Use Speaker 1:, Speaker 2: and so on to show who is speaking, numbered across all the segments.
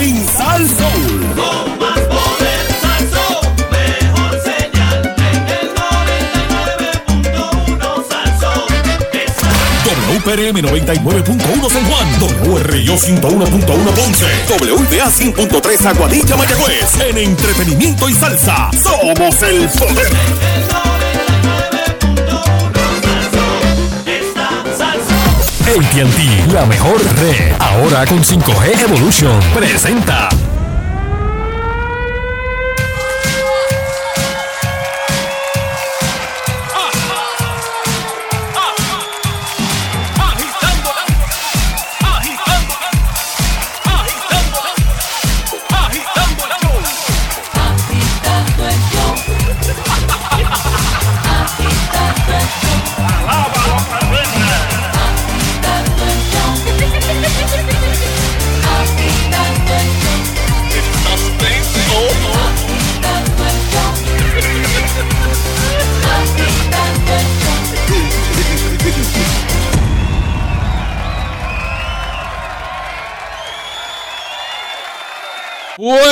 Speaker 1: en Sal Soul.
Speaker 2: Con más poder, Salsón, mejor señal en el 99.1 Salsón.
Speaker 1: WPRM 99.1 San Juan, WRIO 101.1 Ponce, WPA 100.3 Aguadilla Mayagüez. En entretenimiento y salsa, somos el poder. AT&T, la mejor red. Ahora con 5G Evolution. Presenta.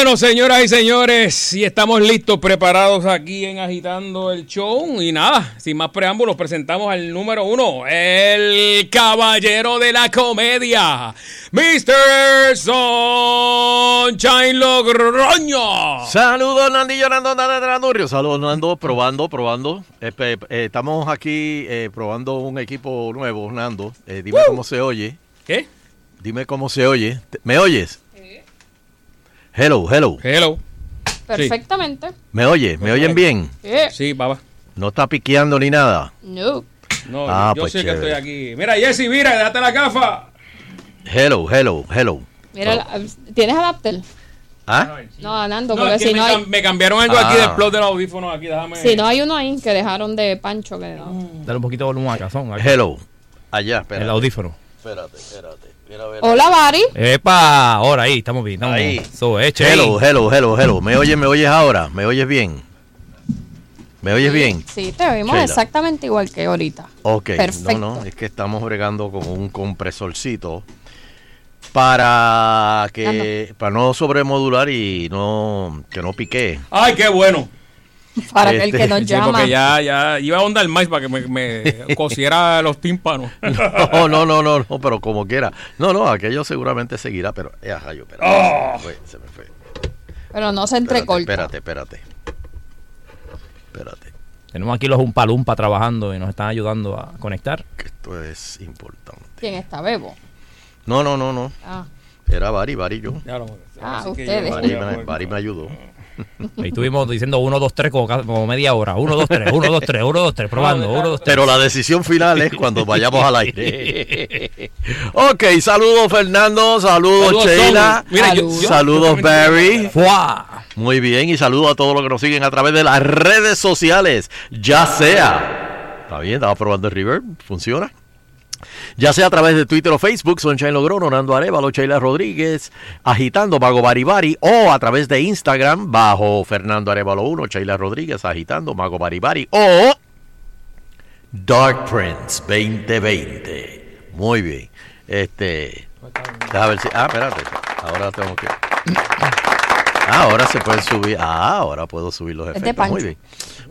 Speaker 3: Bueno, señoras y señores, si estamos listos, preparados aquí en Agitando el Show. Y nada, sin más preámbulos, presentamos al número uno, el caballero de la comedia, Mr. Sunshine Logroño.
Speaker 4: Saludos, Nandillo, Nando, Nando, Nando, Saludos, Nando, probando, probando. Eh, eh, estamos aquí eh, probando un equipo nuevo, Nando. Eh, dime cómo se oye.
Speaker 3: ¿Qué?
Speaker 4: Dime cómo se oye. ¿Me oyes? Hello, hello.
Speaker 3: Hello.
Speaker 5: Perfectamente.
Speaker 4: ¿Me oyes? ¿Me oyen bien?
Speaker 5: Eh,
Speaker 3: Sí, papá.
Speaker 4: No está piqueando ni nada.
Speaker 5: No.
Speaker 3: No,
Speaker 4: Ah,
Speaker 3: yo
Speaker 4: pues
Speaker 3: sé que
Speaker 4: chévere.
Speaker 3: estoy aquí. Mira, Jesse, mira, date la gafa.
Speaker 4: Hello, hello, hello.
Speaker 5: Mira, la- ¿tienes adapter?
Speaker 4: ¿Ah?
Speaker 5: No, Nando,
Speaker 3: No,
Speaker 5: porque
Speaker 3: es que
Speaker 5: si
Speaker 3: me,
Speaker 5: no hay,
Speaker 3: cam- me cambiaron algo
Speaker 4: Ah.
Speaker 3: aquí del plot del audífono aquí, déjame.
Speaker 5: si no hay uno ahí que dejaron de Pancho que no.
Speaker 6: Dale un poquito de volumen a cazón. aquí.
Speaker 4: Hello. Allá,
Speaker 6: El
Speaker 4: espérate.
Speaker 6: audífono.
Speaker 4: Espérate, espérate.
Speaker 5: Hola, Bari.
Speaker 6: Epa, ahora ahí, estamos bien. Estamos
Speaker 4: Ahí.
Speaker 6: bien. So, ahí.
Speaker 4: Hello, hello, hello, hello. ¿Me oyes, me oyes ahora? ¿Me oyes bien? ¿Me oyes bien?
Speaker 5: Sí, te oímos
Speaker 4: Sheila.
Speaker 5: exactamente igual que ahorita.
Speaker 4: Ok,
Speaker 5: Perfecto.
Speaker 4: no, no, es que estamos bregando con un compresorcito para que para no sobremodular y no que no pique.
Speaker 3: Ay, qué bueno.
Speaker 5: Para
Speaker 4: Este,
Speaker 5: que nos
Speaker 3: Sí,
Speaker 5: llama.
Speaker 3: porque ya, ya iba a ondar más para que me, me cosiera los tímpanos.
Speaker 4: No, no, no, no, no, pero como quiera. No, no, aquello seguramente seguirá, pero eh, rayo, espérate,
Speaker 3: Oh.
Speaker 4: se me fue, se me fue.
Speaker 5: Pero no se entrecorta.
Speaker 4: espérate, espérate. Espérate,
Speaker 6: Tenemos aquí los Umpalumpa trabajando y nos están ayudando a conectar.
Speaker 4: que esto es importante.
Speaker 5: ¿Quién está, Bebo?
Speaker 4: No, no, no, no.
Speaker 5: Ah,
Speaker 4: Era Bari, Bari yo.
Speaker 3: Ya lo-
Speaker 5: Ah, ustedes.
Speaker 4: Bari Bari me ayudó.
Speaker 6: Ahí estuvimos diciendo 1, 2, 3 como, media hora. 1, 2, 3, 1, 2, 3, 1, 2, 3, probando. 1, 2, 3.
Speaker 4: Pero la decisión final es cuando vayamos al aire. ok, saludos Fernando, saludos,
Speaker 3: Saludos,
Speaker 4: Sheila.
Speaker 3: Mira, yo- yo-
Speaker 4: saludos
Speaker 3: yo-
Speaker 4: Barry.
Speaker 6: ¡Fua!
Speaker 4: Muy bien, y saludos a todos los que nos siguen a través de las redes sociales, ya sea. Está bien, estaba probando el River, funciona. Ya sea a través de Twitter o Facebook, Sunshine Logrono, Nando Arevalo, Sheila Rodríguez, agitando Mago Bari Bari, o a través de Instagram, bajo Fernando Arevalo 1, Sheila Rodríguez, agitando Mago Bari Bari, o Dark Prince 2020. Muy bien. Este. Déjame ver si. Ah, espérate. Ahora tengo que. Ah, ahora se pueden subir. Ah, ahora puedo subir los efectos. Muy bien.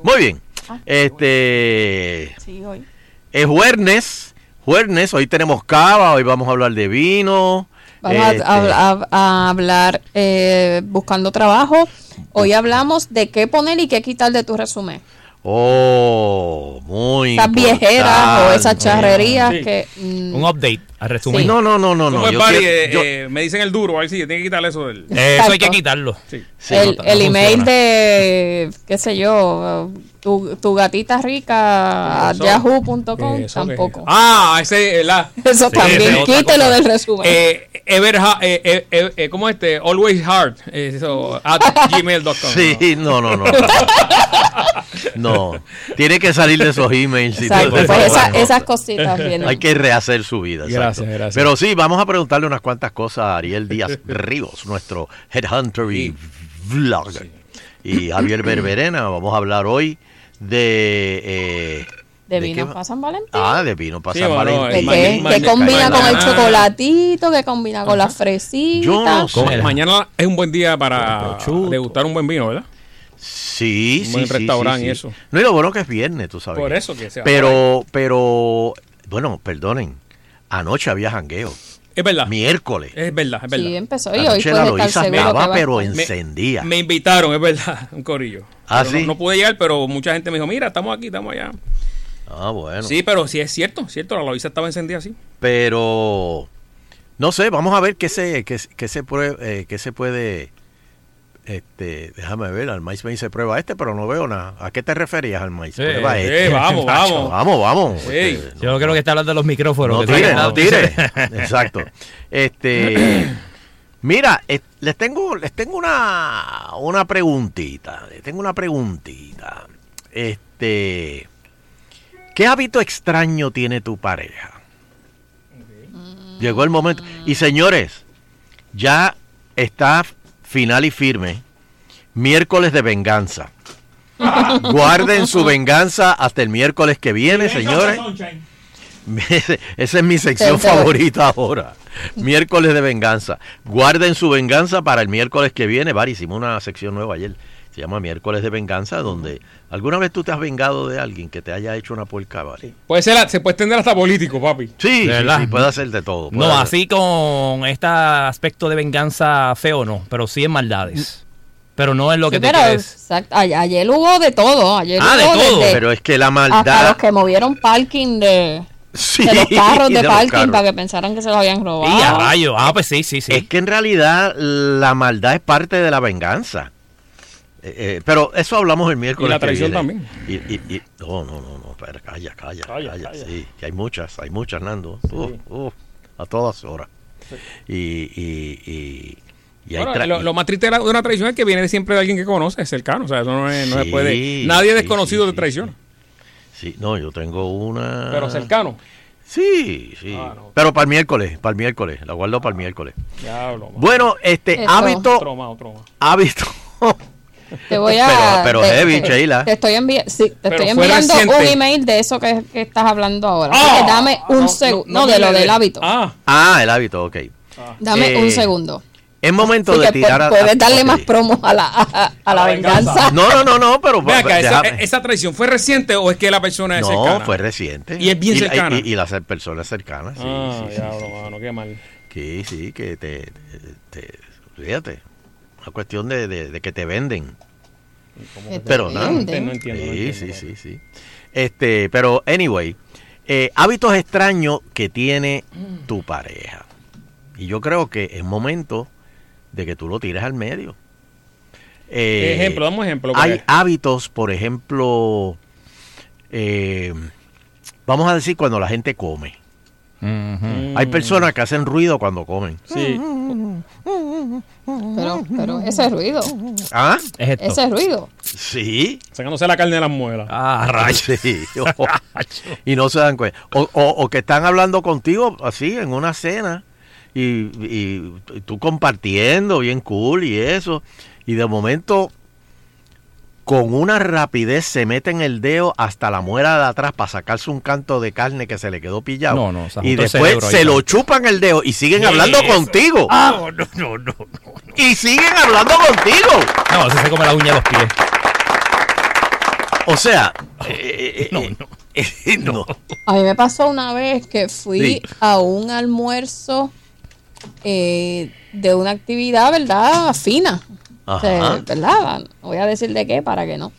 Speaker 4: Muy bien.
Speaker 5: Ah.
Speaker 4: Este.
Speaker 5: sí, hoy.
Speaker 4: Es jueves. Jueves. Hoy tenemos cava. Hoy vamos a hablar de vino.
Speaker 5: Vamos a-
Speaker 4: Este,
Speaker 5: a, a- a hablar eh, buscando trabajo. Hoy hablamos de qué poner y qué quitar de tu resumen.
Speaker 4: Oh, muy
Speaker 5: Esas viejeras o esas charrerías
Speaker 3: Sí.
Speaker 5: que... mm,
Speaker 6: Un update al resumen.
Speaker 4: No, no, no, no,
Speaker 3: ¿Cómo
Speaker 4: no.
Speaker 3: es,
Speaker 4: yo quiero-
Speaker 3: Eh,
Speaker 4: yo-
Speaker 3: eh, me dicen el duro, a ver si tiene que quitarle eso del.
Speaker 6: Eh, Eso hay que quitarlo.
Speaker 3: Sí.
Speaker 4: sí,
Speaker 5: el,
Speaker 6: no-
Speaker 5: el
Speaker 6: no
Speaker 5: email
Speaker 6: funciona.
Speaker 5: de, qué sé yo, tu, tu gatita rica a yahoo.com
Speaker 3: que-
Speaker 5: tampoco.
Speaker 3: Ah, ese, la.
Speaker 5: Eso también, quítelo del resumen.
Speaker 3: Eh, ever, eh, eh, eh, eh, ¿cómo es este? Always hard. eh, Eso, at gmail.com.
Speaker 4: Sí, no, no, no. No, tiene que salir de esos emails. y todo eso.
Speaker 5: pues esa- esas cositas vienen.
Speaker 4: Hay que rehacer su vida. exacto.
Speaker 3: Gracias, gracias.
Speaker 4: Pero sí, vamos a preguntarle unas cuantas cosas a Ariel Díaz Ríos, nuestro headhunter y vlogger. Y Javier Berberena, vamos a hablar hoy de... eh,
Speaker 5: De
Speaker 4: ¿De
Speaker 5: vino para San Valentín.
Speaker 4: Ah, de vino para
Speaker 3: Sí,
Speaker 4: San
Speaker 3: bueno,
Speaker 4: Valentín.
Speaker 5: ¿De
Speaker 3: ma-
Speaker 5: qué? ¿Qué combina con el
Speaker 3: mañana-
Speaker 5: chocolatito? ¿Qué combina con las fresitas?
Speaker 4: Yo no sé.
Speaker 3: Mañana es un buen día para degustar un buen vino, ¿verdad?
Speaker 4: Sí,
Speaker 3: Un
Speaker 4: sí,
Speaker 3: buen
Speaker 4: sí,
Speaker 3: restaurante
Speaker 4: sí,
Speaker 3: y eso.
Speaker 4: No, y lo bueno que es viernes, tú sabes.
Speaker 3: Por eso que sea.
Speaker 4: Pero, pero, bueno, perdonen. Anoche había jangueo.
Speaker 3: Es verdad.
Speaker 4: Miércoles.
Speaker 3: Es verdad, es verdad.
Speaker 5: Sí, empezó y hoy
Speaker 4: Anoche
Speaker 5: puede
Speaker 4: la
Speaker 5: que
Speaker 4: estaba,
Speaker 5: va a
Speaker 4: pero encendía.
Speaker 3: Me invitaron, es verdad, un corillo.
Speaker 4: ¿Ah,
Speaker 3: Pero
Speaker 4: sí?
Speaker 3: no, no pude llegar, pero mucha gente me dijo, mira, estamos aquí, estamos allá.
Speaker 4: Ah, bueno.
Speaker 3: Sí, pero sí es cierto, cierto, la Loiza estaba encendida así.
Speaker 4: Pero, no sé, vamos a ver qué se, qué, qué se, prue- eh, qué se puede... Este, déjame ver, al maíz me dice prueba este, pero no veo nada. ¿A qué te referías al maíz?
Speaker 6: Sí,
Speaker 4: prueba
Speaker 3: sí,
Speaker 4: este.
Speaker 3: vamos, vamos.
Speaker 4: Vamos, vamos.
Speaker 3: Sí.
Speaker 4: Este,
Speaker 6: Yo creo que está hablando de los micrófonos.
Speaker 4: No tire, no tire. Exacto. Este, mira, les tengo, les tengo una, una preguntita. Les tengo una preguntita. Este, ¿qué hábito extraño tiene tu pareja? Llegó el momento. Y señores, ya está final y firme. Miércoles de venganza. Guarden su venganza hasta el miércoles que viene, señores. Esa es mi sección favorita ahora. Miércoles de venganza. Guarden su venganza para el miércoles que viene. Vari, hicimos una sección nueva ayer. Se llama Miércoles de Venganza, donde alguna vez tú te has vengado de alguien que te haya hecho una puerca, ¿vale?
Speaker 3: Puede ser, se puede extender hasta político, papi.
Speaker 4: Sí, sí,
Speaker 6: verdad?
Speaker 4: sí, puede hacer de todo.
Speaker 6: No,
Speaker 4: hacer-
Speaker 6: así con este aspecto de venganza feo, no, pero sí en maldades. Pero no es lo que te
Speaker 5: exacto, a- ayer hubo de todo. Ayer
Speaker 6: Ah, de todo.
Speaker 4: Pero es que la
Speaker 5: hasta los
Speaker 4: maldad.
Speaker 5: que movieron parking de,
Speaker 4: Sí,
Speaker 5: de los carros de,
Speaker 4: de los
Speaker 5: parking
Speaker 4: carros.
Speaker 5: para que pensaran que se lo habían robado.
Speaker 6: Y a rayo. Ah, pues sí, sí, sí.
Speaker 4: Es que en realidad la maldad es parte de la venganza. Eh, eh, pero eso hablamos el miércoles.
Speaker 3: Y la traición también.
Speaker 4: Y, y- y- no, no, no, no, espera, calla, calla,
Speaker 3: Calla,
Speaker 4: calla.
Speaker 3: calla.
Speaker 4: Sí, que hay muchas, hay muchas, Nando. Uf, uf, a todas horas. Y, y, y, y hay
Speaker 3: Bueno, lo, lo más triste de, la- de una traición es que viene siempre de alguien que conoce, cercano. O sea, eso no, es- no se
Speaker 4: Sí,
Speaker 3: puede. Nadie
Speaker 4: sí,
Speaker 3: desconocido
Speaker 4: sí,
Speaker 3: te
Speaker 4: sí,
Speaker 3: traiciona.
Speaker 4: Sí, no, yo tengo una.
Speaker 3: Pero cercano.
Speaker 4: Sí, sí.
Speaker 3: Ah, no.
Speaker 4: Pero para el miércoles, para el miércoles, la guardo para el miércoles.
Speaker 3: Diablo.
Speaker 4: Bueno, este
Speaker 5: Eso.
Speaker 4: hábito,
Speaker 3: Otro más, otro más.
Speaker 4: hábito.
Speaker 5: Te voy a.
Speaker 4: Pero- pero
Speaker 5: te-
Speaker 4: heavy,
Speaker 5: te-
Speaker 4: Sheila.
Speaker 5: Te estoy, envi- sí, te
Speaker 3: Pero
Speaker 5: estoy enviando
Speaker 3: reciente.
Speaker 5: un email de eso que, que estás hablando ahora. Así
Speaker 3: Ah,
Speaker 5: que dame un segundo. No, de lo del hábito.
Speaker 3: Ah,
Speaker 4: Ah, el hábito, ok.
Speaker 5: dame
Speaker 4: eh,
Speaker 5: un segundo.
Speaker 4: Es momento
Speaker 5: Así
Speaker 4: de tirar a.
Speaker 5: puedes darle más promo a la, a, a la
Speaker 3: la venganza.
Speaker 5: venganza.
Speaker 4: No, no, no, no, pero.
Speaker 3: ve acá, esa,
Speaker 4: déjame-
Speaker 3: esa traición fue reciente o es que la persona es
Speaker 4: no,
Speaker 3: cercana?
Speaker 4: fue reciente.
Speaker 3: Y es bien cercana.
Speaker 4: Y, y las personas cercanas, sí,
Speaker 3: Ah,
Speaker 4: sí, sí,
Speaker 3: diablo,
Speaker 4: sí.
Speaker 3: mano, qué mal.
Speaker 4: Sí, sí, que te, te- te- fíjate, una cuestión de, de- de que te venden.
Speaker 5: Te
Speaker 4: Pero nada.
Speaker 5: venden.
Speaker 3: No entiendo, no
Speaker 4: Sí,
Speaker 3: entiendo,
Speaker 4: sí, sí, sí. Este, pero anyway, eh, hábitos extraños que tiene tu pareja. Y yo creo que es momento de que tú lo tires al medio. Eh,
Speaker 3: ejemplo, dame un ejemplo.
Speaker 4: hay hábitos, por ejemplo, eh, vamos a decir cuando la gente come.
Speaker 6: Ujú.
Speaker 3: Mm,
Speaker 4: Hay personas que hacen ruido cuando comen.
Speaker 3: Sí.
Speaker 5: Pero, pero ese ruido.
Speaker 4: ¿Ah?
Speaker 6: Es esto.
Speaker 5: Ese ruido.
Speaker 4: Sí.
Speaker 3: Sacándose la carne de las muelas.
Speaker 6: Ah, rayos.
Speaker 4: Sí. y no se dan cuenta. O, o- o que están hablando contigo así en una cena y, y tú compartiendo bien cool y eso. Y de momento, con una rapidez, se meten el dedo hasta la muela de atrás para sacarse un canto de carne que se le quedó pillado.
Speaker 6: No, no, se
Speaker 4: y después se
Speaker 6: ¿no?
Speaker 4: lo chupan el dedo y siguen
Speaker 6: ¿Qué
Speaker 4: hablando
Speaker 6: es eso?
Speaker 4: contigo.
Speaker 6: No, no, no, no.
Speaker 4: Y siguen hablando contigo.
Speaker 6: No, ese se come la uña de los pies.
Speaker 4: O sea, eh, eh,
Speaker 6: No,
Speaker 4: eh,
Speaker 6: no.
Speaker 4: eh, no.
Speaker 5: A mí me pasó una vez que fui
Speaker 4: Sí.
Speaker 5: a un almuerzo eh, de una actividad, ¿verdad? Fina.
Speaker 4: Ajá.
Speaker 5: ¿Verdad? Voy a decir de qué para que no.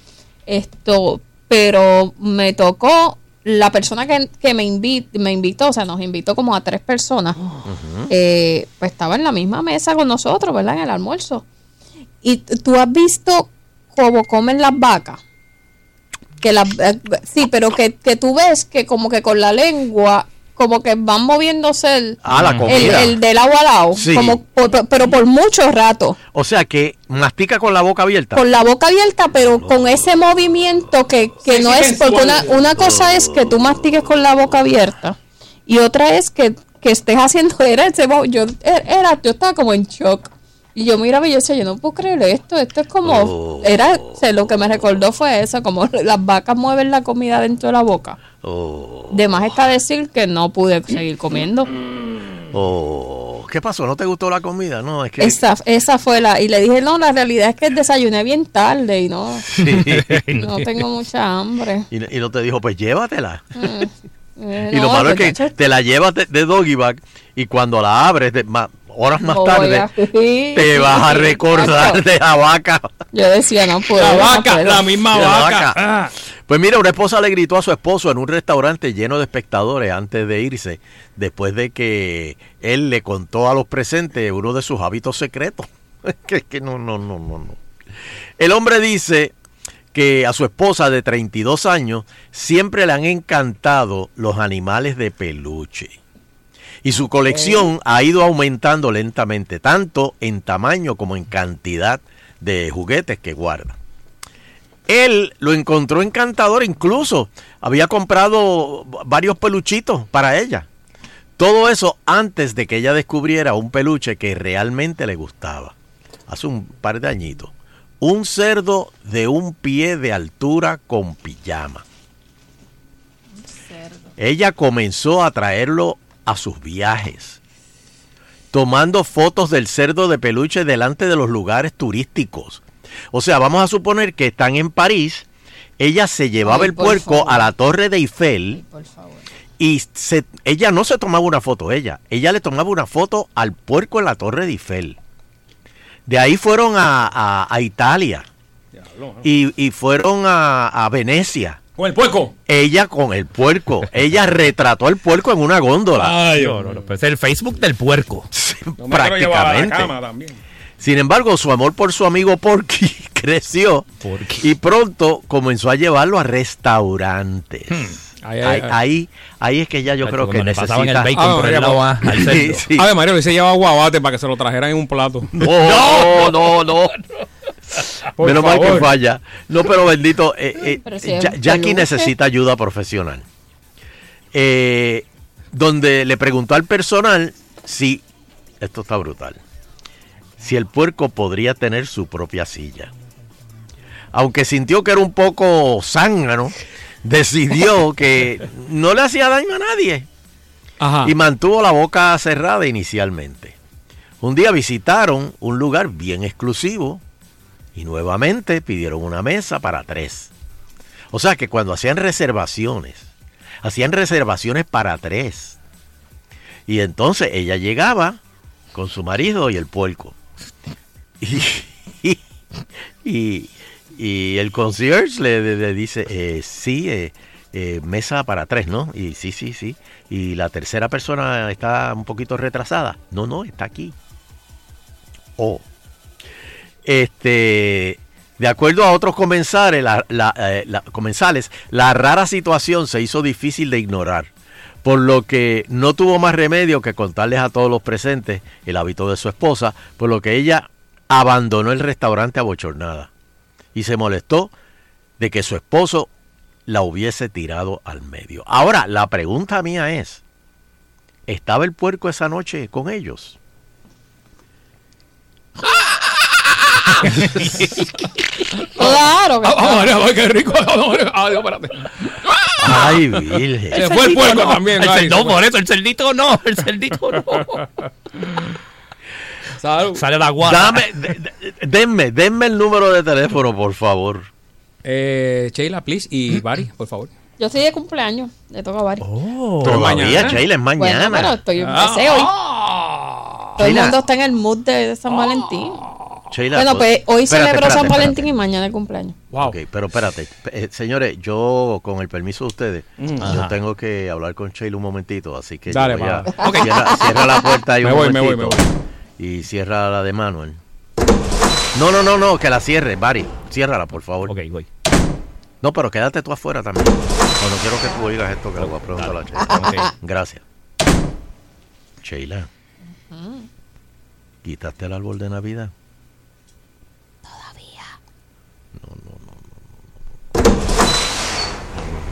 Speaker 5: Esto, pero me tocó la persona que, que me, invi- me invitó, o sea, nos invitó como a tres personas, eh, pues estaba en la misma mesa con nosotros, ¿verdad? En el almuerzo. Y tú has visto cómo comen las vacas. Que las, eh, sí, pero que, que tú ves que como que con la lengua, como que van moviéndose el,
Speaker 4: Ah, la
Speaker 5: el, del agua al lado,
Speaker 4: Sí.
Speaker 5: como por- pero por mucho rato
Speaker 4: O sea que mastica con la boca abierta.
Speaker 5: con la boca abierta, pero con ese movimiento que, que
Speaker 3: Sí,
Speaker 5: no
Speaker 3: sí,
Speaker 5: es, porque una, una cosa es que tú mastiques con la boca abierta y otra es que, que estés haciendo, era ese, yo, era, yo estaba como en shock. Y yo miraba y yo decía, yo no puedo creer esto, esto es como,
Speaker 4: Oh.
Speaker 5: era, o sea, lo que me recordó fue eso, como las vacas mueven la comida dentro de la boca.
Speaker 4: Oh,
Speaker 5: De más está decir que no pude seguir comiendo.
Speaker 4: oh. ¿Qué pasó? ¿No te gustó la comida? No, es que...
Speaker 5: Esa, esa fue la. Y le dije, no, la realidad es que desayuné bien tarde y no, no tengo mucha hambre.
Speaker 4: Y, y no te dijo, pues llévatela.
Speaker 5: Eh,
Speaker 4: Y lo
Speaker 5: no,
Speaker 4: malo es
Speaker 5: pues,
Speaker 4: que te la llevas de, de doggy bag y cuando la abres de- ma- horas más
Speaker 5: no
Speaker 4: tarde te vas a recordar de la vaca.
Speaker 5: Yo decía, no puedo.
Speaker 3: La
Speaker 5: no
Speaker 3: vaca,
Speaker 5: puedo.
Speaker 3: la misma
Speaker 4: La
Speaker 3: vaca.
Speaker 4: vaca.
Speaker 3: Ah.
Speaker 4: Pues mira, una esposa le gritó a su esposo en un restaurante lleno de espectadores antes de irse, después de que él le contó a los presentes uno de sus hábitos secretos. que, que no, no, no, no, no. El hombre dice que a su esposa de 32 años siempre le han encantado los animales de peluche. Y su colección ha ido aumentando lentamente, tanto en tamaño como en cantidad de juguetes que guarda. Él lo encontró encantador, incluso había comprado varios peluchitos para ella. Todo eso antes de que ella descubriera un peluche que realmente le gustaba. Hace un par de añitos. Un cerdo de un pie de altura con pijama. Ella comenzó a traerlo a sus viajes, tomando fotos del cerdo de peluche delante de los lugares turísticos. O sea, vamos a suponer que están en París, ella se llevaba
Speaker 5: Ay,
Speaker 4: el puerco
Speaker 5: favor.
Speaker 4: a la torre de Eiffel
Speaker 5: Por favor.
Speaker 4: y se- ella no se tomaba una foto, ella, ella le tomaba una foto al puerco en la torre de Eiffel. De ahí fueron a, a- a Italia y, y fueron a, a Venecia.
Speaker 3: Con el puerco.
Speaker 4: Ella con el puerco, ella retrató al puerco en una góndola.
Speaker 3: Ay,
Speaker 6: No, no, no, pues es el Facebook del puerco.
Speaker 3: No
Speaker 4: prácticamente.
Speaker 3: cama también.
Speaker 4: Sin embargo, su amor por su amigo Porky creció
Speaker 6: Porky.
Speaker 4: y pronto comenzó a llevarlo a restaurantes.
Speaker 3: Ay,
Speaker 4: Ahí, ahí, ahí es que ya yo creo que
Speaker 6: le
Speaker 4: necesita...
Speaker 6: el bacon
Speaker 3: Ah,
Speaker 6: por el lado a- al
Speaker 4: Sí,
Speaker 6: cerdo.
Speaker 4: sí.
Speaker 3: A ver, Mario, le se lleva guabate para que se lo trajeran en un plato.
Speaker 4: No, no, no.
Speaker 3: Por
Speaker 4: Menos mal que falla. No, pero bendito, eh, eh,
Speaker 5: Pero si es
Speaker 4: Ya- Jackie necesita ayuda profesional. Eh, donde le preguntó al personal si, esto está brutal, si el puerco podría tener su propia silla. Aunque sintió que era un poco zángano, decidió que no le hacía daño a nadie
Speaker 3: Ajá.
Speaker 4: y mantuvo la boca cerrada inicialmente. Un día visitaron un lugar bien exclusivo y nuevamente pidieron una mesa para tres. O sea que cuando hacían reservaciones, hacían reservaciones para tres. Y entonces ella llegaba con su marido y el puerco. Y, y- y el concierge le, dice, eh, sí, eh, eh, mesa para tres, ¿no? Y sí, sí, sí. Y la tercera persona está un poquito retrasada. No, no, está aquí. Oh. Este, de acuerdo a otros comensales, eh, la- comensales, la rara situación se hizo difícil de ignorar, por lo que no tuvo más remedio que contarles a todos los presentes el hábito de su esposa, por lo que ella abandonó el restaurante abochornada y se molestó de que su esposo la hubiese tirado al medio. Ahora, la pregunta mía es, ¿estaba el puerco esa noche con ellos?
Speaker 3: Ah,
Speaker 5: está.
Speaker 3: María, ay, qué rico. Ah, Dios, espérate.
Speaker 4: Ay, virgen.
Speaker 3: Se fue el puerco también.
Speaker 6: El
Speaker 3: ay, fue.
Speaker 6: por eso, el cerdito no, el cerdito no.
Speaker 3: Salud.
Speaker 6: Sale la guata.
Speaker 4: Dame, de- de- denme, denme el número de teléfono, por favor.
Speaker 3: Eh, Sheila, please. Y Bari, por favor.
Speaker 5: Yo estoy de cumpleaños, le toca a Bari.
Speaker 6: Oh.
Speaker 4: Todavía,
Speaker 3: mañana.
Speaker 4: Sheila, es mañana.
Speaker 5: Bueno, pero estoy
Speaker 3: Ah,
Speaker 5: empecé hoy.
Speaker 3: ah.
Speaker 5: Todo el mundo está en el mood de, de San Valentín.
Speaker 4: Sheila,
Speaker 5: Bueno, pues hoy
Speaker 4: espérate,
Speaker 5: celebró San Valentín
Speaker 4: espérate.
Speaker 5: y mañana el cumpleaños.
Speaker 3: Wow.
Speaker 4: Ok, pero espérate. Eh, señores, yo, con el permiso de ustedes, yo
Speaker 6: Ajá.
Speaker 4: tengo que hablar con Sheila un momentito, así que
Speaker 3: Dale,
Speaker 4: yo voy a-
Speaker 3: va.
Speaker 4: cierra, cierra la puerta ahí
Speaker 3: Me
Speaker 4: un
Speaker 3: voy, me voy, me
Speaker 4: y cierra la de Manuel. No, no, no, no, que la cierre, Bari. Ciérrala, por favor.
Speaker 6: Ok, voy.
Speaker 4: No, pero quédate tú afuera también. No quiero que tú oigas esto que le voy a preguntar a la Sheila.
Speaker 6: Ok.
Speaker 4: Gracias. Sheila. ¿Quitaste el árbol de Navidad? Todavía. No, no, no, no. no.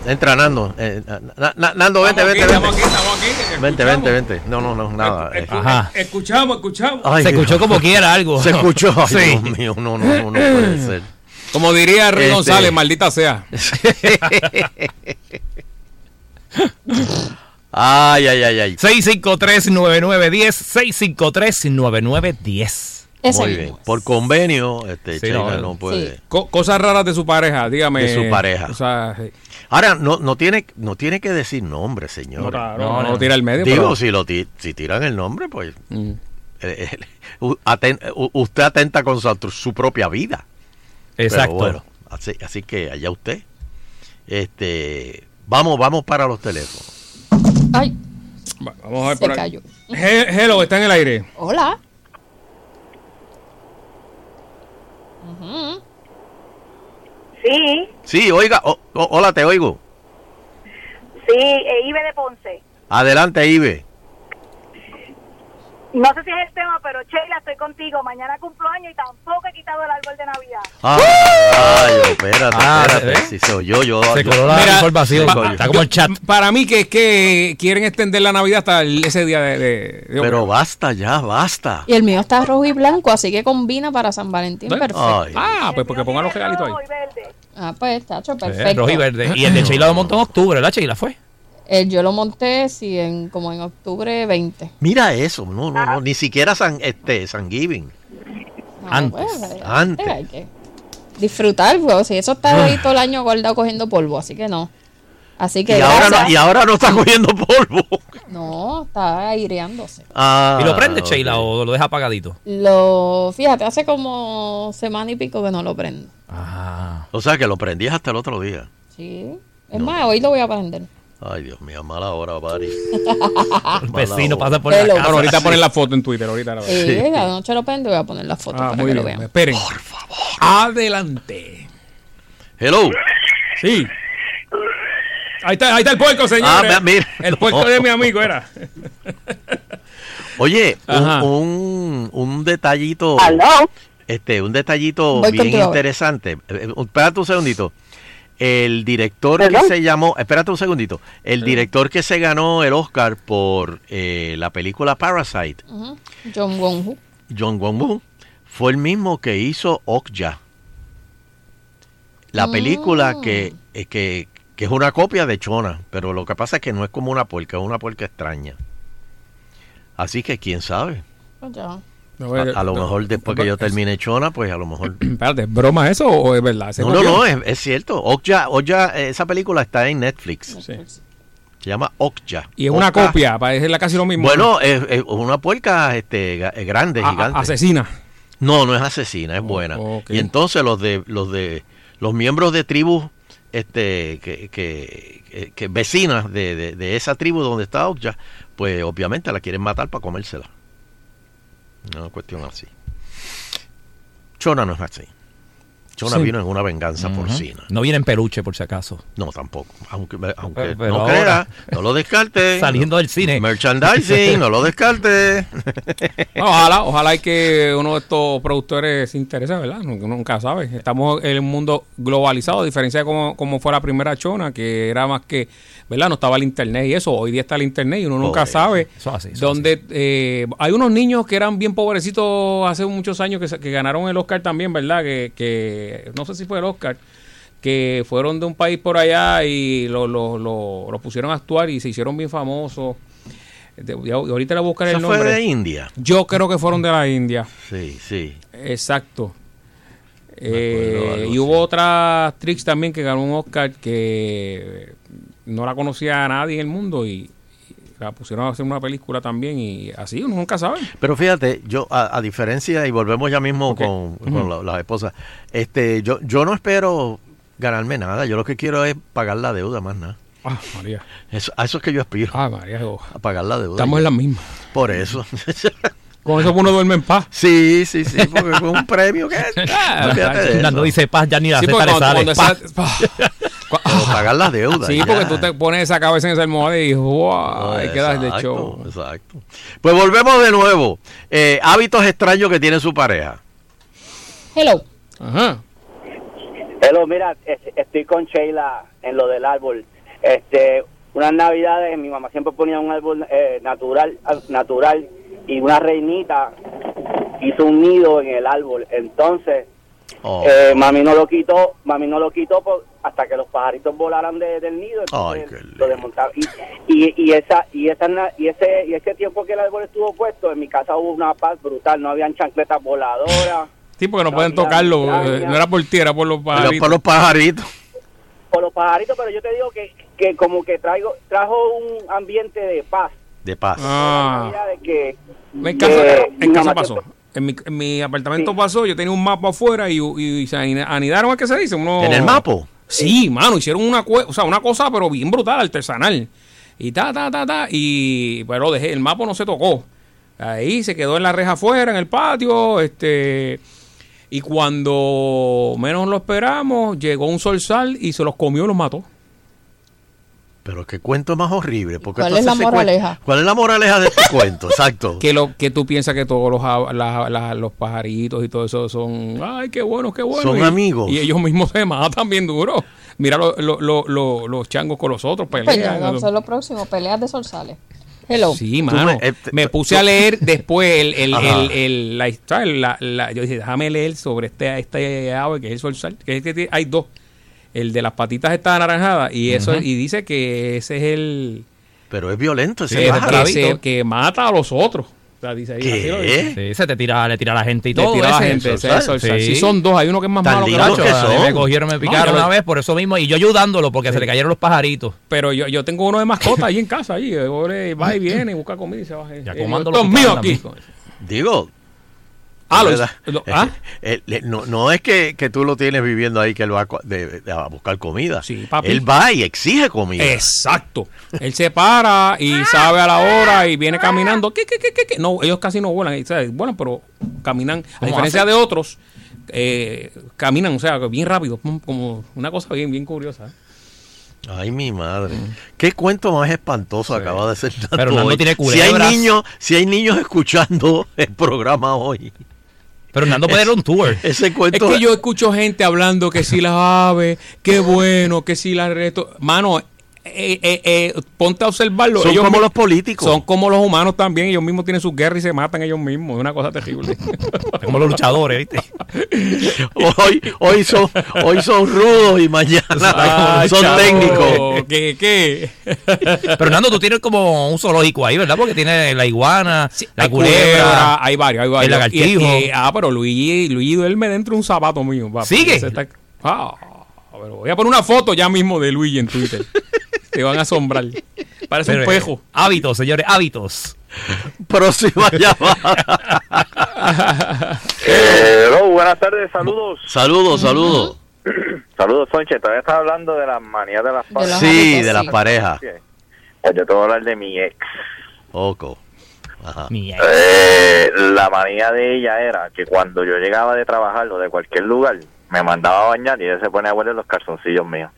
Speaker 4: Entra, Nando. Eh, Na- Na- Nando, vente,
Speaker 3: aquí,
Speaker 4: vente,
Speaker 3: estamos
Speaker 4: vente.
Speaker 3: aquí, estamos aquí.
Speaker 4: Vente,
Speaker 3: Escuchamos.
Speaker 4: vente, vente. No, no, no, nada. eh.
Speaker 3: Escu-
Speaker 6: Ajá.
Speaker 3: Escuchamos, escuchamos.
Speaker 4: Ay,
Speaker 6: Se
Speaker 4: Dios.
Speaker 6: escuchó como quiera algo.
Speaker 4: Se escuchó. Ay,
Speaker 6: Sí.
Speaker 4: Dios mío, no, no, no, no puede ser.
Speaker 3: Como diría Rey
Speaker 4: Este-
Speaker 3: González, maldita sea.
Speaker 4: Ay, ay, ay, ay.
Speaker 6: 653-9910, 653-9910.
Speaker 5: Ese
Speaker 4: Muy bien. Por convenio, este,
Speaker 6: Sí, no,
Speaker 4: puede.
Speaker 5: Sí.
Speaker 3: Co- cosas raras de su pareja, dígame.
Speaker 4: De su pareja.
Speaker 3: O sea, sí.
Speaker 4: Ahora, no, no, tiene, no tiene que decir nombre,
Speaker 3: no,
Speaker 4: señor.
Speaker 3: claro,
Speaker 6: No,
Speaker 3: no,
Speaker 6: no.
Speaker 3: tira al medio.
Speaker 4: Digo,
Speaker 3: pero-
Speaker 4: si, lo ti- si tiran el nombre, pues
Speaker 3: Mm.
Speaker 4: eh, eh, usted atenta con su, su propia vida.
Speaker 6: Exacto.
Speaker 4: Pero bueno, así, así que allá usted. Este, vamos, vamos para los teléfonos.
Speaker 5: Ay,
Speaker 3: Va- Vamos a ver
Speaker 5: se
Speaker 3: por
Speaker 5: cayó.
Speaker 3: He- Hello, está en el aire.
Speaker 5: Hola.
Speaker 7: Sí,
Speaker 4: Sí, oiga, o- o- hola, te oigo.
Speaker 7: sí, eh, Ibe de Ponce.
Speaker 4: Adelante, Ibe.
Speaker 7: No sé si es el tema, pero Sheila, estoy contigo. Mañana cumplo año y tampoco he quitado el árbol de Navidad.
Speaker 4: Ay, ay, espérate,
Speaker 6: Ah, ¿se
Speaker 4: espérate. Si se oyó, yo.
Speaker 6: Se
Speaker 4: yo-
Speaker 6: coló la
Speaker 3: Mira,
Speaker 6: información.
Speaker 3: pa-
Speaker 6: Está como el chat.
Speaker 3: Para mí que, que quieren extender la Navidad hasta el- ese día de... de- de-
Speaker 4: pero basta ya, basta.
Speaker 5: Y el mío está rojo y blanco, así que combina para San Valentín. Perfecto.
Speaker 4: Ay,
Speaker 3: Ah, pues porque pongan los regalitos ahí.
Speaker 7: rojo y verde.
Speaker 5: Ah, pues, tacho,
Speaker 6: Eh,
Speaker 5: perfecto.
Speaker 6: rojo y verde. Y el de Sheila lo montó en octubre, ¿verdad, Sheila? ¿Fue?
Speaker 5: Eh, yo lo monté, sí, en, como en octubre 20.
Speaker 4: Mira eso, no, no, no, ni siquiera San, este, San Giving.
Speaker 5: No,
Speaker 6: Antes,
Speaker 5: pues,
Speaker 4: antes.
Speaker 5: Hay que disfrutar, pues, si eso está ahí todo el año guardado cogiendo polvo, así que no. Así que
Speaker 4: Y ahora, no, y ahora no está cogiendo polvo.
Speaker 5: No, está aireándose.
Speaker 4: Ah,
Speaker 6: ¿Y lo prende. Sheila o lo deja apagadito?
Speaker 5: Lo, fíjate, hace como semana y pico que no lo prendo.
Speaker 6: Ah.
Speaker 4: O sea que lo prendías hasta el otro día.
Speaker 5: Sí. Es más, hoy lo voy a prender.
Speaker 4: Ay, Dios mío, mala hora, Bari.
Speaker 6: El vecino
Speaker 4: hora.
Speaker 6: pasa por la
Speaker 5: Hello.
Speaker 6: casa.
Speaker 3: Bueno, ahorita ponen la foto en Twitter, ahorita la
Speaker 5: Sí, la noche lo prendo y voy a poner la foto
Speaker 3: Ah,
Speaker 5: para
Speaker 3: muy
Speaker 5: que lo vean.
Speaker 3: Esperen. Por favor. Adelante.
Speaker 4: Hello.
Speaker 3: Sí. Ahí está, ahí está el puerco, señor.
Speaker 4: Ah, mira.
Speaker 3: El puerco de mi amigo era.
Speaker 4: Oye, un, un, un detallito.
Speaker 7: ¿Aló?
Speaker 4: Este, un detallito
Speaker 5: Voy
Speaker 4: bien interesante. Eh, eh, Espérate un segundito. El director que se llamó, espérate un segundito. El director que se ganó el Oscar por eh, la película Parasite.
Speaker 5: John Wong-Hu.
Speaker 4: John Woo, fue el mismo que hizo Okja. La película
Speaker 5: Mm.
Speaker 4: que, eh, que, que es una copia de Chona, pero lo que pasa es que no es como una puerca, es una puerca extraña. Así que quién sabe.
Speaker 5: Pues ya.
Speaker 4: A, a lo mejor después que yo termine Chona, pues a lo mejor...
Speaker 3: Espérate, ¿es broma eso o es verdad? ¿Se
Speaker 4: No, no, no, es, es cierto. Okja, Okja, eh, esa película está en Netflix.
Speaker 3: Sí.
Speaker 4: Se llama Okja.
Speaker 3: Y es una copia, parece casi lo mismo.
Speaker 4: Bueno, es, es una puerca este, eh, grande,
Speaker 3: A-
Speaker 4: gigante.
Speaker 3: asesina.
Speaker 4: No, no es asesina, es buena.
Speaker 3: ok.
Speaker 4: Y entonces los de los de los miembros de tribus este que, que, que- que vecinas de, de- de esa tribu donde está Okja, pues obviamente la quieren matar para comérsela. Una cuestión así. Chona no es así. Chona
Speaker 3: Sí.
Speaker 4: vino en una venganza porcina.
Speaker 6: No viene en peluche, por si acaso.
Speaker 4: No, tampoco. Aunque, aunque
Speaker 6: Pero- pero
Speaker 4: no
Speaker 6: ahora-
Speaker 4: crea, no lo descarte.
Speaker 6: Saliendo del cine.
Speaker 4: Merchandising, no lo descarte.
Speaker 3: Ojalá, ojalá y que uno de estos productores se interese, ¿verdad? Nunca, nunca sabe. Estamos en un mundo globalizado, a diferencia de como, como fue la primera chona, que era más que, ¿verdad? No estaba el internet y eso. Hoy día está el internet y uno nunca sabe
Speaker 6: Eso así, eso
Speaker 3: dónde eh, hay unos niños que eran bien pobrecitos hace muchos años que, ganaron el Oscar también, ¿verdad? Que, que no sé si fue el Oscar que fueron de un país por allá y lo, lo, lo, lo pusieron a actuar y se hicieron bien famosos. De- ahorita le voy a buscar
Speaker 4: Eso
Speaker 3: el
Speaker 4: fue
Speaker 3: nombre.
Speaker 4: de India.
Speaker 3: Yo creo que fueron de la India.
Speaker 4: Sí, sí.
Speaker 3: Exacto. Eh, y hubo otra actriz también que ganó un Oscar que no la conocía a nadie en el mundo y, y la pusieron a hacer una película también y así uno nunca sabe.
Speaker 4: Pero fíjate, yo a, a diferencia, y volvemos ya mismo con, con
Speaker 3: Ujú.
Speaker 4: la- las esposas, este, yo, yo no espero ganarme nada, yo lo que quiero es pagar la deuda más nada.
Speaker 3: Ah, María.
Speaker 4: Eso, a eso es que yo aspiro,
Speaker 3: Ah, María. oh.
Speaker 4: a pagar la deuda.
Speaker 3: Estamos en las mismas.
Speaker 4: Por eso.
Speaker 3: Con eso uno duerme en paz.
Speaker 4: sí, sí, sí, porque con un premio que.
Speaker 6: Cuando dice paz, ya ni la
Speaker 3: Sí, cuando,
Speaker 6: sale.
Speaker 3: cuando
Speaker 6: Paz.
Speaker 3: esa-
Speaker 4: Pagar la deuda.
Speaker 3: Sí,
Speaker 4: ya.
Speaker 3: porque tú te pones esa cabeza en esa almohada y wow, ahí quedas de
Speaker 4: Exacto,
Speaker 3: show.
Speaker 4: Exacto. Pues volvemos de nuevo. Eh, hábitos extraños que tiene su pareja.
Speaker 5: Hello.
Speaker 3: Ajá.
Speaker 8: Hello, mira, es- estoy con Sheila en lo del árbol. Este, unas navidades mi mamá siempre ponía un árbol eh, natural, natural y una reinita hizo un nido en el árbol. Entonces,
Speaker 4: Oh,
Speaker 8: eh, mami no lo quitó, mami no lo quitó por- hasta que los pajaritos volaran de- del nido.
Speaker 4: Ay,
Speaker 8: lo desmontaron. Y, y, y esa y esa y ese y ese tiempo que el árbol estuvo puesto, en mi casa hubo una paz brutal. No habían chancletas voladoras.
Speaker 3: Sí, porque no
Speaker 8: No
Speaker 3: pueden
Speaker 8: había
Speaker 3: tocarlo.
Speaker 8: extraña.
Speaker 3: eh, No era por ti, era por los
Speaker 4: Pero
Speaker 3: pajaritos.
Speaker 4: por los pajaritos.
Speaker 8: por los pajaritos, pero yo te digo que, que como que traigo trajo un ambiente de paz.
Speaker 4: De paz.
Speaker 3: Ah.
Speaker 8: De que,
Speaker 3: En casa, en pasó. En mi, en mi apartamento
Speaker 8: Sí.
Speaker 3: pasó, yo tenía un mapa afuera y, y, se anidaron, ¿a qué se dice? Uno-
Speaker 4: ¿En el mapo?
Speaker 3: Sí, mano, hicieron una, o sea, una cosa, pero bien brutal, artesanal. Y ta, ta, ta, ta, y pero dejé, el mapa no se tocó. Ahí se quedó en la reja afuera, en el patio, este... Y cuando menos lo esperamos, llegó un solsal y se los comió y los mató.
Speaker 4: Pero qué cuento más horrible. Porque
Speaker 5: ¿Cuál es la moraleja?
Speaker 4: ¿Cuál es la moraleja de este cuento? Exacto.
Speaker 3: Que lo que tú piensas que todos los, la- la- los pajaritos y todo eso son, ay, qué bueno, qué bueno.
Speaker 4: Son
Speaker 3: y,
Speaker 4: amigos.
Speaker 3: Y ellos mismos se matan bien duro. Mira lo- lo- lo- lo- los changos con los otros
Speaker 5: ya,
Speaker 3: pelean.
Speaker 5: vamos a hacer lo próximo, peleas de solsales. Hello.
Speaker 3: Sí,
Speaker 4: Tú
Speaker 3: mano.
Speaker 4: me- eh,
Speaker 3: me
Speaker 4: tú-
Speaker 3: puse a leer después el, el, el, el- la historia. la- la- yo dije, déjame leer sobre este, este ave que es el solsal. Que es que tiene- hay dos. El de las patitas está anaranjada y eso y dice que ese es el
Speaker 4: Pero es violento ese
Speaker 3: que,
Speaker 4: pájaro.
Speaker 3: que se- que mata a los otros. O sea, dice ahí,
Speaker 4: ¿Qué?
Speaker 3: así lo dice.
Speaker 6: Sí, se te tira, le tira a la gente y
Speaker 3: Le
Speaker 6: todo.
Speaker 3: tira a la gente, es solsal.
Speaker 6: Sí.
Speaker 3: Sí, son dos. Hay uno que es más
Speaker 4: Tan
Speaker 3: malo que otro.
Speaker 6: me cogieron, me
Speaker 3: No,
Speaker 6: picaron
Speaker 3: yo
Speaker 6: una
Speaker 3: lo-
Speaker 6: vez por eso mismo. Y yo ayudándolo porque se le cayeron los pajaritos.
Speaker 3: Pero yo, yo tengo uno de mascota ahí en casa. Ahí, el pobre va y viene y busca comida y se va.
Speaker 6: Ya
Speaker 3: Eh,
Speaker 6: comando
Speaker 3: esto
Speaker 6: lo
Speaker 3: es mío aquí.
Speaker 4: Digo.
Speaker 3: Ah, lo- lo- ah.
Speaker 4: Eh, eh, no, no es que, que tú lo tienes viviendo ahí que él va a, cu- de- de- a buscar comida.
Speaker 3: Sí, papi.
Speaker 4: Él va y exige comida.
Speaker 3: Exacto. Él se para y sabe a la hora y viene caminando. ¿Qué, qué, qué, qué, qué? No, ellos casi no vuelan. Bueno, pero caminan. A
Speaker 6: ¿Cómo
Speaker 3: diferencia de otros, eh, caminan, o sea, bien rápido. Como una cosa bien, bien curiosa. ¿eh?
Speaker 4: Ay, mi madre. Qué cuento más espantoso acaba de ser.
Speaker 6: Pero
Speaker 4: hoy.
Speaker 6: tiene
Speaker 4: si hay
Speaker 6: culebras.
Speaker 4: niños, si hay niños escuchando el programa hoy,
Speaker 6: Pero Nando puede dar un tour.
Speaker 4: ese
Speaker 3: Es
Speaker 4: cuento.
Speaker 3: que yo escucho gente hablando que si las aves, qué bueno, que si las resto. Mano, eh, eh, eh, ponte a observarlo.
Speaker 4: son
Speaker 3: Ellos
Speaker 4: como los políticos.
Speaker 3: Son como los humanos también. Ellos mismos tienen sus guerras y se matan ellos mismos. Es una cosa terrible.
Speaker 6: Como los luchadores, ¿viste?
Speaker 4: hoy, hoy son, hoy son rudos y mañana son
Speaker 3: chavo,
Speaker 4: técnicos.
Speaker 3: ¿Qué? qué?
Speaker 6: Pero Nando, tú tienes como un zoológico ahí, ¿verdad? Porque tiene la iguana, la culebra.
Speaker 3: hay varios, hay varios.
Speaker 6: el lagartijo.
Speaker 3: Y- y- ah, pero Luigi, Luigi duerme dentro de un zapato mío.
Speaker 6: ¿Sigue?
Speaker 3: Está- ah, pero voy a poner una foto ya mismo de Luigi en Twitter. Te van a asombrar. Parece
Speaker 6: Pero,
Speaker 3: un pejo.
Speaker 6: eh, hábitos, señores, hábitos.
Speaker 4: Próxima llamada.
Speaker 9: Hello, buenas tardes, saludos.
Speaker 4: Saludos, saludos.
Speaker 9: Saludos, Sonche. Todavía estás hablando de las manías de las parejas.
Speaker 4: Sí,
Speaker 5: hábitos,
Speaker 4: de las
Speaker 5: sí.
Speaker 4: parejas.
Speaker 9: Pues yo te voy a hablar de mi ex.
Speaker 4: Oco. Ajá.
Speaker 6: Mi ex.
Speaker 9: Eh, la manía de ella era que cuando yo llegaba de trabajar o de cualquier lugar, me mandaba a bañar y ella se ponía a hueler los calzoncillos míos.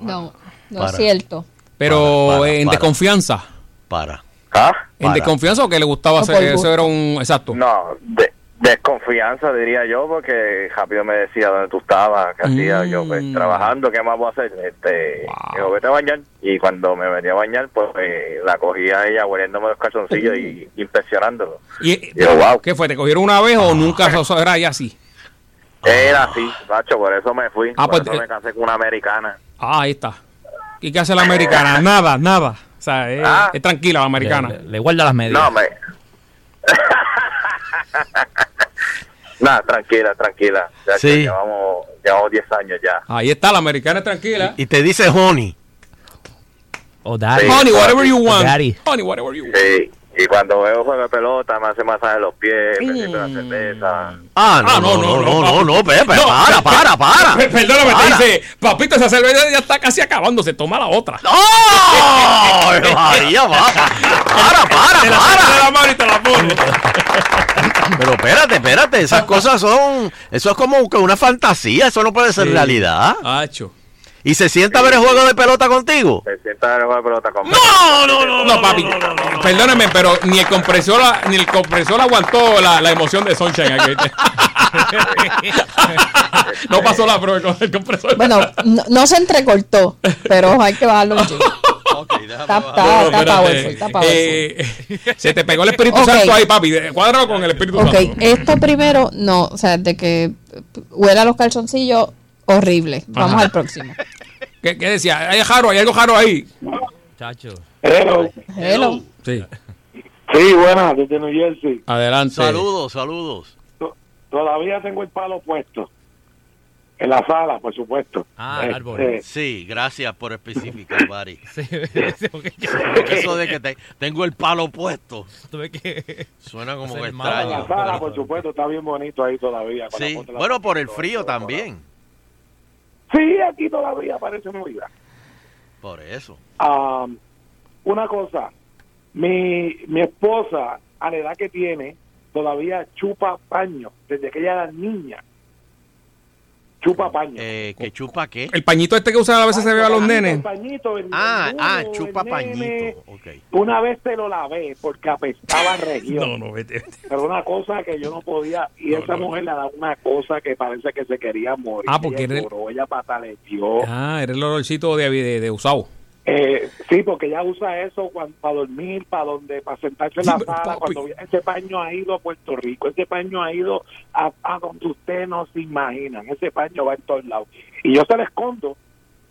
Speaker 5: No, no
Speaker 4: Para.
Speaker 5: es cierto.
Speaker 3: Pero
Speaker 4: Para, para,
Speaker 3: en
Speaker 4: para.
Speaker 3: desconfianza.
Speaker 4: Para.
Speaker 9: ¿Ah?
Speaker 3: ¿En
Speaker 4: Para.
Speaker 3: desconfianza o que le gustaba hacer?
Speaker 5: por
Speaker 3: Eso era un. Exacto.
Speaker 9: No, de, desconfianza diría yo, porque rápido me decía dónde tú estabas, qué hacía yo, pues
Speaker 3: Mm.
Speaker 9: trabajando, ¿qué más voy a hacer? Este,
Speaker 3: Wow.
Speaker 9: dijo, vete a bañar. Y cuando me venía a bañar, pues eh, la cogía ella hueliéndome los calzoncillos y inspeccionándolo.
Speaker 3: Y,
Speaker 9: Yo, wow.
Speaker 3: ¿Qué fue? ¿Te cogieron una vez o nunca eso era ya así?
Speaker 9: Era así, macho, por eso me fui.
Speaker 3: Ah,
Speaker 9: por
Speaker 3: pues,
Speaker 9: eso
Speaker 3: eh.
Speaker 9: me casé con una americana.
Speaker 3: Ah, ahí está. ¿Y qué hace la americana? Nada, nada. O sea, es,
Speaker 9: Ah.
Speaker 3: es tranquila la americana.
Speaker 6: Le, le guarda las medias.
Speaker 9: No, me... Nada, tranquila, tranquila. Ya
Speaker 4: Sí.
Speaker 9: que Llevamos, llevamos 10 años ya.
Speaker 3: Ahí está, la americana es tranquila.
Speaker 4: Y te dice honey.
Speaker 6: Oh, daddy.
Speaker 9: Sí.
Speaker 3: Honey, whatever you want.
Speaker 6: Daddy.
Speaker 3: Honey, whatever you want.
Speaker 9: Sí, y cuando veo juego de pelota, me hace masaje en los pies, me sirve la
Speaker 3: Mm.
Speaker 9: cerveza.
Speaker 4: Ah, no,
Speaker 3: Ah,
Speaker 4: no, no, no, no, no, Pepe,
Speaker 3: No,
Speaker 4: para, para, para.
Speaker 3: Per- Perdóname,
Speaker 4: Para.
Speaker 3: te dice, papito, esa cerveza ya está casi acabándose, toma la otra.
Speaker 4: ¡Oh! María, va. Para, para,
Speaker 3: Te la
Speaker 4: para.
Speaker 3: mano y te la pone.
Speaker 4: Pero espérate, espérate, esas cosas son, eso es como que una fantasía, eso no puede ser realidad.
Speaker 3: Hacho.
Speaker 4: ¿Y se sienta a ver el juego de pelota contigo?
Speaker 9: Se sienta en el juego de pelota conmigo.
Speaker 4: No, no, no,
Speaker 3: No, papi, perdóname, pero ni el compresor, ni el compresor aguantó la, la emoción de Sunshine. no pasó la prueba con el compresor.
Speaker 5: Bueno, no, no se entrecortó, pero hay que bajarlo un chico. Está, está, está
Speaker 3: espérate.
Speaker 5: powerful, está powerful.
Speaker 3: Eh, se te pegó el Espíritu
Speaker 5: Ok.
Speaker 3: Santo ahí, papi. Cuadrado con el Espíritu
Speaker 5: Ok,
Speaker 3: Santo.
Speaker 5: esto primero, no, o sea, de que huela los calzoncillos, Horrible. Vamos
Speaker 3: Ajá.
Speaker 5: al próximo.
Speaker 3: ¿Qué, qué decía? Hay jaro, hay algo jaro ahí.
Speaker 6: Chacho.
Speaker 10: Hello.
Speaker 5: Hello.
Speaker 3: Sí.
Speaker 10: Sí, buenas, desde New Jersey.
Speaker 3: Adelante.
Speaker 4: Saludos, saludos.
Speaker 10: To- Todavía tengo el palo puesto. En la sala, por supuesto.
Speaker 6: Ah,
Speaker 10: Este,
Speaker 6: árbol.
Speaker 4: Sí, gracias por especificar, Bari.
Speaker 6: Sí,
Speaker 4: eso de que te- tengo el palo puesto
Speaker 6: tuve que.
Speaker 4: suena como que
Speaker 10: En
Speaker 6: mal.
Speaker 10: la
Speaker 4: extraño.
Speaker 10: sala, por supuesto, está bien bonito ahí todavía.
Speaker 4: Sí, bueno, por el frío también.
Speaker 10: Sí, aquí todavía parece muy bien.
Speaker 4: Por eso.
Speaker 10: Ah, una cosa, mi, mi esposa, a la edad que tiene, todavía chupa paño, desde que ella era niña. Chupa paño.
Speaker 4: Eh, ¿Que chupa qué?
Speaker 3: El pañito este que usan a veces se ve a los nenes.
Speaker 10: El pañito, el
Speaker 4: Ah, ah, chupa
Speaker 10: el nene.
Speaker 4: pañito. Ok.
Speaker 10: Una vez te lo lavé porque apestaba región.
Speaker 3: No, no, vete. vete.
Speaker 10: Pero una cosa que yo no podía, y esa mujer le da una cosa que parece que se quería morir.
Speaker 3: Ah, porque
Speaker 10: ella
Speaker 3: era el-
Speaker 10: ella pataleció.
Speaker 3: Ah, era el olorcito de, de, de usado.
Speaker 10: Eh, sí, porque ella usa eso cuando, para dormir, para donde, para sentarse en la sala.
Speaker 3: papi.
Speaker 10: Cuando ese paño ha ido a Puerto Rico, ese paño ha ido a, a donde ustedes no se imaginan. Ese paño va en todos lados. Y yo se la escondo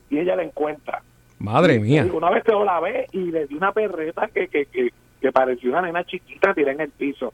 Speaker 10: y ella la encuentra.
Speaker 3: Madre
Speaker 10: Y
Speaker 3: mía.
Speaker 10: Una vez te lo lavé y le di una perreta que, que, que, que parecía una nena chiquita tiré en el piso.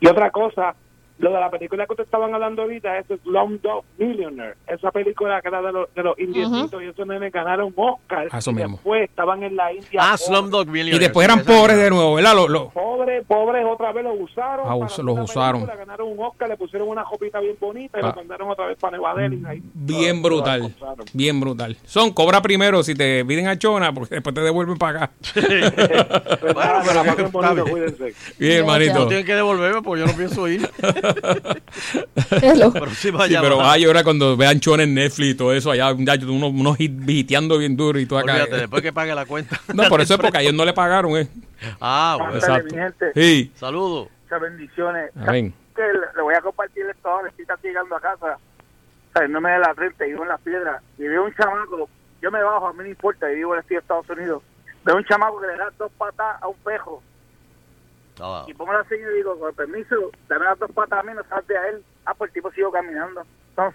Speaker 10: Y otra cosa, lo de la película que ustedes estaban hablando ahorita, es Slumdog Millionaire. Esa película que era de los, de los indiecitos y esos nenes ganaron Oscar.
Speaker 3: Ah, eso
Speaker 10: y
Speaker 3: mismo.
Speaker 10: después estaban en la India.
Speaker 4: Ah. Slumdog
Speaker 3: Y
Speaker 4: Millionaire.
Speaker 3: después eran pobres de nuevo, ¿verdad? Lo- lo-
Speaker 10: Pobres, pobres, otra vez los usaron.
Speaker 3: Ah,
Speaker 10: para
Speaker 3: us-
Speaker 10: hacer
Speaker 3: los usaron.
Speaker 10: película, Ganaron un Oscar, le pusieron una copita bien bonita y
Speaker 3: Ah.
Speaker 10: lo mandaron otra vez para Nueva Delhi. ahí.
Speaker 3: Bien
Speaker 10: Lo- lo
Speaker 3: brutal. Bien brutal. Son, cobra primero si te piden a Chona, porque después te devuelven para acá.
Speaker 10: Que la pasen
Speaker 4: está
Speaker 10: bonito,
Speaker 4: bien.
Speaker 10: cuídense.
Speaker 3: Bien, hermanito.
Speaker 4: No tienen que devolverme porque yo no pienso ir.
Speaker 5: Hello.
Speaker 4: Próxima
Speaker 3: Sí, pero vas a llorar cuando vean Chona en Netflix y todo eso allá, unos, unos bien duro y todo acá.
Speaker 4: Olvídate, después que pague la cuenta.
Speaker 3: No, por eso es porque a ellos no le pagaron, eh.
Speaker 4: Ah, bueno.
Speaker 3: Exacto. Sí.
Speaker 4: Saludos.
Speaker 11: Muchas bendiciones.
Speaker 3: Amén.
Speaker 11: Que le, voy a compartir esto ahora. Estoy llegando a casa, saliéndome de la 30 y vivo en las piedras. Y veo un chamaco, yo me bajo, a mí no importa, y vivo en el estado de Estados Unidos. Veo un chamaco que le da dos patas a un pejo. Y pongo la señal y digo, con permiso, dame las dos patas a mí, no salte a él. Ah, pues el tipo sigo caminando.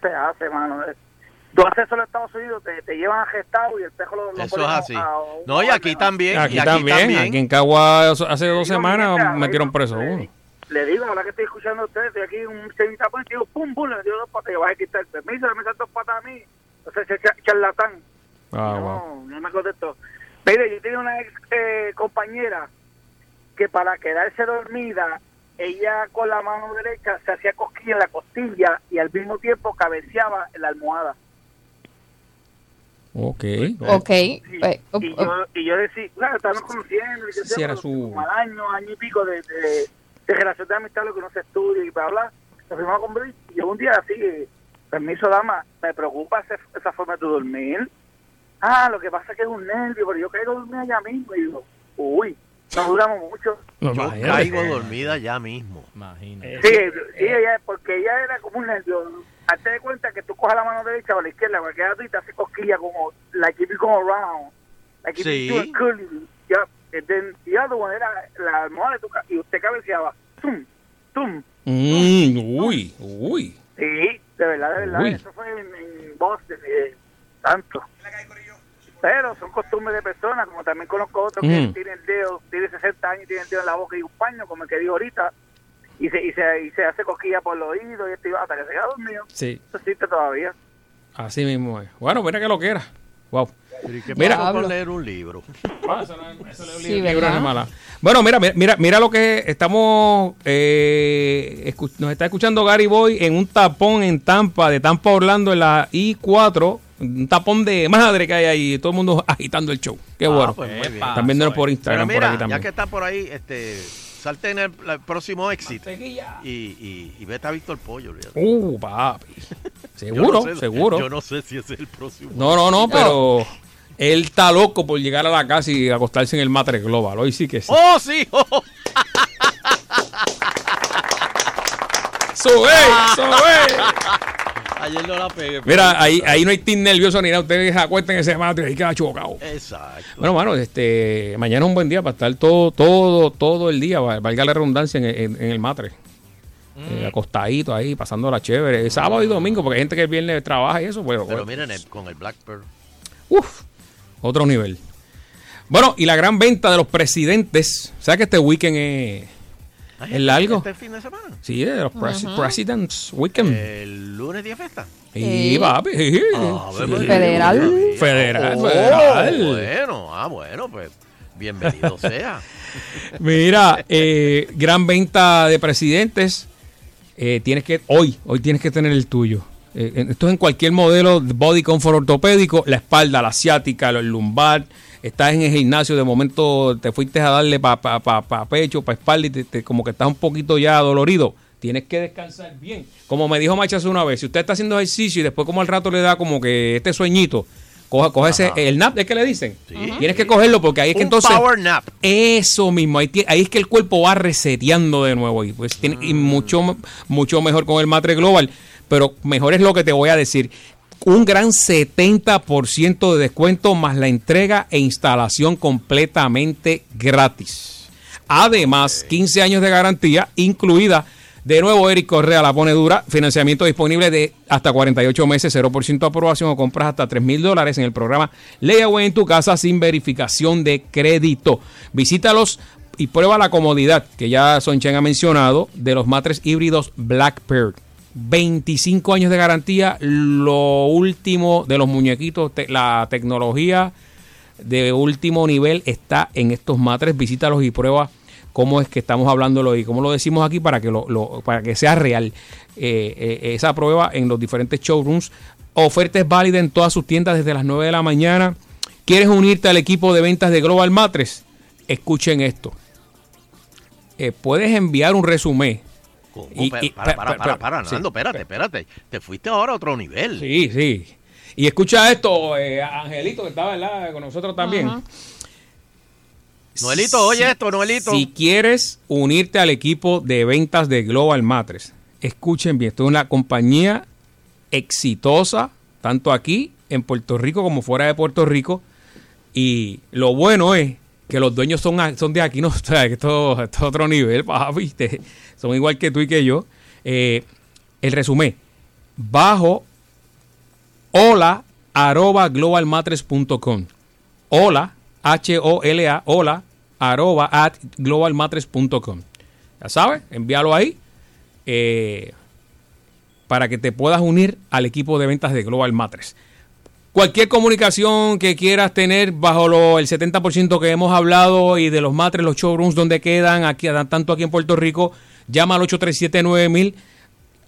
Speaker 11: Se hace, mano. Tú haces eso en los Estados Unidos, te, te llevan arrestado y el pejo lo, lo
Speaker 4: Eso es así.
Speaker 11: a
Speaker 4: No, y aquí también.
Speaker 3: Aquí,
Speaker 4: y aquí
Speaker 3: también, aquí en Cagua hace dos semanas metieron preso uno.
Speaker 11: Le digo, ahora que estoy escuchando a ustedes, estoy aquí un semitapón y digo, pum, pum, le digo dos patas, que vas a quitar el permiso, le esas dos patas a mí. Entonces, charlatán.
Speaker 3: Ah,
Speaker 11: no,
Speaker 3: wow.
Speaker 11: no me contestó. Mire, yo tenía una ex eh, compañera que para quedarse dormida, ella con la mano derecha se hacía cosquilla en la costilla y al mismo tiempo cabeceaba en la almohada.
Speaker 3: Ok.
Speaker 5: Ok.
Speaker 11: Y,
Speaker 5: pues,
Speaker 11: y yo, y yo decía, claro, estábamos conociendo, y yo
Speaker 3: Sí,
Speaker 11: decía,
Speaker 3: era su-
Speaker 11: como al año, año y pico de, de, de relación de amistad, lo que uno se estudia y para hablar, nos fuimos a convivir, y yo un día así, eh, permiso dama, me preocupa ese- esa forma de tu dormir. Ah, lo que pasa es que es un nervio, pero yo caigo a dormir allá mismo, y digo, uy, no duramos mucho.
Speaker 3: No,
Speaker 4: Yo
Speaker 3: imagínate.
Speaker 4: caigo dormida ya mismo.
Speaker 6: Imagínate.
Speaker 11: Sí, sí, ella, porque ella era como un nervio. Hazte de cuenta que tú cojas la mano derecha o la izquierda, de ti te hace cosquilla como, like if you go around, like if
Speaker 4: Sí.
Speaker 11: you do a curly, yeah. And then the other one era la almohada de tu ca- y usted cabeceaba, tum, tum.
Speaker 3: Mm, uy, uy.
Speaker 11: Sí, de verdad, de verdad,
Speaker 3: Uy.
Speaker 11: eso fue en, en Boston, eh, tanto. Pero son costumbres de personas, como también conozco otros que tienen el dedo, tiene 60 años y tiene el dedo en la boca y un paño, como el que dijo ahorita, y se, y se, y se hace cosquilla por los oídos y esto y hasta que se queda dormido.
Speaker 3: Sí,
Speaker 11: Eso existe todavía.
Speaker 3: así mismo es. Bueno, mira que lo quiera. Wow.
Speaker 4: Pero ¿y qué
Speaker 3: Mira.
Speaker 5: Pablo.
Speaker 4: leer un libro?
Speaker 5: Sí,
Speaker 3: Libro
Speaker 5: ¿verdad?
Speaker 3: no es mala. Bueno, mira, mira, mira, mira lo que estamos. eh, nos está escuchando Gary Boy en un tapón en Tampa, de Tampa Orlando, en la I4. Un tapón de madre que hay ahí. Todo el mundo agitando el show. Qué
Speaker 4: Ah,
Speaker 3: bueno.
Speaker 4: pues muy bien.
Speaker 3: Están viéndolo por Instagram, por aquí
Speaker 4: ya
Speaker 3: también.
Speaker 4: que está por ahí, este, salte en el, el próximo éxito y, y, y vete a Víctor Pollo. olvídate.
Speaker 3: Uh, papi.
Speaker 4: Yo
Speaker 3: Seguro,
Speaker 4: no sé-
Speaker 3: seguro.
Speaker 4: Yo no sé si ese es el próximo.
Speaker 3: No, no, no, pero él está loco por llegar a la casa y acostarse en el Matre Global. Hoy sí que sí.
Speaker 4: ¡Oh, sí! ¡Oh!
Speaker 3: ¡Sube! ¡Sube!
Speaker 4: Ayer no la pegué.
Speaker 3: Mira, ahí, ahí no hay team nervioso ni nada. Ustedes acuesten ese Matre y ahí queda chocado.
Speaker 4: Exacto.
Speaker 3: Bueno, mano, este, mañana es un buen día para estar todo, todo, todo el día, va- valga la redundancia, en, en- en el Matre. eh, acostadito ahí, pasándola chévere. Sábado y domingo, porque hay gente que el viernes trabaja y eso, pues,
Speaker 4: Pero miren, el- con el Blackbird.
Speaker 3: uf, otro nivel. Bueno, y la gran venta de los presidentes. ¿Sabes que este weekend es, es largo?
Speaker 4: Este fin de semana.
Speaker 3: Sí, de los presi- Presidents Weekend.
Speaker 4: El lunes día de fiesta.
Speaker 3: y
Speaker 5: Sí.
Speaker 3: papi, sí.
Speaker 4: Ah,
Speaker 3: Sí.
Speaker 4: María.
Speaker 5: Federal.
Speaker 3: Federal,
Speaker 4: Oh,
Speaker 3: federal.
Speaker 4: Bueno, ah, bueno, pues bienvenido sea.
Speaker 3: Mira, eh, gran venta de presidentes. Eh, tienes que hoy, hoy tienes que tener el tuyo. Eh, esto es en cualquier modelo de body comfort ortopédico, la espalda, la asiática, el lumbar. Estás en el gimnasio, de momento te fuiste a darle para pa, pa- pa pecho, para espalda y te- te- como que estás un poquito ya dolorido. Tienes que descansar bien. Como me dijo Machas una vez, si usted está haciendo ejercicio y después como al rato le da como que este sueñito, coja, coja ese, el nap, es que le dicen. Tienes que cogerlo porque ahí es que
Speaker 4: Un
Speaker 3: entonces...
Speaker 4: power nap.
Speaker 3: Eso mismo, ahí, ahí es que el cuerpo va reseteando de nuevo y pues tiene y mucho mucho mejor con el Matre Global, pero mejor es lo que te voy a decir. Un gran 70% de descuento más la entrega e instalación completamente gratis. Además, 15 años de garantía incluida. De nuevo, Eric Correa la pone dura. Financiamiento disponible de hasta 48 meses, 0% aprobación o compras hasta 3 mil dólares en el programa Layaway en tu casa sin verificación de crédito. Visítalos y prueba la comodidad que ya Sonchen ha mencionado de los matres híbridos Blackbird. 25 años de garantía, lo último de los muñequitos, la tecnología de último nivel está en estos matres. Visítalos y prueba cómo es que estamos hablándolo y cómo lo decimos aquí para que, lo, lo- para que sea real eh, eh, esa prueba en los diferentes showrooms. Oferta es válida en todas sus tiendas desde las 9 de la mañana. ¿Quieres unirte al equipo de ventas de Global Matres? Escuchen esto. Eh, puedes enviar un resumen.
Speaker 4: ¿Cómo?
Speaker 3: Y-
Speaker 4: Para,
Speaker 3: y-
Speaker 4: para, para. Nando, espérate, espérate. Te fuiste ahora a otro nivel.
Speaker 3: Sí, sí. Y escucha esto, eh, Angelito, que estaba ¿verdad? con nosotros también.
Speaker 5: Ajá.
Speaker 4: Noelito, oye esto, Noelito.
Speaker 3: Si quieres unirte al equipo de ventas de Global Matres, escuchen bien, esto es una compañía exitosa, tanto aquí en Puerto Rico como fuera de Puerto Rico. Y lo bueno es que los dueños son, son de aquí, no, o sea, esto, esto es otro nivel, papi, son igual que tú y que yo. Eh, el resumen, bajo hola arroba globalmatres.com. Hola, H-O-L-A, hola, arroba at globalmatres.com. Ya sabes, envíalo ahí eh, para que te puedas unir al equipo de ventas de Global Matres. Cualquier comunicación que quieras tener bajo lo- el 70% que hemos hablado y de los matres, los showrooms donde quedan, aquí, tanto aquí en Puerto Rico, llama al 837-9000.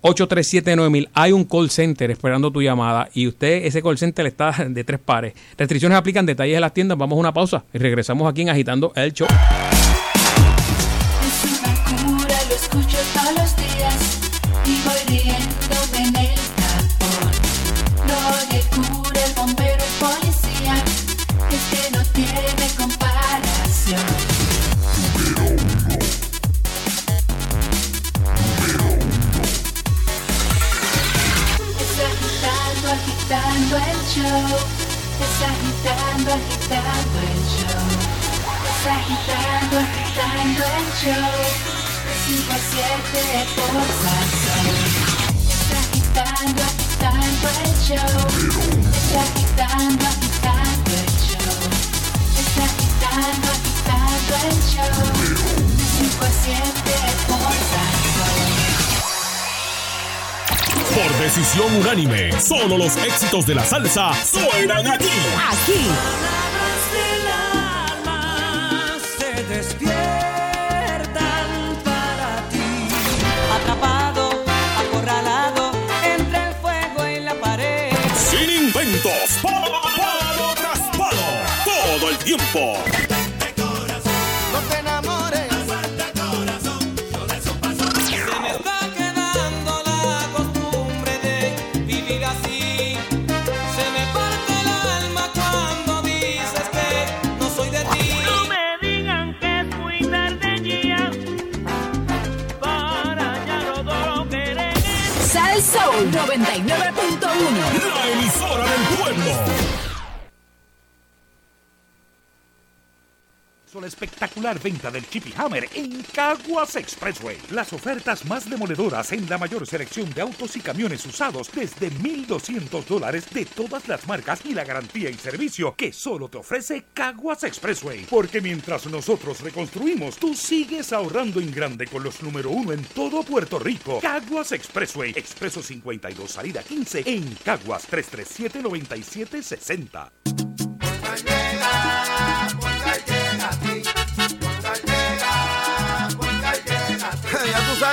Speaker 3: 837-9000. Hay un call center esperando tu llamada y usted, ese call center está de tres pares. Restricciones aplican, detalles de las tiendas. Vamos a una pausa y regresamos aquí en Agitando el Show.
Speaker 12: Show. Es agitando, agitando el show. Es agitando, agitando el show. De cinco a siete por Salsón. Es agitando, agitando el show. Es agitando, agitando el show. Es agitando, agitando el show. De cinco a siete por Salsón.
Speaker 1: Por decisión unánime, solo los éxitos de la salsa suenan aquí.
Speaker 2: Aquí.
Speaker 13: se despiertan para ti. Atrapado, acorralado entre el fuego y la pared.
Speaker 1: Sin inventos, palo tras palo, todo el tiempo. Espectacular venta del Chip y Hammer en Caguas Expressway. Las ofertas más demoledoras en la mayor selección de autos y camiones usados desde 1,200 dólares de todas las marcas y la garantía y servicio que solo te ofrece Caguas Expressway. Porque mientras nosotros reconstruimos, tú sigues ahorrando en grande con los número uno en todo Puerto Rico. Caguas Expressway, Expreso 52, salida 15 en Caguas 337-9760.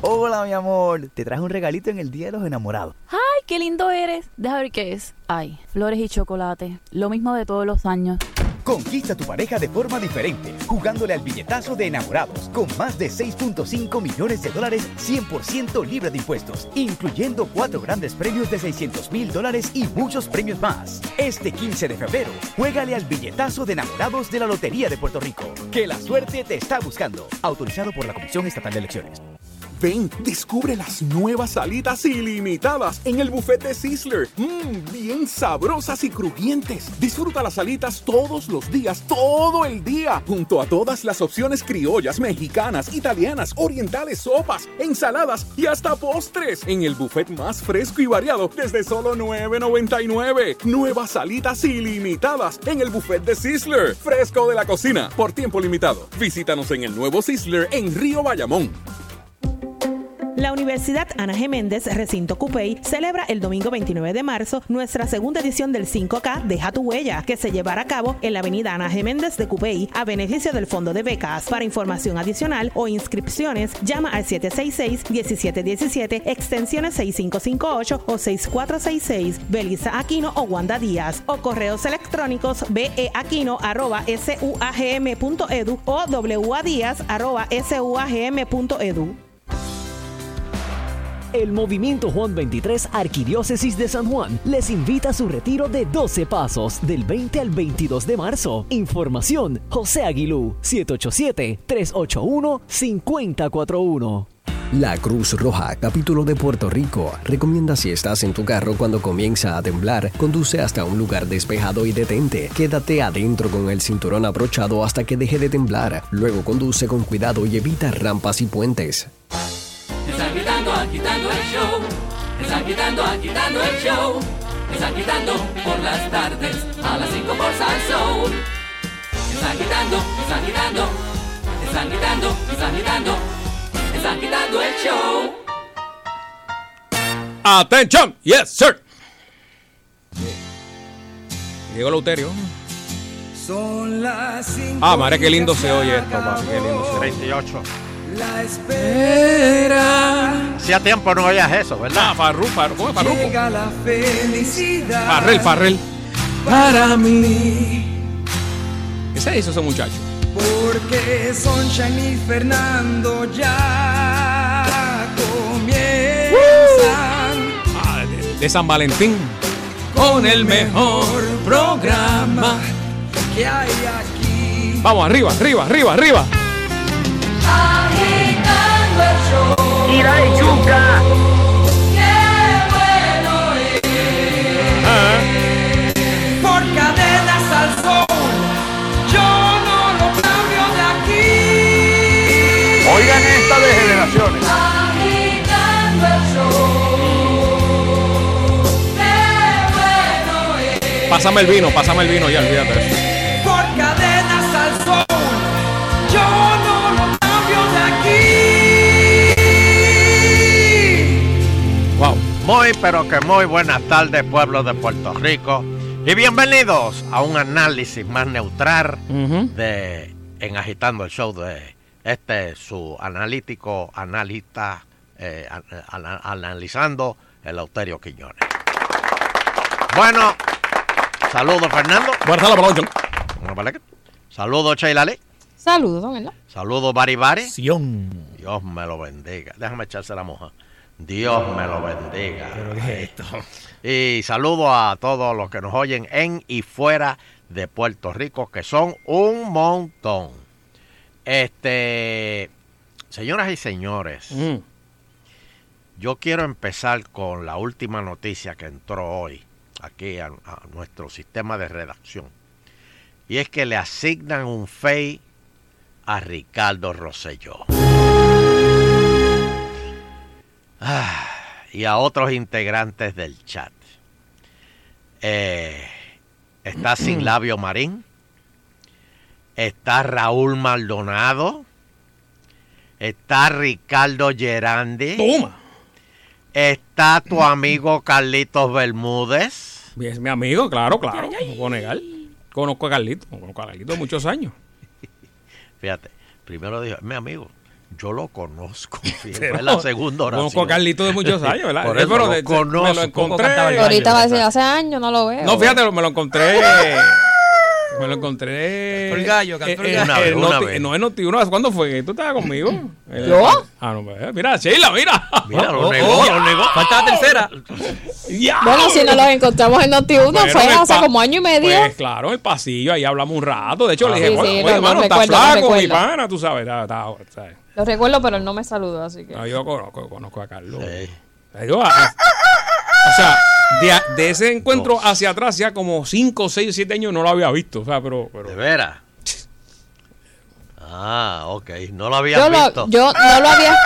Speaker 14: Hola, mi amor. Te traje un regalito en el Día de los Enamorados.
Speaker 15: ¡Ay, qué lindo eres! Deja ver qué es. Ay, flores y chocolate. Lo mismo de todos los años.
Speaker 14: Conquista a tu pareja de forma diferente, jugándole al billetazo de enamorados, con más de 6.5 millones de dólares 100% libre de impuestos, incluyendo cuatro grandes premios de 600 mil dólares y muchos premios más. Este 15 de febrero, juégale al billetazo de enamorados de la Lotería de Puerto Rico. Que la suerte te está buscando. Autorizado por la Comisión Estatal de Elecciones.
Speaker 16: Ven, descubre las nuevas salitas ilimitadas en el buffet de Sizzler. Mmm, bien sabrosas y crujientes. Disfruta las salitas todos los días, todo el día, junto a todas las opciones criollas, mexicanas, italianas, orientales, sopas, ensaladas y hasta postres en el buffet más fresco y variado desde solo $9.99. Nuevas salitas ilimitadas en el buffet de Sizzler. Fresco de la cocina, por tiempo limitado. Visítanos en el nuevo Sizzler en Río Bayamón.
Speaker 17: La Universidad Ana G. Méndez, recinto Cupey, celebra el domingo 29 de marzo nuestra segunda edición del 5K Deja tu huella, que se llevará a cabo en la avenida Ana G. Méndez de Cupey, a beneficio del Fondo de Becas. Para información adicional o inscripciones, llama al 766-1717, extensiones 6558 o 6466, Belisa Aquino o Wanda Díaz, o correos electrónicos beaquino arroba suagm.edu owadíaz arroba suagm.edu.
Speaker 18: El Movimiento Juan 23 Arquidiócesis de San Juan les invita a su retiro de 12 pasos del 20 al 22 de marzo. Información José Aguilú 787-381-5041.
Speaker 19: La Cruz Roja, capítulo de Puerto Rico, recomienda si estás en tu carro cuando comienza a temblar, conduce hasta un lugar despejado y detente. Quédate adentro con el cinturón abrochado hasta que deje de temblar. Luego conduce con cuidado y evita rampas y puentes.
Speaker 11: Están quitando, agitando el show. Están quitando por las tardes a las 5 por Salsoul. Están quitando, están quitando. Están quitando, están quitando. Están quitando el show.
Speaker 3: Atención, yes, sir. Llegó Lauterio.
Speaker 20: Son las cinco
Speaker 3: Ah, madre, qué lindo se oye esto, papi. Qué lindo se oye.
Speaker 4: 28.
Speaker 20: La espera.
Speaker 4: Hacía tiempo no oías eso, ¿verdad?
Speaker 3: Ah, Farru, Farru, ¿cómo es Farruko?
Speaker 20: Llega la felicidad.
Speaker 3: Farrell, Farrell.
Speaker 20: Para mí.
Speaker 3: ¿Qué se hizo ese muchacho?
Speaker 20: Porque Sunshine y Fernando ya comienzan
Speaker 3: Ah, de, de San Valentín.
Speaker 20: con el mejor programa que hay aquí.
Speaker 3: Vamos, arriba, arriba, arriba, arriba.
Speaker 20: Agitando el show.
Speaker 11: Mira y chuca.
Speaker 20: Qué bueno es. Por cadenas al sol. Yo no lo cambio de aquí.
Speaker 11: Oigan esta de generaciones.
Speaker 20: Agitando el show. Qué bueno es.
Speaker 3: Pásame el vino, pásame el vino ya, olvídate de eso.
Speaker 4: Muy, pero que muy buenas tardes, pueblo de Puerto Rico. Y bienvenidos a un análisis más neutral de en Agitando el Show de este su analítico analista eh, an- ana- analizando el Auterio Quiñones. Bueno, saludos Fernando.
Speaker 3: La palabra.
Speaker 4: Saludos Sheila Lee.
Speaker 5: Saludos, don Elo.
Speaker 4: Saludos Bari Bari. Dios me lo bendiga. Déjame echarse la moja. Dios me lo bendiga. Y saludo a todos los que nos oyen en y fuera de Puerto Rico, que son un montón. Este, señoras y señores, yo quiero empezar con la última noticia que entró hoy aquí a, a nuestro sistema de redacción. Y es que le asignan un FEI a Ricardo Rosselló. Ah, y a otros integrantes del chat. Eh, está Sin Labio Marín. Está Raúl Maldonado. Está Ricardo Gerandi. Está tu amigo Carlitos Bermúdez.
Speaker 3: Es mi amigo, claro, claro. No puedo negar. Conozco a Carlito. Conozco a Carlito de muchos años.
Speaker 4: Fíjate, primero dijo, es mi amigo. Yo lo conozco. Fíjate, fue la segunda oración.
Speaker 3: Conozco a Carlito de muchos años, ¿verdad?
Speaker 4: Por
Speaker 3: Eh,
Speaker 4: eso
Speaker 3: pero
Speaker 4: lo conozco.
Speaker 3: Me lo encontré.
Speaker 5: Ahorita va a decir, hace años no lo veo.
Speaker 3: No, fíjate, me lo encontré. Me lo encontré.
Speaker 6: El gallo, cantó el
Speaker 3: eh,
Speaker 6: gallo.
Speaker 3: eh,
Speaker 6: Una vez,
Speaker 3: en
Speaker 6: una
Speaker 3: Noti-
Speaker 6: vez.
Speaker 3: No, en Noti1. ¿Cuándo fue? ¿Tú estabas conmigo?
Speaker 5: ¿Yo?
Speaker 3: Ah, no, eh, mira, Sheila, mira.
Speaker 6: Mira, lo negó, lo negó. Falta la tercera.
Speaker 5: Bueno, si nos los encontramos en Noti1,
Speaker 3: Bueno,
Speaker 5: fue hace como año y medio.
Speaker 3: Pues claro, en el pasillo, ahí hablamos un rato. De hecho,
Speaker 5: Ah,
Speaker 3: le dije,
Speaker 5: sí,
Speaker 3: oye,
Speaker 5: sí,
Speaker 3: oye,
Speaker 5: lo-
Speaker 3: mano,
Speaker 5: lo
Speaker 3: está flaco, mi pana, tú sabes. está- está- ¿sabes?
Speaker 5: Lo recuerdo, pero él no me saludó, así que.
Speaker 3: No, yo conozco, conozco a Carlos. Yo, a- a- o sea, de, ese encuentro hacia atrás, ya como 5, 6, 7 años no lo había visto. O sea, pero. pero
Speaker 4: ¿De veras? Ah, ok. No lo había visto.
Speaker 5: lo, yo no lo había.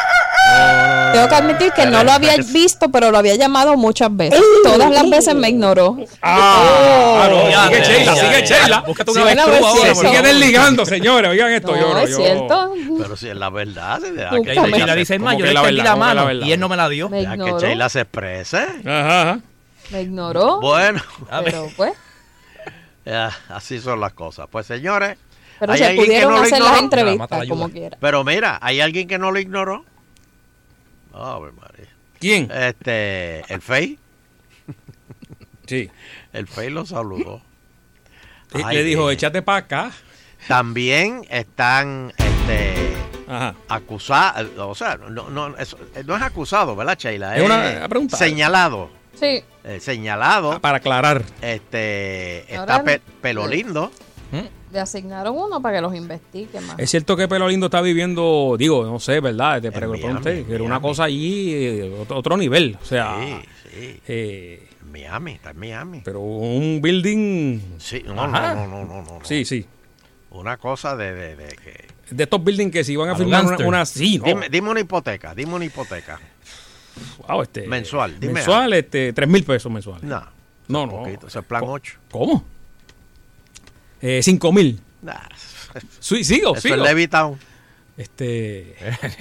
Speaker 5: Tengo que admitir que no lo había visto, pero lo había llamado muchas veces. Todas las veces me ignoró.
Speaker 3: Ah, no,
Speaker 6: Ya,
Speaker 3: sigue
Speaker 6: ya,
Speaker 3: Sheila,
Speaker 6: ya,
Speaker 3: sigue
Speaker 6: ya.
Speaker 3: Sheila.
Speaker 6: Búscate un
Speaker 3: Sí,
Speaker 6: avestruz
Speaker 3: bueno,
Speaker 6: ahora,
Speaker 3: sigue desligando, señores. Oigan esto,
Speaker 5: No,
Speaker 3: yo no.
Speaker 5: es
Speaker 3: yo-
Speaker 5: cierto.
Speaker 4: Pero si es la verdad. Si deja
Speaker 5: Nunca
Speaker 4: que
Speaker 5: me-
Speaker 4: Sheila
Speaker 6: dice, es más,
Speaker 3: ¿Cómo
Speaker 6: yo le
Speaker 3: la
Speaker 6: mano y él no me la dio.
Speaker 5: Me
Speaker 4: deja que
Speaker 5: ignoró.
Speaker 4: Sheila se exprese.
Speaker 3: Ajá, ajá.
Speaker 5: Me ignoró.
Speaker 4: Bueno,
Speaker 5: Pero pues.
Speaker 4: ya, así son las cosas. Pues señores,
Speaker 5: Pero
Speaker 4: ¿hay
Speaker 5: se
Speaker 4: alguien que
Speaker 5: pudieron
Speaker 4: no
Speaker 5: hacer las entrevistas como quiera.
Speaker 4: Pero mira, ¿hay alguien que no lo ignoró? Ave María.
Speaker 3: ¿Quién?
Speaker 4: Este, el Fey.
Speaker 3: Sí.
Speaker 4: El Fey lo saludó.
Speaker 3: Y
Speaker 4: Ay,
Speaker 3: le dijo,
Speaker 4: dije.
Speaker 3: échate para acá.
Speaker 4: También están este, acusados, o sea, no, no, eso- no es acusado, ¿verdad, Sheila?
Speaker 3: Es una pregunta.
Speaker 4: Señalado.
Speaker 5: Sí.
Speaker 4: Eh, señalado.
Speaker 3: Para aclarar.
Speaker 4: Este,
Speaker 5: Ahora
Speaker 4: está pe- pelo lindo.
Speaker 5: Le asignaron uno para que los investigue más.
Speaker 3: Es cierto que Pelo Lindo está viviendo, digo, no sé, ¿verdad? Te pregunté,
Speaker 4: Miami,
Speaker 3: que era una cosa allí, eh, otro, otro nivel. O sea,
Speaker 4: Sí, sí.
Speaker 3: eh,
Speaker 4: Miami, está en Miami.
Speaker 3: pero un building.
Speaker 4: Sí, no, no, no, no, no, no.
Speaker 3: Sí, sí.
Speaker 4: Una cosa de, de, de que...
Speaker 3: De estos buildings que si van a
Speaker 6: A
Speaker 3: firmar una, sí, no.
Speaker 4: Dime, dime una hipoteca, dime una hipoteca.
Speaker 3: Wow, este,
Speaker 4: Mensual, dime
Speaker 3: Mensual, este, tres mil pesos mensuales.
Speaker 4: No,
Speaker 3: No, no.
Speaker 4: poquito, eso es plan 8.
Speaker 3: ¿Cómo? Eh, cinco mil.
Speaker 4: Nah,
Speaker 3: Sí, sigo,
Speaker 4: eso
Speaker 3: sigo.
Speaker 4: es Levitown.
Speaker 3: Este.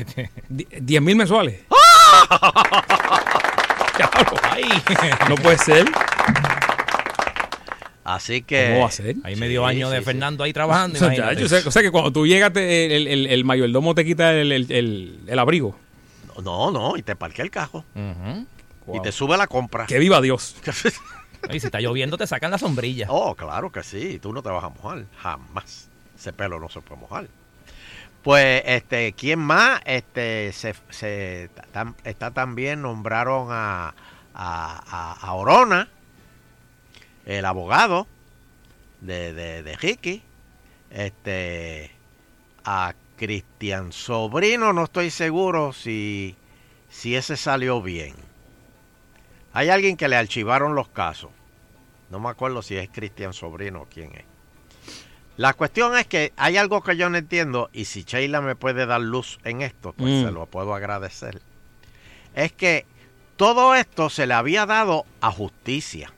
Speaker 3: di- diez mil mensuales. Diablo,
Speaker 6: Ay,
Speaker 3: no puede ser.
Speaker 4: Así que...
Speaker 3: ¿Cómo va a ser?
Speaker 6: Hay medio
Speaker 4: Sí,
Speaker 6: año de
Speaker 4: sí.
Speaker 6: Fernando ahí trabajando.
Speaker 3: O sea,
Speaker 6: imagínate.
Speaker 3: yo sé, o sea que cuando tú llegas, te- el, el- el mayordomo te quita el, el- el- el abrigo.
Speaker 4: No, no, y te parquea el carro.
Speaker 6: Ujú.
Speaker 4: Y
Speaker 3: Wow.
Speaker 4: te sube la compra.
Speaker 3: Que viva Dios.
Speaker 6: Y si está lloviendo, te sacan la sombrilla.
Speaker 4: Oh, claro que sí. Tú no te vas a mojar. Jamás. Ese pelo no se puede mojar. Pues, este, ¿quién más? Este, se, se- tam- está también, nombraron a, a, a- Orona, el abogado de, de, de Ricky. Este, a Cristian Sobrino, no estoy seguro si, si ese salió bien. Hay alguien que le archivaron los casos. No me acuerdo si es Cristian Sobrino o quién es. La cuestión es que hay algo que yo no entiendo y si Sheila me puede dar luz en esto, pues
Speaker 3: Mm.
Speaker 4: se lo puedo agradecer. Es que todo esto se le había dado a justicia.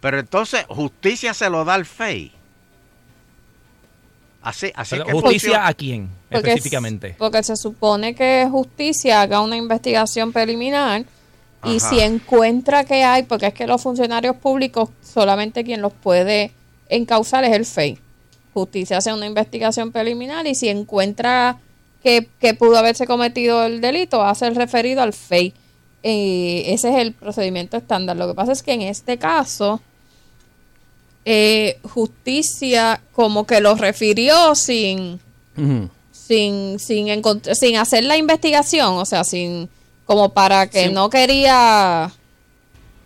Speaker 4: Pero entonces justicia se lo da al FEI. Así, así
Speaker 6: Pero,
Speaker 4: que
Speaker 6: ¿Justicia
Speaker 4: funciona.
Speaker 6: a quién
Speaker 5: Porque,
Speaker 6: específicamente?
Speaker 5: porque se supone que justicia haga una investigación preliminar y si encuentra que hay, porque es que los funcionarios públicos solamente quien los puede encausar es el FEI. Justicia hace una investigación preliminar y si encuentra que, que pudo haberse cometido el delito, hace el referido al FEI. Eh, ese es el procedimiento estándar. Lo que pasa es que en este caso, eh, justicia como que lo refirió sin sin sin sin hacer la investigación, o sea, sin como para que
Speaker 4: Sí.
Speaker 5: no quería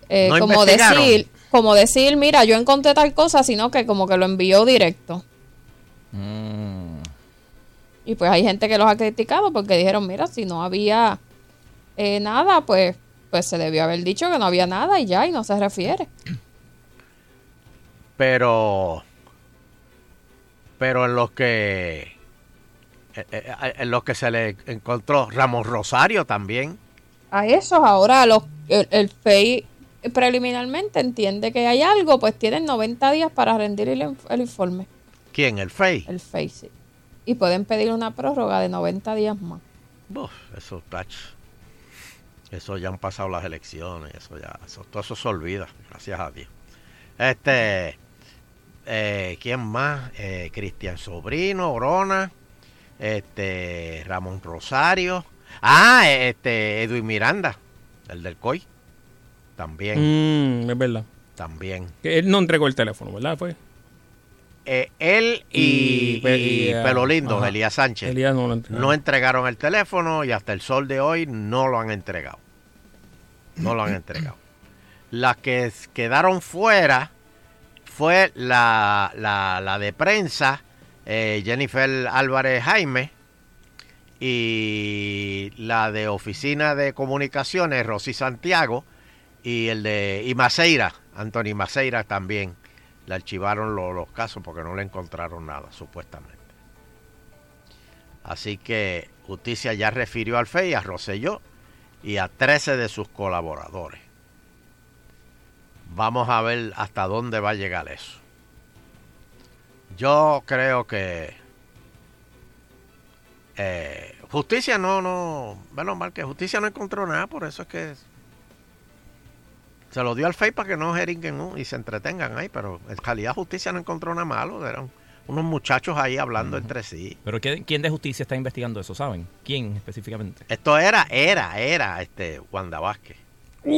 Speaker 5: eh,
Speaker 4: No
Speaker 5: como decir como decir mira yo encontré tal cosa sino que como que lo envió directo
Speaker 6: Mm.
Speaker 5: y pues hay gente que los ha criticado porque dijeron mira si no había eh, nada pues pues se debió haber dicho que no había nada y ya y no se refiere
Speaker 4: Pero. Pero en los que. eh, eh, En los que se le encontró Ramos Rosario también.
Speaker 5: A esos ahora los el, el FEI preliminarmente entiende que hay algo pues tienen 90 días para rendir el informe
Speaker 4: ¿Quién? ¿El FEI?
Speaker 5: el FEI sí. y pueden pedir una prórroga de 90 días más
Speaker 4: Uf, eso, tach. Eso ya han pasado las elecciones, eso ya, eso, todo eso se olvida, gracias a Dios. Este, eh, ¿quién más? Eh, Cristian Sobrino, Orona, este, Ramón Rosario, ah, este, Edwin Miranda, el del COI, también,
Speaker 3: Mm, es verdad.
Speaker 4: también.
Speaker 3: Que él no entregó el teléfono, ¿verdad? Fue.
Speaker 4: Eh, él y,
Speaker 3: pe-
Speaker 4: y
Speaker 3: ah,
Speaker 4: Pelo Lindo,
Speaker 3: ajá.
Speaker 4: Elías Sánchez,
Speaker 3: Elías no lo
Speaker 4: no entregaron el teléfono y hasta el sol de hoy no lo han entregado. No lo han entregado. Las que quedaron fuera fue la, la, la de prensa, eh, Jennifer Álvarez Jaime, y la de oficina de comunicaciones, Rosy Santiago, y el de y Maceira, Anthony Maceira también. Le archivaron lo- los casos porque no le encontraron nada, supuestamente. Así que Justicia ya refirió al FEI, a Rosselló y a 13 de sus colaboradores. Vamos a ver hasta dónde va a llegar eso. Yo creo que eh, Justicia no, no, menos mal que Justicia no encontró nada, por eso es que se lo dio al FEI para que no jeringuen y se entretengan ahí, pero en realidad Justicia no encontró nada malo, eran unos muchachos ahí hablando entre sí.
Speaker 6: ¿Pero qué- quién de justicia está investigando eso, saben? ¿Quién específicamente?
Speaker 4: Esto era, era, era, este, Wanda Vázquez.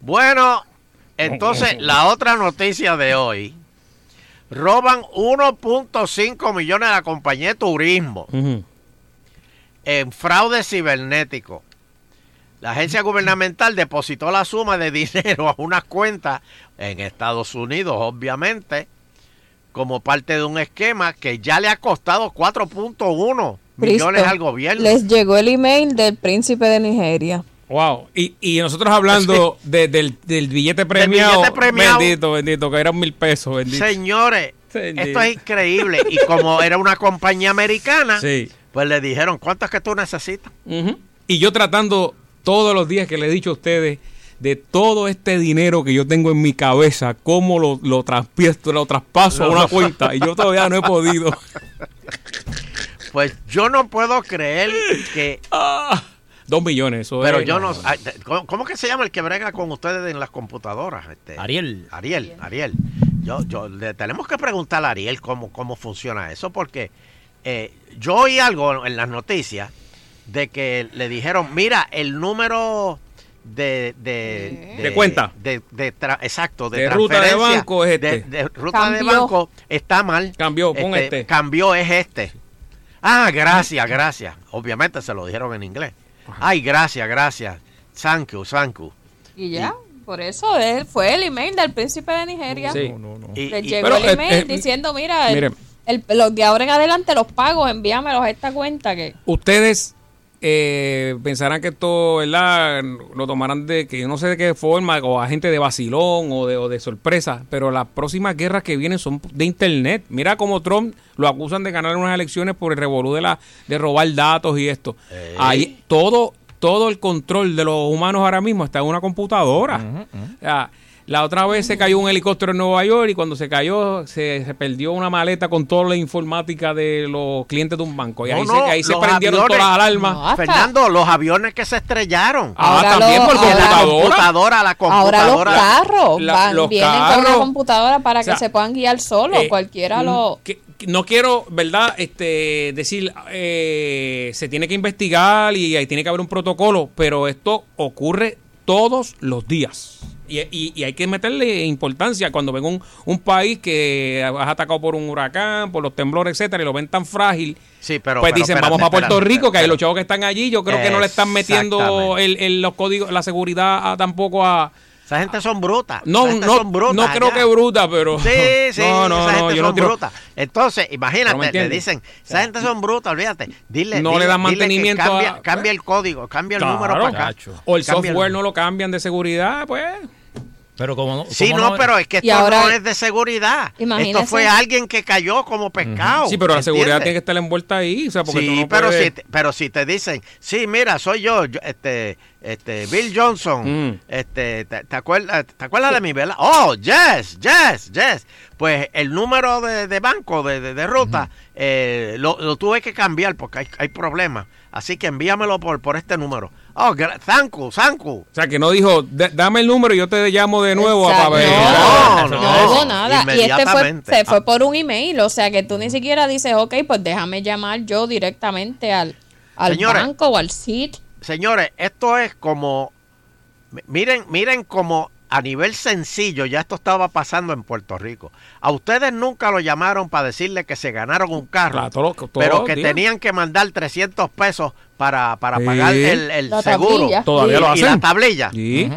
Speaker 4: Bueno, entonces la otra noticia de hoy. Roban 1.5 millones a la compañía de turismo en fraude cibernético. La agencia gubernamental depositó la suma de dinero a unas cuentas en Estados Unidos, obviamente, como parte de un esquema que ya le ha costado 4.1 millones al gobierno.
Speaker 5: les llegó el email del príncipe de Nigeria
Speaker 3: Wow. Y, y nosotros hablando de- del, del billete premiado.
Speaker 4: billete premiado.
Speaker 3: Bendito, bendito, que eran mil pesos. Bendito.
Speaker 4: Señores,
Speaker 3: Bendito.
Speaker 4: esto es increíble. Y como era una compañía americana,
Speaker 3: Sí.
Speaker 4: pues le dijeron, ¿cuántas que tú necesitas?
Speaker 3: Y yo tratando todos los días que le he dicho a ustedes de todo este dinero que yo tengo en mi cabeza, cómo lo, lo, traspiesto, lo traspaso a una cuenta. Y yo todavía no he podido.
Speaker 4: Pues yo no puedo creer que...
Speaker 3: Dos millones, eso
Speaker 4: Pero
Speaker 3: es-
Speaker 4: yo no... de- ¿Cómo, cómo que se llama el que brega con ustedes en las computadoras? Este,
Speaker 6: Ariel.
Speaker 4: Ariel, Ariel. Yo, yo, le tenemos que preguntar a Ariel cómo, cómo funciona eso, porque eh, yo oí algo en las noticias de que le dijeron, mira, el número de... De,
Speaker 3: De cuenta.
Speaker 4: De, de tra- exacto, de,
Speaker 3: De ruta de banco es este.
Speaker 4: De, de ruta de banco está mal.
Speaker 3: Cambió, pon este.
Speaker 4: Cambió, es este. Ah, gracias, gracias. Obviamente se lo dijeron en inglés. Ay, gracias, gracias. Thank you, thank you.
Speaker 5: y ya por eso él, fue el email del príncipe de Nigeria
Speaker 3: Sí.
Speaker 4: Y-
Speaker 5: les
Speaker 4: y-
Speaker 5: llegó
Speaker 3: pero,
Speaker 5: el
Speaker 3: eh,
Speaker 5: email
Speaker 3: eh,
Speaker 5: diciendo mira el- los de ahora en adelante los pagos envíamelos a esta cuenta que
Speaker 3: Ustedes eh, pensarán que esto, ¿verdad? Lo tomarán de que yo no sé de qué forma, o a gente de vacilón o de, o de sorpresa, pero las próximas guerras que vienen son de internet. Mira cómo Trump lo acusan de ganar unas elecciones por el revolú de, la, de robar datos y esto. Ahí todo, todo el control de los humanos ahora mismo está en una computadora. O sea, la otra vez se cayó un helicóptero en Nueva York y cuando se cayó se, se perdió una maleta con toda la informática de los clientes de un banco. Y ahí,
Speaker 4: No,
Speaker 3: se,
Speaker 4: no,
Speaker 3: ahí se
Speaker 4: los
Speaker 3: prendieron
Speaker 4: aviones-
Speaker 3: todas las alarmas.
Speaker 5: No,
Speaker 4: Fernando, los aviones que se estrellaron.
Speaker 3: Ah,
Speaker 5: Ahora
Speaker 3: también
Speaker 5: lo-
Speaker 3: por
Speaker 5: ahora-
Speaker 4: la
Speaker 3: computadora.
Speaker 4: computadora, la
Speaker 5: ahora los
Speaker 4: computadora.
Speaker 5: carros
Speaker 3: La-
Speaker 5: van,
Speaker 3: los
Speaker 5: vienen con una computadora para
Speaker 3: O sea,
Speaker 5: que se puedan guiar solos
Speaker 3: Eh,
Speaker 5: cualquiera
Speaker 3: mm,
Speaker 5: lo
Speaker 3: que no quiero, ¿verdad? Este, decir, eh, se tiene que investigar y ahí tiene que haber un protocolo, pero esto ocurre todos los días. Y, y- y hay que meterle importancia cuando ven un, un país que es atacado por un huracán, por los temblores, etcétera, y lo ven tan frágil.
Speaker 4: Sí, pero.
Speaker 3: pues
Speaker 4: pero
Speaker 3: dicen,
Speaker 4: espérate,
Speaker 3: vamos a Puerto
Speaker 4: espérate,
Speaker 3: Rico, que hay los chavos que están allí. Yo creo que no le están metiendo el, el- los códigos, la seguridad a- tampoco a.
Speaker 4: Esa gente son brutas.
Speaker 3: No,
Speaker 4: Esa gente
Speaker 3: no,
Speaker 4: son brutas
Speaker 3: no creo que bruta, pero.
Speaker 4: Sí, sí,
Speaker 3: no, no,
Speaker 4: esa
Speaker 3: no,
Speaker 4: gente
Speaker 3: yo no
Speaker 4: son
Speaker 3: tiro-
Speaker 4: brutas. Entonces, imagínate,
Speaker 3: entiendes.
Speaker 4: dicen, esa gente son brutas, olvídate. Dile,
Speaker 3: No
Speaker 4: dile-
Speaker 3: le dan mantenimiento
Speaker 4: Cambia,
Speaker 3: a-
Speaker 4: cambia el código, cambia el número para acá.
Speaker 3: O el
Speaker 4: Cambia
Speaker 3: software no lo cambian de seguridad, pues.
Speaker 6: Pero como no.
Speaker 4: Sí,
Speaker 6: como
Speaker 4: no, pero es que esto
Speaker 5: ahora-
Speaker 4: no es de seguridad.
Speaker 5: Imagínese.
Speaker 4: Esto fue alguien que cayó como pescado.
Speaker 3: Sí, pero la seguridad tiene que estar envuelta ahí. O sea, porque tú
Speaker 4: Sí,
Speaker 3: no
Speaker 4: pero,
Speaker 3: puedes-
Speaker 4: si te, pero si te dicen, sí, mira, soy yo, yo, este, este, Bill Johnson,
Speaker 3: Mm.
Speaker 4: este, te, te acuerdas, ¿te acuerdas de mi vela? Oh, yes, yes, yes. Pues el número de, de banco, de, de- de ruta, eh, lo, lo tuve que cambiar porque hay, hay problemas. Así que envíamelo por, por este número. Oh, gra- thank you, thank you.
Speaker 3: O sea, que no dijo, "D- dame el número y yo te llamo de nuevo a ver.
Speaker 4: No,
Speaker 5: No,
Speaker 4: no,
Speaker 5: hubo nada. Y este fue,
Speaker 4: inmediatamente.
Speaker 5: se fue por un email. O sea que tú ni siquiera dices, ok, pues déjame llamar yo directamente al, al
Speaker 4: Señores.
Speaker 5: banco o al SIT.
Speaker 4: Señores, esto es como, mi- miren, miren como a nivel sencillo, ya esto estaba pasando en Puerto Rico. A ustedes nunca lo llamaron para decirle que se ganaron un carro,
Speaker 3: Claro, todo lo- todo
Speaker 4: pero que tenían que mandar 300 pesos para, para
Speaker 3: Sí.
Speaker 4: pagar el, seguro.
Speaker 5: tablilla.
Speaker 3: Todavía
Speaker 4: y,
Speaker 3: lo
Speaker 4: y
Speaker 3: hacen.
Speaker 4: la tablilla.
Speaker 3: Sí.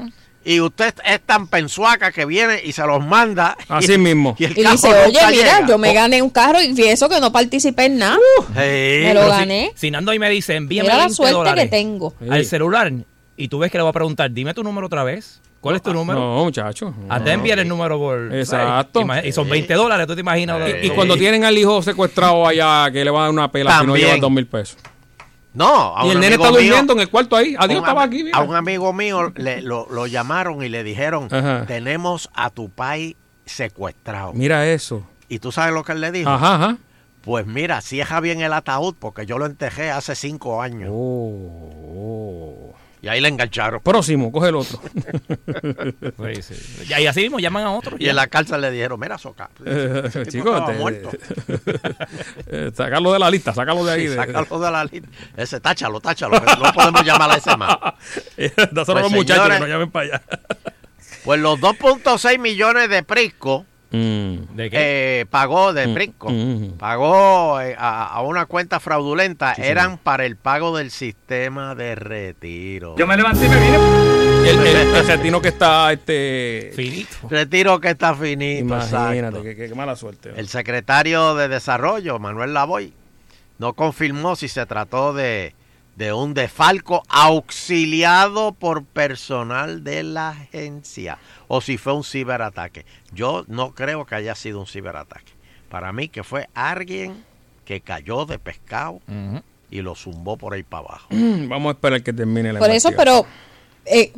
Speaker 4: Y usted es tan pensuaca que viene y se los manda.
Speaker 3: Así
Speaker 4: y-
Speaker 3: mismo.
Speaker 4: Y, el
Speaker 5: Y dice, oye, mira,
Speaker 4: llega.
Speaker 5: yo me gané un carro y eso que no participé en nada.
Speaker 4: Sí.
Speaker 5: me lo
Speaker 6: Pero si-
Speaker 5: gané.
Speaker 6: Si, Nando ahí me dice, envíame
Speaker 5: Mira la
Speaker 6: 20
Speaker 5: suerte que tengo.
Speaker 6: al celular y tú ves que le va a preguntar, dime tu número otra vez. ¿Cuál es tu número?
Speaker 3: No, muchacho.
Speaker 6: Hasta enviar el número por.
Speaker 3: Exacto.
Speaker 6: ¿sabes? Y son 20 dólares, tú te imaginas.
Speaker 3: Y, y cuando tienen al hijo secuestrado allá, que le van a dar una pela si no
Speaker 4: También.
Speaker 3: llevan dos mil pesos.
Speaker 4: No, a
Speaker 3: Y
Speaker 4: un
Speaker 3: el nene está
Speaker 4: mío-
Speaker 3: durmiendo en el cuarto ahí. Adiós,
Speaker 4: un
Speaker 3: estaba aquí. mira.
Speaker 4: A un amigo mío le, lo, lo llamaron y le dijeron,
Speaker 3: Ajá.
Speaker 4: tenemos a tu país secuestrado.
Speaker 3: Mira eso.
Speaker 4: ¿Y tú sabes lo que él le dijo?
Speaker 3: Ajá, ajá.
Speaker 4: Pues mira, cierra bien el ataúd porque yo lo entejé hace cinco años.
Speaker 3: Oh,
Speaker 4: Y ahí le engancharon.
Speaker 3: Próximo, coge el otro.
Speaker 6: Sí, sí. Y así mismo llaman a otro.
Speaker 4: Y en la cárcel le dijeron, mira, soca.
Speaker 3: Eh,
Speaker 4: estaba
Speaker 3: te-
Speaker 4: muerto.
Speaker 3: eh, sacarlo de la lista, sacarlo de ahí. de-
Speaker 4: Sácalo de la lista. Ese, táchalo, táchalo. que no podemos llamar a ese más.
Speaker 3: Dáselo a
Speaker 4: Pues,
Speaker 3: los muchachos
Speaker 4: señores,
Speaker 3: que no llamen para allá.
Speaker 4: Pues los 2.6 millones de Prisco
Speaker 6: ¿De qué?
Speaker 4: eh, pagó de
Speaker 3: Mm,
Speaker 4: Prisco,
Speaker 3: mm.
Speaker 4: pagó eh, a, a una cuenta fraudulenta, eran para el pago del sistema de retiro.
Speaker 3: Yo me levanté y me vine. El, el, que está este.
Speaker 6: Finito.
Speaker 4: Retiro que está finito.
Speaker 3: Imagínate,
Speaker 4: exacto.
Speaker 3: qué, qué- qué mala suerte.
Speaker 4: El secretario de Desarrollo, Manuel Lavoy, no confirmó si se trató de, de un defalco auxiliado por personal de la agencia o si fue un ciberataque. Yo no creo que haya sido un ciberataque. Para mí que fue alguien que cayó de pescado y lo zumbó por ahí para abajo.
Speaker 3: Vamos a esperar que termine la
Speaker 5: Por eso, pero eh,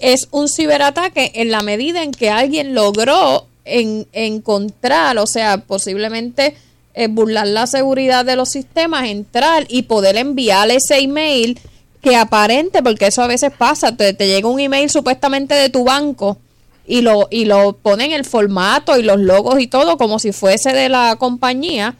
Speaker 5: es un ciberataque en la medida en que alguien logró en- encontrar, o sea, posiblemente eh, burlar la seguridad de los sistemas, entrar y poder enviar ese email que aparente, porque eso a veces pasa, te, te llega un email supuestamente de tu banco y lo, y lo ponen el formato y los logos y todo como si fuese de la compañía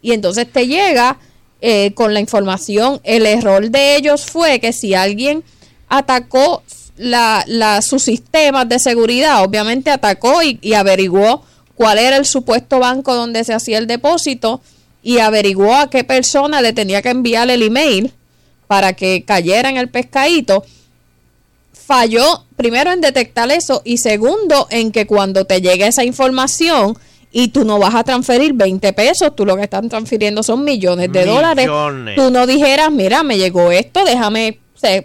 Speaker 5: y entonces te llega eh, con la información. El error de ellos fue que si alguien atacó la, la, sus sistemas de seguridad, obviamente atacó y, y averiguó cuál era el supuesto banco donde se hacía el depósito y averiguó a qué persona le tenía que enviar el email para que cayera en el pescadito falló primero en detectar eso y segundo en que cuando te llegue esa información y tú no vas a transferir 20 pesos, tú lo que están transfiriendo son millones de dólares, tú no dijeras, mira, me llegó esto, déjame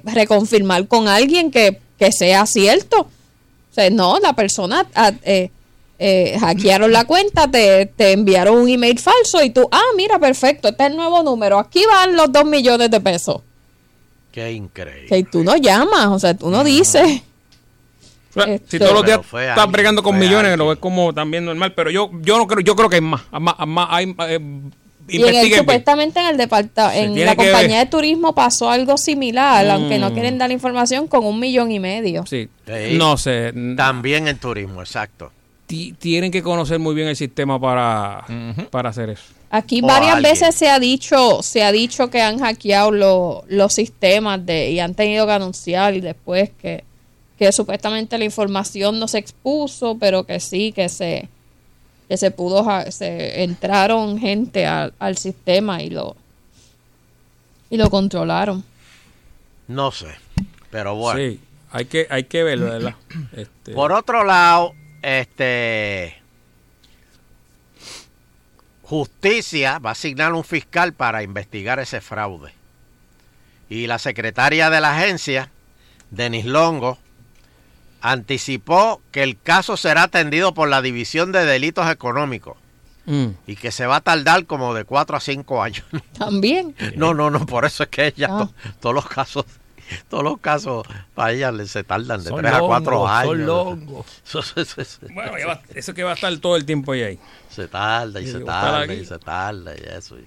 Speaker 5: reconfirmar con alguien que, que sea cierto. O sea, no, la persona ah, eh, eh, hackearon la cuenta, te, te enviaron un email falso y tú, ah, mira, perfecto, este es el nuevo número, aquí van los 2 millones de pesos.
Speaker 4: Qué increíble.
Speaker 5: Que tú no llamas, o sea, tú no dices.
Speaker 3: O sea,
Speaker 5: Este-
Speaker 3: si todos los días estás
Speaker 4: alguien,
Speaker 3: bregando con millones,
Speaker 4: alguien.
Speaker 3: lo ves como también normal. Pero yo yo no creo, yo creo que es más. más, más hay, eh,
Speaker 5: Y en el, supuestamente en el departamento, en la compañía
Speaker 3: ver.
Speaker 5: de turismo pasó algo similar,
Speaker 3: Mm.
Speaker 5: aunque no quieren dar la información, con un millón y medio.
Speaker 3: Sí.
Speaker 4: Sí.
Speaker 3: No sé.
Speaker 4: También en turismo, exacto.
Speaker 3: Ti- Tienen que conocer muy bien el sistema para, para hacer eso.
Speaker 5: Aquí
Speaker 4: O
Speaker 5: varias
Speaker 4: alguien.
Speaker 5: veces se ha dicho, se ha dicho que han hackeado lo- los sistemas de y han tenido que anunciar y después que, que supuestamente la información no se expuso, pero que sí, que se que se pudo se entraron gente al, al sistema y lo y lo controlaron.
Speaker 4: No sé. Pero bueno.
Speaker 3: Sí, hay que, hay que verlo, ¿verdad? Este,
Speaker 4: Por otro lado, este Justicia va a asignar un fiscal para investigar ese fraude. Y la secretaria de la agencia, Denis Longo, anticipó que el caso será atendido por la División de Delitos Económicos
Speaker 3: mm.
Speaker 4: y que se va a tardar como de 4 a 5 años.
Speaker 5: También.
Speaker 4: No, no, no, por eso es que ella,
Speaker 5: Ah.
Speaker 4: to- todos los casos, todos los casos para ella se tardan de
Speaker 3: Son
Speaker 4: 3 a 4
Speaker 3: longos,
Speaker 4: años.
Speaker 3: son longos. Bueno, va- eso que va a estar todo el tiempo ahí. ahí.
Speaker 4: Se tarda y se tarda y se tarda y eso. y-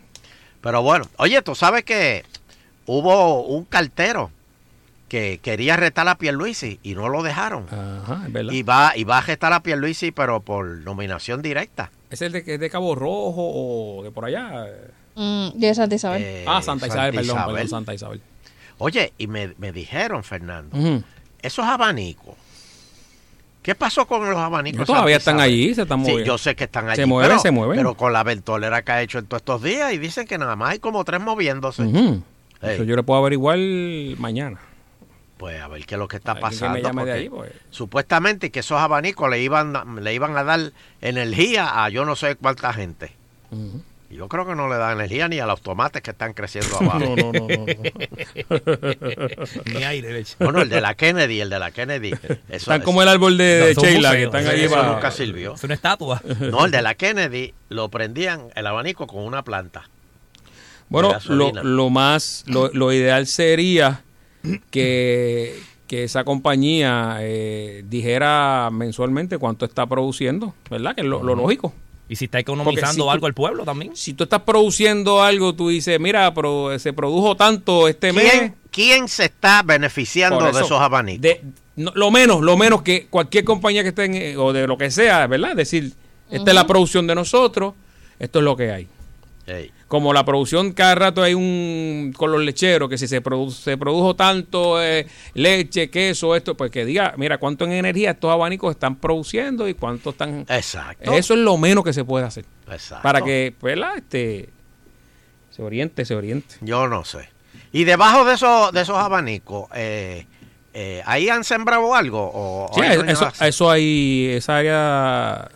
Speaker 4: Pero bueno, oye, tú sabes que hubo un cartero que quería retar a Pierluisi y no lo dejaron.
Speaker 3: Ajá, es verdad.
Speaker 4: Y va, y va a retar a Pierluisi, pero por nominación directa.
Speaker 3: ¿Es el de, que es de Cabo Rojo o de por allá?
Speaker 5: Mm, de Santa Isabel.
Speaker 4: Eh,
Speaker 3: ah, Santa Isabel,
Speaker 4: Santa
Speaker 3: perdón,
Speaker 4: Isabel.
Speaker 3: perdón, Santa Isabel.
Speaker 4: Oye, y me, me dijeron, Fernando, esos abanicos. ¿Qué pasó con los abanicos?
Speaker 3: Todavía están allí, se están
Speaker 4: Sí,
Speaker 3: moviendo.
Speaker 4: yo sé que están allí.
Speaker 3: Se mueven,
Speaker 4: pero,
Speaker 3: se mueven.
Speaker 4: Pero con la ventolera que ha hecho en todos estos días y dicen que nada más hay como tres moviéndose.
Speaker 3: Eso yo le puedo averiguar mañana.
Speaker 4: Pues a ver qué es lo que está
Speaker 3: que
Speaker 4: pasando. porque
Speaker 3: ahí, pues.
Speaker 4: Supuestamente que esos abanicos le iban, a- le iban a dar energía a yo no sé cuánta gente. Y yo creo que no le da energía ni a los tomates que están creciendo abajo.
Speaker 3: No, no, no, no,
Speaker 6: Ni aire, hecho.
Speaker 4: Bueno, el de la Kennedy, el de la Kennedy. Eso,
Speaker 3: Están como el árbol de, Sheila, que están allí
Speaker 4: eso
Speaker 3: para...
Speaker 4: nunca sirvió.
Speaker 6: Es una estatua.
Speaker 4: No, el de la Kennedy lo prendían el abanico con una planta.
Speaker 3: Bueno, lo, lo más, lo, lo ideal sería que, que esa compañía eh, dijera mensualmente cuánto está produciendo, ¿verdad? Que es lo, lógico.
Speaker 6: Y si está economizando
Speaker 3: si tú-
Speaker 6: algo al pueblo también.
Speaker 3: Si tú estás produciendo algo, tú dices, mira, pero se produjo tanto este mes.
Speaker 4: ¿Quién, quién se está beneficiando de
Speaker 3: eso,
Speaker 4: esos abanicos?
Speaker 3: de- no, lo menos, lo menos que cualquier compañía que esté en, eh, o de lo que sea, ¿verdad? Decir, esta es la producción de nosotros, esto es lo que hay.
Speaker 4: Ey.
Speaker 3: Como la producción, cada rato hay un con los lecheros, que si se, produ- se produjo tanto eh, leche, queso, esto, pues que diga, mira, cuánto en energía estos abanicos están produciendo y cuánto están...
Speaker 4: Exacto.
Speaker 3: Eso es lo menos que se puede hacer.
Speaker 4: Exacto.
Speaker 3: Para que, ¿verdad? Este, se oriente, se oriente.
Speaker 4: Yo no sé. Y debajo de esos, de esos abanicos, eh, eh, ¿ahí han sembrado algo? O,
Speaker 3: Sí, eso, eso hay, esa área,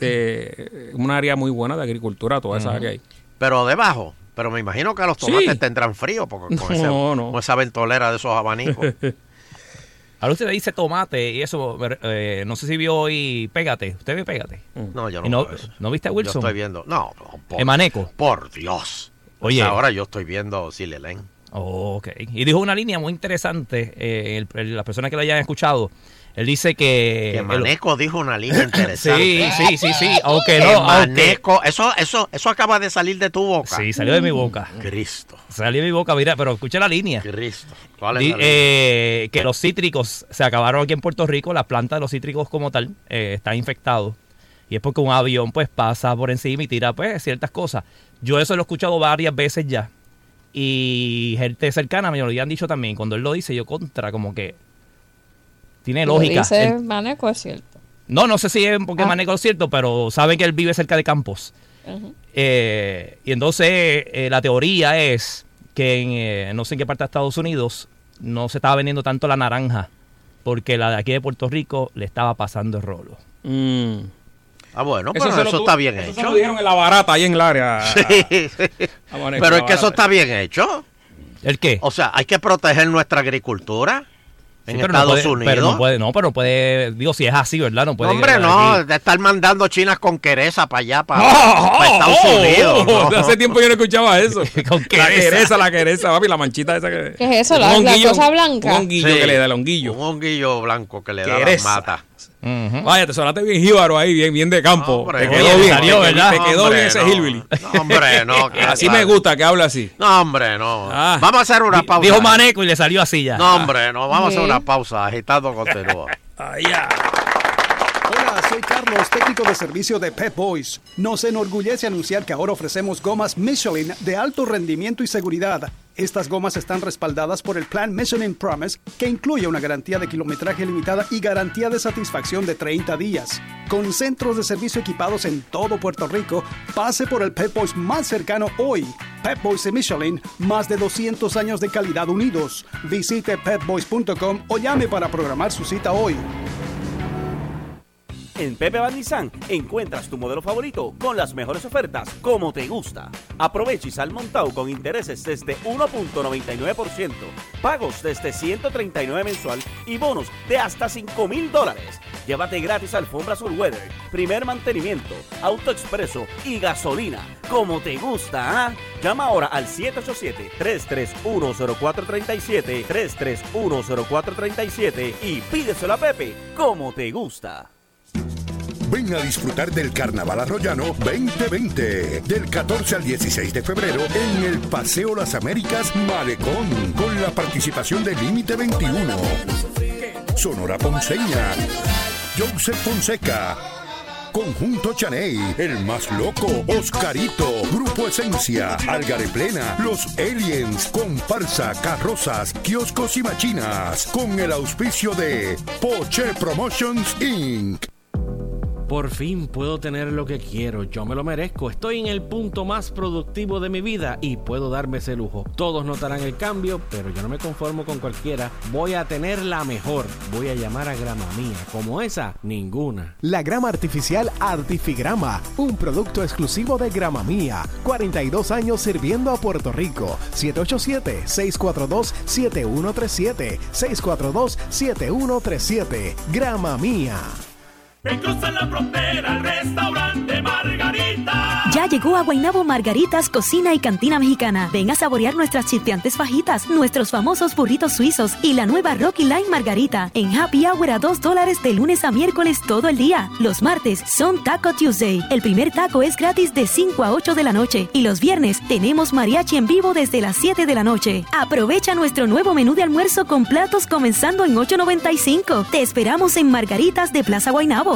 Speaker 3: eh, una área muy buena de agricultura, toda esa
Speaker 4: Ujú.
Speaker 3: área ahí.
Speaker 4: Pero debajo. Pero me imagino que los tomates
Speaker 3: Sí.
Speaker 4: tendrán frío porque con,
Speaker 3: No,
Speaker 4: ese-
Speaker 3: no.
Speaker 4: con esa ventolera de esos abanicos.
Speaker 6: Ahora usted dice tomate y eso, eh, no sé si vio hoy Pégate. ¿Usted ve Pégate?
Speaker 4: No, yo no
Speaker 6: ¿Y no,
Speaker 4: veo eso.
Speaker 6: ¿no viste a
Speaker 4: Yo
Speaker 6: Wilson?
Speaker 4: estoy viendo. No, no, por,
Speaker 6: Emaneco.
Speaker 4: por Dios.
Speaker 6: Oye.
Speaker 4: Oye. ahora yo estoy viendo Silelén.
Speaker 6: Oh, ok. Y dijo una línea muy interesante, eh, el- el- las personas que lo hayan escuchado. Él dice que...
Speaker 4: Que
Speaker 6: el-
Speaker 4: Maneco dijo una línea interesante.
Speaker 6: Sí, sí, sí, sí. Aunque
Speaker 4: Que
Speaker 6: no, aunque-
Speaker 4: Maneco, eso, eso, eso acaba de salir de tu boca.
Speaker 6: Sí, salió de mi boca.
Speaker 4: Cristo.
Speaker 6: Salió de mi boca, mira, pero escucha la línea.
Speaker 4: Cristo. ¿Cuál es
Speaker 6: Di-
Speaker 4: la línea?
Speaker 6: eh, que los cítricos se acabaron aquí en Puerto Rico, las plantas de los cítricos como tal eh, están infectados. Y es porque un avión pues pasa por encima y tira pues ciertas cosas. Yo eso lo he escuchado varias veces ya. Y gente cercana me lo habían dicho también. Cuando él lo dice, yo contra, como que tiene
Speaker 5: Lo
Speaker 6: lógica.
Speaker 5: dice
Speaker 6: Él-
Speaker 5: Maneco, es cierto.
Speaker 6: no, no sé si es porque
Speaker 5: Ah.
Speaker 6: Maneco es cierto, pero saben que él vive cerca de campos. Eh, y entonces eh, la teoría es que en eh, no sé en qué parte de Estados Unidos no se estaba vendiendo tanto la naranja porque la de aquí de Puerto Rico le estaba pasando el rolo.
Speaker 4: Ah, bueno,
Speaker 3: Eso
Speaker 4: pero eso, está bien
Speaker 3: eso se
Speaker 4: hecho.
Speaker 3: lo dijeron en la barata, ahí en el área.
Speaker 4: Sí, sí. Pero es que eso está bien hecho.
Speaker 6: ¿El qué?
Speaker 4: O sea, hay que proteger nuestra agricultura en
Speaker 6: Sí, pero no
Speaker 4: Estados
Speaker 6: puede-
Speaker 4: Unidos.
Speaker 6: Pero no puede, no, pero no puede, digo, si es así, ¿verdad? No puede.
Speaker 4: Hombre, no,
Speaker 6: aquí.
Speaker 4: de estar mandando chinas con quereza para allá, para,
Speaker 3: Oh,
Speaker 4: para Estados
Speaker 3: oh,
Speaker 4: Unidos.
Speaker 3: oh,
Speaker 4: ¿no?
Speaker 3: Hace tiempo yo no escuchaba eso.
Speaker 6: Con
Speaker 3: la
Speaker 6: quereza.
Speaker 3: la quereza, papi, la manchita esa que.
Speaker 5: ¿Qué es eso? La, la
Speaker 3: honguillo-
Speaker 5: cosa blanca.
Speaker 3: Un honguillo
Speaker 4: Sí,
Speaker 3: que le da el honguillo.
Speaker 4: Un honguillo blanco que le da
Speaker 3: Quereza.
Speaker 4: la mata.
Speaker 3: Vaya, te sonaste bien jíbaro ahí, bien, bien de campo.
Speaker 4: Hombre,
Speaker 3: te quedó bien,
Speaker 6: salió,
Speaker 3: te-
Speaker 6: ¿verdad?
Speaker 3: te quedó
Speaker 4: Hombre,
Speaker 3: bien ese
Speaker 4: no.
Speaker 3: hillbilly.
Speaker 4: No, hombre, no. que
Speaker 3: Así me gusta que hable así.
Speaker 4: No, hombre, no.
Speaker 3: Ah.
Speaker 4: Vamos a hacer una pausa.
Speaker 6: Dijo Maneco y le salió así ya.
Speaker 4: No, hombre, no. Vamos a hacer
Speaker 5: Sí.
Speaker 4: una pausa. Agitando continúa.
Speaker 3: Allá.
Speaker 21: Hola, soy Carlos, técnico de servicio de Pep Boys. Nos enorgullece anunciar que ahora ofrecemos gomas Michelin de alto rendimiento y seguridad Estas gomas están respaldadas por el plan Michelin Promise, que incluye una garantía de kilometraje limitada y garantía de satisfacción de 30 días. Con centros de servicio equipados en todo Puerto Rico, pase por el Pep Boys más cercano hoy. Pep Boys y Michelin, más de 200 años de calidad unidos. Visite pepboys.com o llame para programar su cita hoy.
Speaker 22: En Pepe Van Nissan encuentras tu modelo favorito con las mejores ofertas como te gusta. Aprovecha y sal montado con intereses desde 1.99%, pagos desde 139 mensual y bonos de hasta 5 mil dólares. Llévate gratis alfombra sur weather, primer mantenimiento, auto expreso y gasolina. Como te gusta, ¿ah? Llama ahora al 787-331-0437, 331-0437 y pídeselo a Pepe como te gusta.
Speaker 23: Ven a disfrutar del Carnaval Arroyano 2020, del 14 al 16 de febrero en el Paseo Las Américas Malecón, con la participación de Límite 21, Sonora Ponceña, Joseph Fonseca, Conjunto Chaney, El Más Loco, Oscarito, Grupo Esencia, Algaré Plena, Los Aliens, Comparsa, Carrozas, Kioscos y Machinas, con el auspicio de Poche Promotions Inc.
Speaker 24: Por fin puedo tener lo que quiero, yo me lo merezco, estoy en el punto más productivo de mi vida y puedo darme ese lujo. Todos notarán el cambio, pero yo no me conformo con cualquiera, voy a tener la mejor, voy a llamar a grama mía, como esa, ninguna.
Speaker 25: La grama artificial Artifigrama, un producto exclusivo de Grama Mía. 42 años sirviendo a Puerto Rico. 787-642-7137. 642-7137. Grama Mía.
Speaker 26: Ya llegó a Guaynabo Margaritas Cocina y Cantina Mexicana. Ven a saborear nuestras chispeantes fajitas, nuestros famosos burritos suizos y la nueva Rocky Line Margarita. En Happy Hour a 2 dólares de lunes a miércoles todo el día. Los martes son Taco Tuesday. El primer taco es gratis de 5 a 8 de la noche. Y los viernes tenemos mariachi en vivo desde las 7 de la noche. Aprovecha nuestro nuevo menú de almuerzo con platos comenzando en 8.95. Te esperamos en Margaritas de Plaza Guaynabo.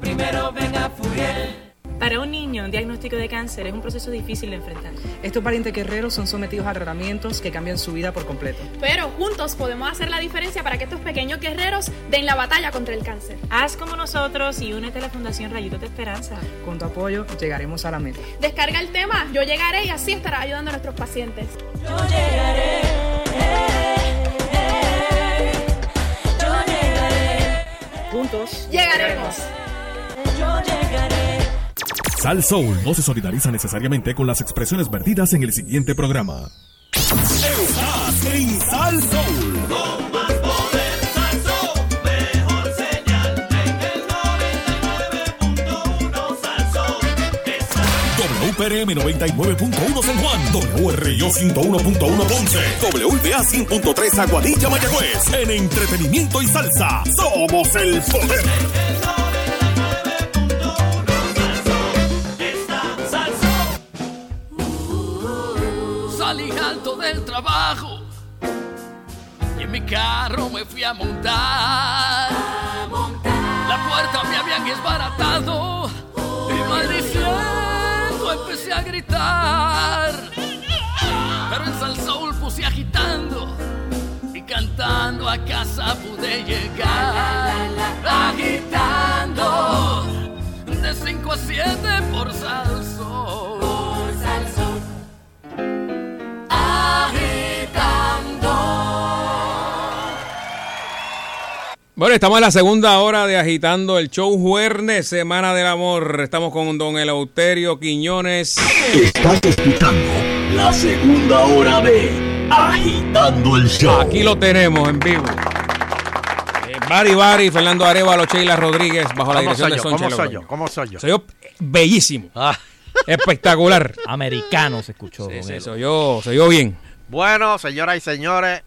Speaker 20: Primero ven a Furiel.
Speaker 27: Para un niño, un diagnóstico de cáncer es un proceso difícil de enfrentar.
Speaker 28: Estos valientes guerreros son sometidos a tratamientos que cambian su vida por completo.
Speaker 29: Pero juntos podemos hacer la diferencia para que estos pequeños guerreros den la batalla contra el cáncer.
Speaker 27: Haz como nosotros y únete a la Fundación Rayitos de Esperanza.
Speaker 28: Con tu apoyo llegaremos a la meta.
Speaker 29: Descarga el tema, yo llegaré y así estará ayudando a nuestros pacientes.
Speaker 20: Yo llegaré. Yo llegaré.
Speaker 28: Juntos
Speaker 29: llegaremos.
Speaker 20: Yo llegaré.
Speaker 1: Sal Soul no se solidariza necesariamente con las expresiones vertidas en el siguiente programa. Estás en Sal Soul.
Speaker 2: Mejor señal en el 99.1 Salsón.
Speaker 1: WPRM 99.1 San Juan, WRIO 101.1 Ponce, WBA 100.3 Aguadilla Mayagüez. En entretenimiento y salsa, somos el poder.
Speaker 2: Y en mi carro me fui a montar. La puerta me habían desbaratado y maldiciendo empecé a gritar. Pero en Salsoul puse agitando y cantando a casa pude llegar. Agitando de 5 a 7 por Salsoul.
Speaker 3: Bueno, estamos en la segunda hora de Agitando el Show Jueves, Semana del Amor. Estamos con don Eleuterio Quiñones.
Speaker 1: Estás escuchando la segunda hora de Agitando el Show.
Speaker 3: Aquí lo tenemos en vivo. Eh, Bari Bari, Fernando Arevalo, Sheila Rodríguez, bajo la
Speaker 4: ¿Cómo
Speaker 3: dirección
Speaker 4: soy
Speaker 3: de? Sonche
Speaker 4: ¿Cómo soy yo? ¿Cómo soy yo?
Speaker 3: Soy yo bellísimo.
Speaker 4: Ah.
Speaker 3: Espectacular.
Speaker 6: Americano se escuchó.
Speaker 3: Sí, sí, soy yo, soy yo bien.
Speaker 4: Bueno, señoras y señores,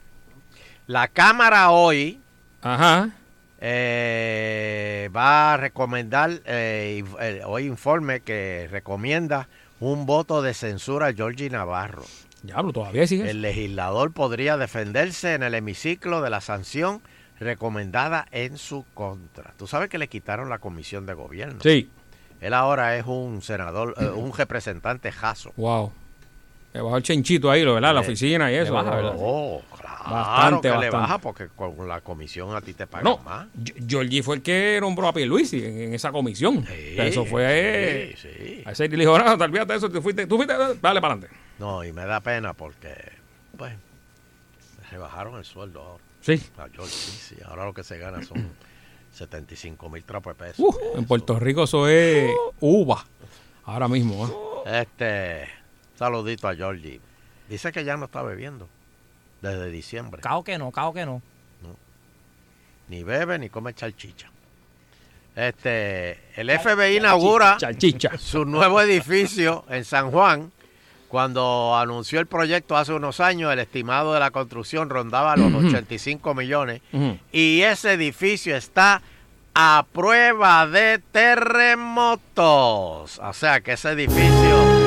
Speaker 4: La Cámara hoy
Speaker 3: Ajá.
Speaker 4: Eh, va a recomendar, eh, eh, hoy informe que recomienda un voto de censura a Georgie Navarro.
Speaker 3: Diablo, todavía sigue.
Speaker 4: El legislador podría defenderse en el hemiciclo de la sanción recomendada en su contra. Tú sabes que le quitaron la comisión de gobierno.
Speaker 3: Sí.
Speaker 4: Él ahora es un senador, eh, un representante jaso.
Speaker 3: Wow. Le bajó el chenchito ahí, lo, ¿verdad? La
Speaker 4: Le-
Speaker 3: oficina y
Speaker 4: le
Speaker 3: eso.
Speaker 4: baja,
Speaker 3: ¿verdad?
Speaker 4: Oh, claro
Speaker 3: Bastante,
Speaker 4: que le
Speaker 3: bastante.
Speaker 4: baja porque con la comisión a ti te pagan
Speaker 3: No,
Speaker 4: más.
Speaker 3: Georgie fue el que nombró a Pierluisi en, en esa comisión. eso fue...
Speaker 4: sí, sí.
Speaker 3: A ese le dijo, no, te olvídate de eso, tú fuiste, tú fuiste, dale para adelante.
Speaker 4: No, y me da pena porque, pues, se bajaron el sueldo ahora.
Speaker 3: Sí.
Speaker 4: A George, sí, sí. Ahora lo que se gana son 75 mil trapos de pesos.
Speaker 3: Uh, en Puerto Rico eso es uva. Ahora mismo, ¿eh?
Speaker 4: Este, saludito a Georgie. Dice que ya no está bebiendo desde diciembre.
Speaker 6: Cao que no, cao que no.
Speaker 4: Ni bebe ni come chalchicha. Este, el FBI inaugura su nuevo edificio en San Juan. Cuando anunció el proyecto hace unos años, el estimado de la construcción rondaba los 85 millones. Y ese edificio está a prueba de terremotos. O sea que ese edificio,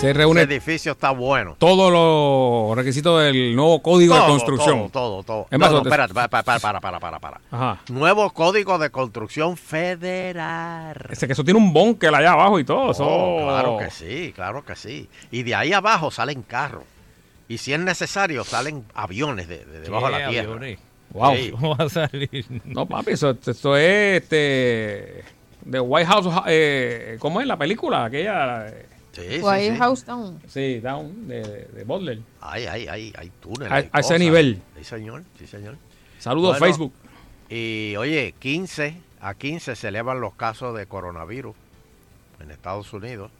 Speaker 3: Se reúne
Speaker 4: ese edificio está bueno.
Speaker 3: todos los requisitos del nuevo código de construcción.
Speaker 4: Todo, todo, todo.
Speaker 3: Es
Speaker 4: No,
Speaker 3: más,
Speaker 4: no,
Speaker 3: te-
Speaker 4: espérate, para, para, para, para, para.
Speaker 3: Ajá.
Speaker 4: Nuevo código de construcción federal.
Speaker 3: Ese que eso tiene un bunker allá abajo y todo. Eso...
Speaker 4: Oh, claro que sí, claro que sí. Y de ahí abajo salen carros. Y si es necesario, salen aviones de, de debajo de la
Speaker 6: ¿Qué
Speaker 4: tierra.
Speaker 6: aviones?
Speaker 3: Wow.
Speaker 4: Sí.
Speaker 6: ¿Cómo va a salir?
Speaker 3: No, papi, eso, esto es este. De White House. Eh, ¿Cómo es la película? Aquella. eh,
Speaker 4: Sí,
Speaker 5: White House Down.
Speaker 3: Sí, Down, de, de Butler.
Speaker 4: Hay, hay, hay, hay túneles.
Speaker 3: A-
Speaker 4: hay
Speaker 3: a ese nivel.
Speaker 4: Sí, señor, sí, señor.
Speaker 3: Saludos,
Speaker 4: Bueno,
Speaker 3: Facebook.
Speaker 4: Y oye, 15 a 15 se elevan los casos de coronavirus en Estados Unidos.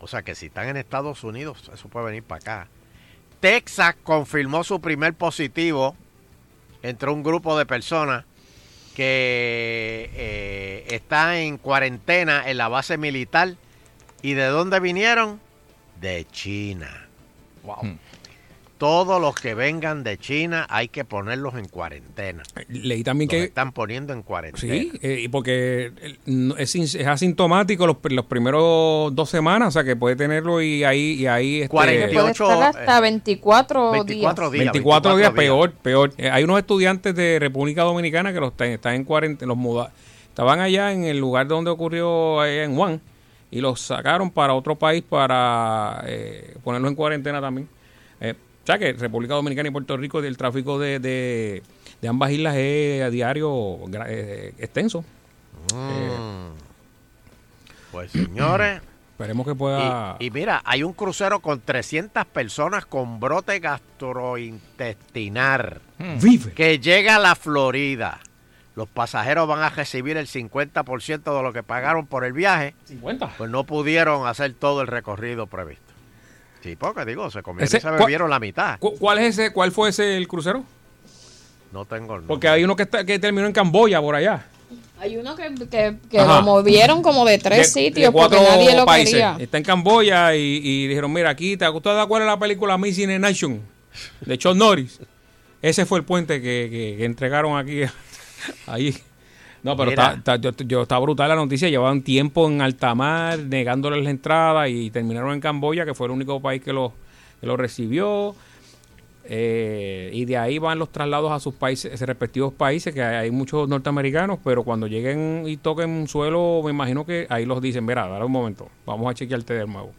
Speaker 4: O sea que si están en Estados Unidos, eso puede venir para acá. Texas confirmó su primer positivo entre un grupo de personas que eh, está en cuarentena en la base militar. ¿Y de dónde vinieron? De China.
Speaker 3: Wow.
Speaker 4: Todos los que vengan de China hay que ponerlos en cuarentena.
Speaker 3: Leí también
Speaker 4: Los
Speaker 3: que.
Speaker 4: están poniendo en cuarentena.
Speaker 3: Sí, eh, y porque no- es, es asintomático los, los primeros dos semanas, o sea que puede tenerlo y ahí. Y ahí este,
Speaker 5: Puede estar hasta 24,
Speaker 4: 24
Speaker 5: días.
Speaker 3: 24, días, peor, peor. Eh, hay unos estudiantes de República Dominicana que los están, están en cuarentena, los muda, estaban allá en el lugar donde ocurrió allá en Juan y los sacaron para otro país para eh, ponerlos en cuarentena también. Eh, o sea que República Dominicana y Puerto Rico el tráfico de, de, de ambas islas es a diario eh, extenso.
Speaker 4: Mm. Pues señores.
Speaker 3: Esperemos que pueda...
Speaker 4: Y, y mira, hay un crucero con 300 personas con brote gastrointestinal.
Speaker 3: Vive.
Speaker 4: Que llega a la Florida. Los pasajeros van a recibir el 50% de lo que pagaron por el viaje.
Speaker 3: 50.
Speaker 4: Pues no pudieron hacer todo el recorrido previsto. Sí, porque digo, se comieron
Speaker 3: Ese-
Speaker 4: y se
Speaker 3: ¿cuál-
Speaker 4: bebieron la mitad.
Speaker 3: ¿Cu- ¿Cuál es ese? ¿Cuál fue ese el crucero?
Speaker 4: No tengo el
Speaker 3: Porque hay uno que, está, que terminó en Camboya por allá.
Speaker 5: Hay uno que, que, que lo movieron como de tres
Speaker 3: de-
Speaker 5: sitios
Speaker 3: de cuatro
Speaker 5: porque nadie lo
Speaker 3: países.
Speaker 5: quería.
Speaker 3: Está en Camboya y, y dijeron, mira, aquí, ¿te gustó de cuál es la película Missing in Action? De Chuck Norris. Ese fue el puente que, que- que entregaron aquí. Ahí. No, pero
Speaker 4: Mira.
Speaker 3: está, está- yo, yo- está brutal la noticia. Llevaban tiempo en alta mar, negándoles la entrada y terminaron en Camboya, que fue el único país que lo, que lo recibió. Eh, y de ahí van los traslados a sus países, sus respectivos países, que hay, hay muchos norteamericanos, pero cuando lleguen y toquen un suelo, me imagino que ahí los dicen, verá, dale un momento, vamos a chequearte de nuevo.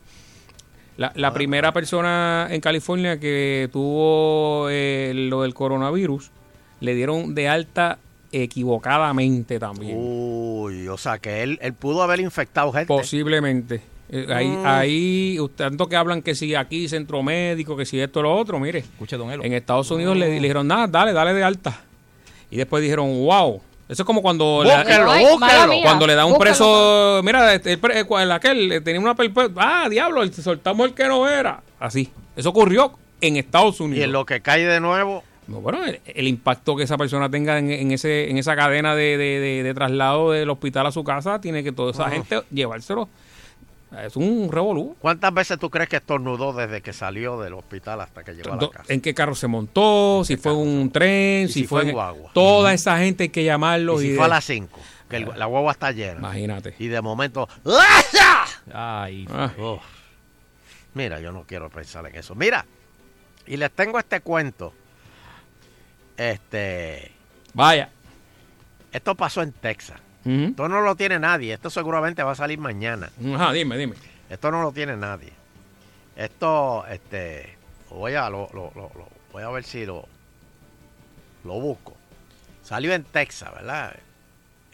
Speaker 3: La, la primera persona en California que tuvo eh, lo del coronavirus, le dieron de alta equivocadamente también.
Speaker 4: Uy, o sea que él, él pudo haber infectado gente.
Speaker 3: Posiblemente. Eh, ahí,
Speaker 4: Mm.
Speaker 3: ahí, usted- tanto que hablan que si aquí centro médico, que si esto lo otro, mire.
Speaker 6: Escuche, don Elo.
Speaker 3: En Estados Unidos le, le dijeron, nada, dale, dale de alta. Y después dijeron, wow. Eso es como cuando,
Speaker 4: búsquenlo.
Speaker 5: mala mía.
Speaker 3: cuando le da un preso, mira, este, el, pre- el- aquel eh, tenía una perpetua, ah, diablo, soltamos el que no era. Así. Eso ocurrió en Estados Unidos.
Speaker 4: Y en lo que cae de nuevo,
Speaker 3: bueno, el, el impacto que esa persona tenga en, en ese, en esa cadena de, de- de- de traslado del hospital a su casa, tiene que toda esa
Speaker 4: Ah.
Speaker 3: gente llevárselo. Es un revolú.
Speaker 4: ¿Cuántas veces tú crees que estornudó desde que salió del hospital hasta que llegó a la casa?
Speaker 3: ¿En qué carro se montó? Si fue un tren, si,
Speaker 4: si
Speaker 3: fue.
Speaker 4: en guagua.
Speaker 3: Toda esa gente hay que llamarlos.
Speaker 4: Y si fue a las 5, que el- la guagua está llena.
Speaker 3: Imagínate.
Speaker 4: Y de momento...
Speaker 6: Ay.
Speaker 4: Uf. Mira, yo no quiero pensar en eso. Mira, y les tengo este cuento. Este...
Speaker 3: Vaya.
Speaker 4: Esto pasó en Texas.
Speaker 3: Ujú.
Speaker 4: Esto no lo tiene nadie. Esto seguramente va a salir mañana.
Speaker 3: Ajá, dime, dime.
Speaker 4: Esto no lo tiene nadie. Esto, este, voy a, lo, lo- lo- lo- voy a ver si lo, lo busco. Salió en Texas, ¿verdad?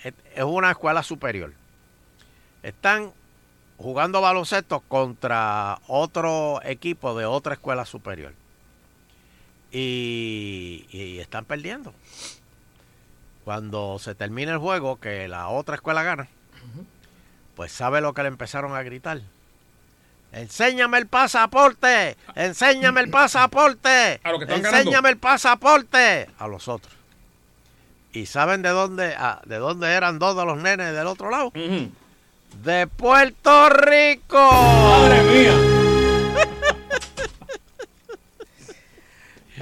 Speaker 4: Es, es una escuela superior. Están jugando baloncesto contra otro equipo de otra escuela superior. Y, y están perdiendo. Cuando se termina el juego, que la otra escuela gana, pues sabe lo que le empezaron a gritar. Enséñame el pasaporte, enséñame el pasaporte,
Speaker 3: A los que están ganando.
Speaker 4: enséñame el pasaporte a los otros. ¿Y saben de dónde, ah, de dónde eran dos de los nenes del otro lado? De Puerto Rico.
Speaker 3: Madre mía.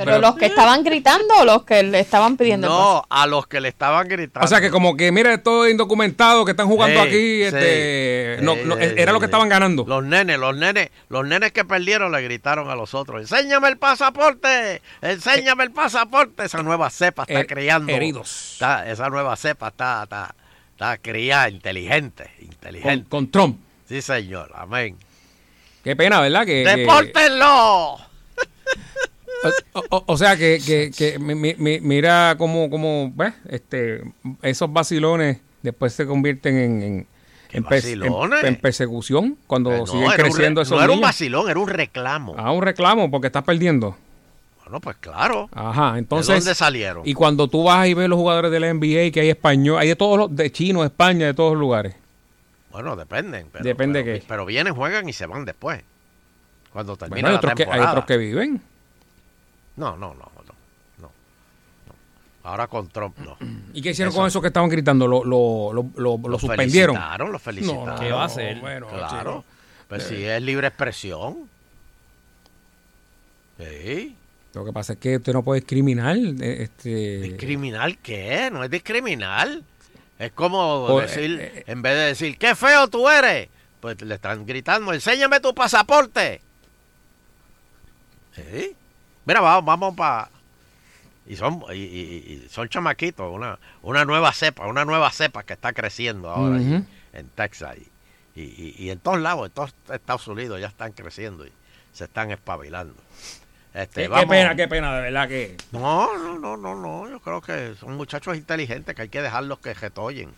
Speaker 5: Pero, los que estaban gritando o los que le estaban pidiendo el
Speaker 4: No, a los que le estaban gritando.
Speaker 3: O sea que como que, mira, esto indocumentado que están jugando
Speaker 4: Sí,
Speaker 3: aquí,
Speaker 4: sí.
Speaker 3: este, no,
Speaker 4: Sí,
Speaker 3: no,
Speaker 4: sí,
Speaker 3: era lo que estaban ganando.
Speaker 4: Los nenes, los nenes, los nenes que perdieron le gritaron a los otros, enséñame el pasaporte, enséñame el pasaporte. Esa nueva cepa está
Speaker 3: Her-
Speaker 4: criando.
Speaker 3: heridos.
Speaker 4: Está- esa nueva cepa está, está, está criada, inteligente,
Speaker 3: Con,
Speaker 4: inteligente.
Speaker 3: con Trump.
Speaker 4: Sí, señor, amén.
Speaker 3: Qué pena, ¿verdad? Que, que-
Speaker 4: ¡Depórtenlo!
Speaker 3: o, o- o sea que, que, que mi- mi- mi- mira cómo, cómo ¿ves? Este, esos vacilones después se convierten en, en, en, pers- en-
Speaker 4: vacilones?
Speaker 3: en persecución cuando
Speaker 4: Eh, no,
Speaker 3: siguen creciendo esos
Speaker 4: no era un vacilón, era un reclamo.
Speaker 3: Ah, un reclamo porque estás perdiendo.
Speaker 4: Bueno, pues claro.
Speaker 3: Ajá, entonces.
Speaker 4: ¿De dónde salieron?
Speaker 3: Y cuando tú vas y ves los jugadores de la NBA, que hay español, hay de todos los, de chino, España, de todos los lugares.
Speaker 4: Bueno, dependen. Pero,
Speaker 3: Depende
Speaker 4: pero,
Speaker 3: qué.
Speaker 4: Pero vienen, juegan y se van después. Cuando termina
Speaker 3: Bueno, hay
Speaker 4: la
Speaker 3: otros, que, hay otros que viven.
Speaker 4: No, no, no, no, no, no. Ahora con Trump no.
Speaker 3: ¿Y qué hicieron
Speaker 4: Eso.
Speaker 3: con esos que estaban gritando? ¿Lo, lo, lo, lo, lo
Speaker 4: Lo
Speaker 3: suspendieron?
Speaker 4: felicitaron, lo felicitaron.
Speaker 3: No,
Speaker 6: ¿Qué va a hacer?
Speaker 3: Bueno,
Speaker 4: Claro.
Speaker 3: chico.
Speaker 4: Pues
Speaker 3: Eh.
Speaker 4: si es libre expresión. Sí.
Speaker 3: Lo que pasa es que usted no puede discriminar. eh, Este,
Speaker 4: ¿Criminal qué? No es discriminal. Es como
Speaker 3: Pues,
Speaker 4: decir,
Speaker 3: eh,
Speaker 4: en vez de decir, qué feo tú eres, pues le están gritando, enséñame tu pasaporte. Sí. Mira, vamos, vamos para... Y son, y, y- y son chamaquitos, una, una nueva cepa, una nueva cepa que está creciendo ahora en Texas. Y, y- y en todos lados, en todos Estados Unidos ya están creciendo y se están espabilando. Este,
Speaker 3: qué, qué
Speaker 4: vamos-
Speaker 3: pena, qué pena, de verdad que.
Speaker 4: no, no, no, no, no. Yo creo que son muchachos inteligentes que hay que dejarlos que retoyen.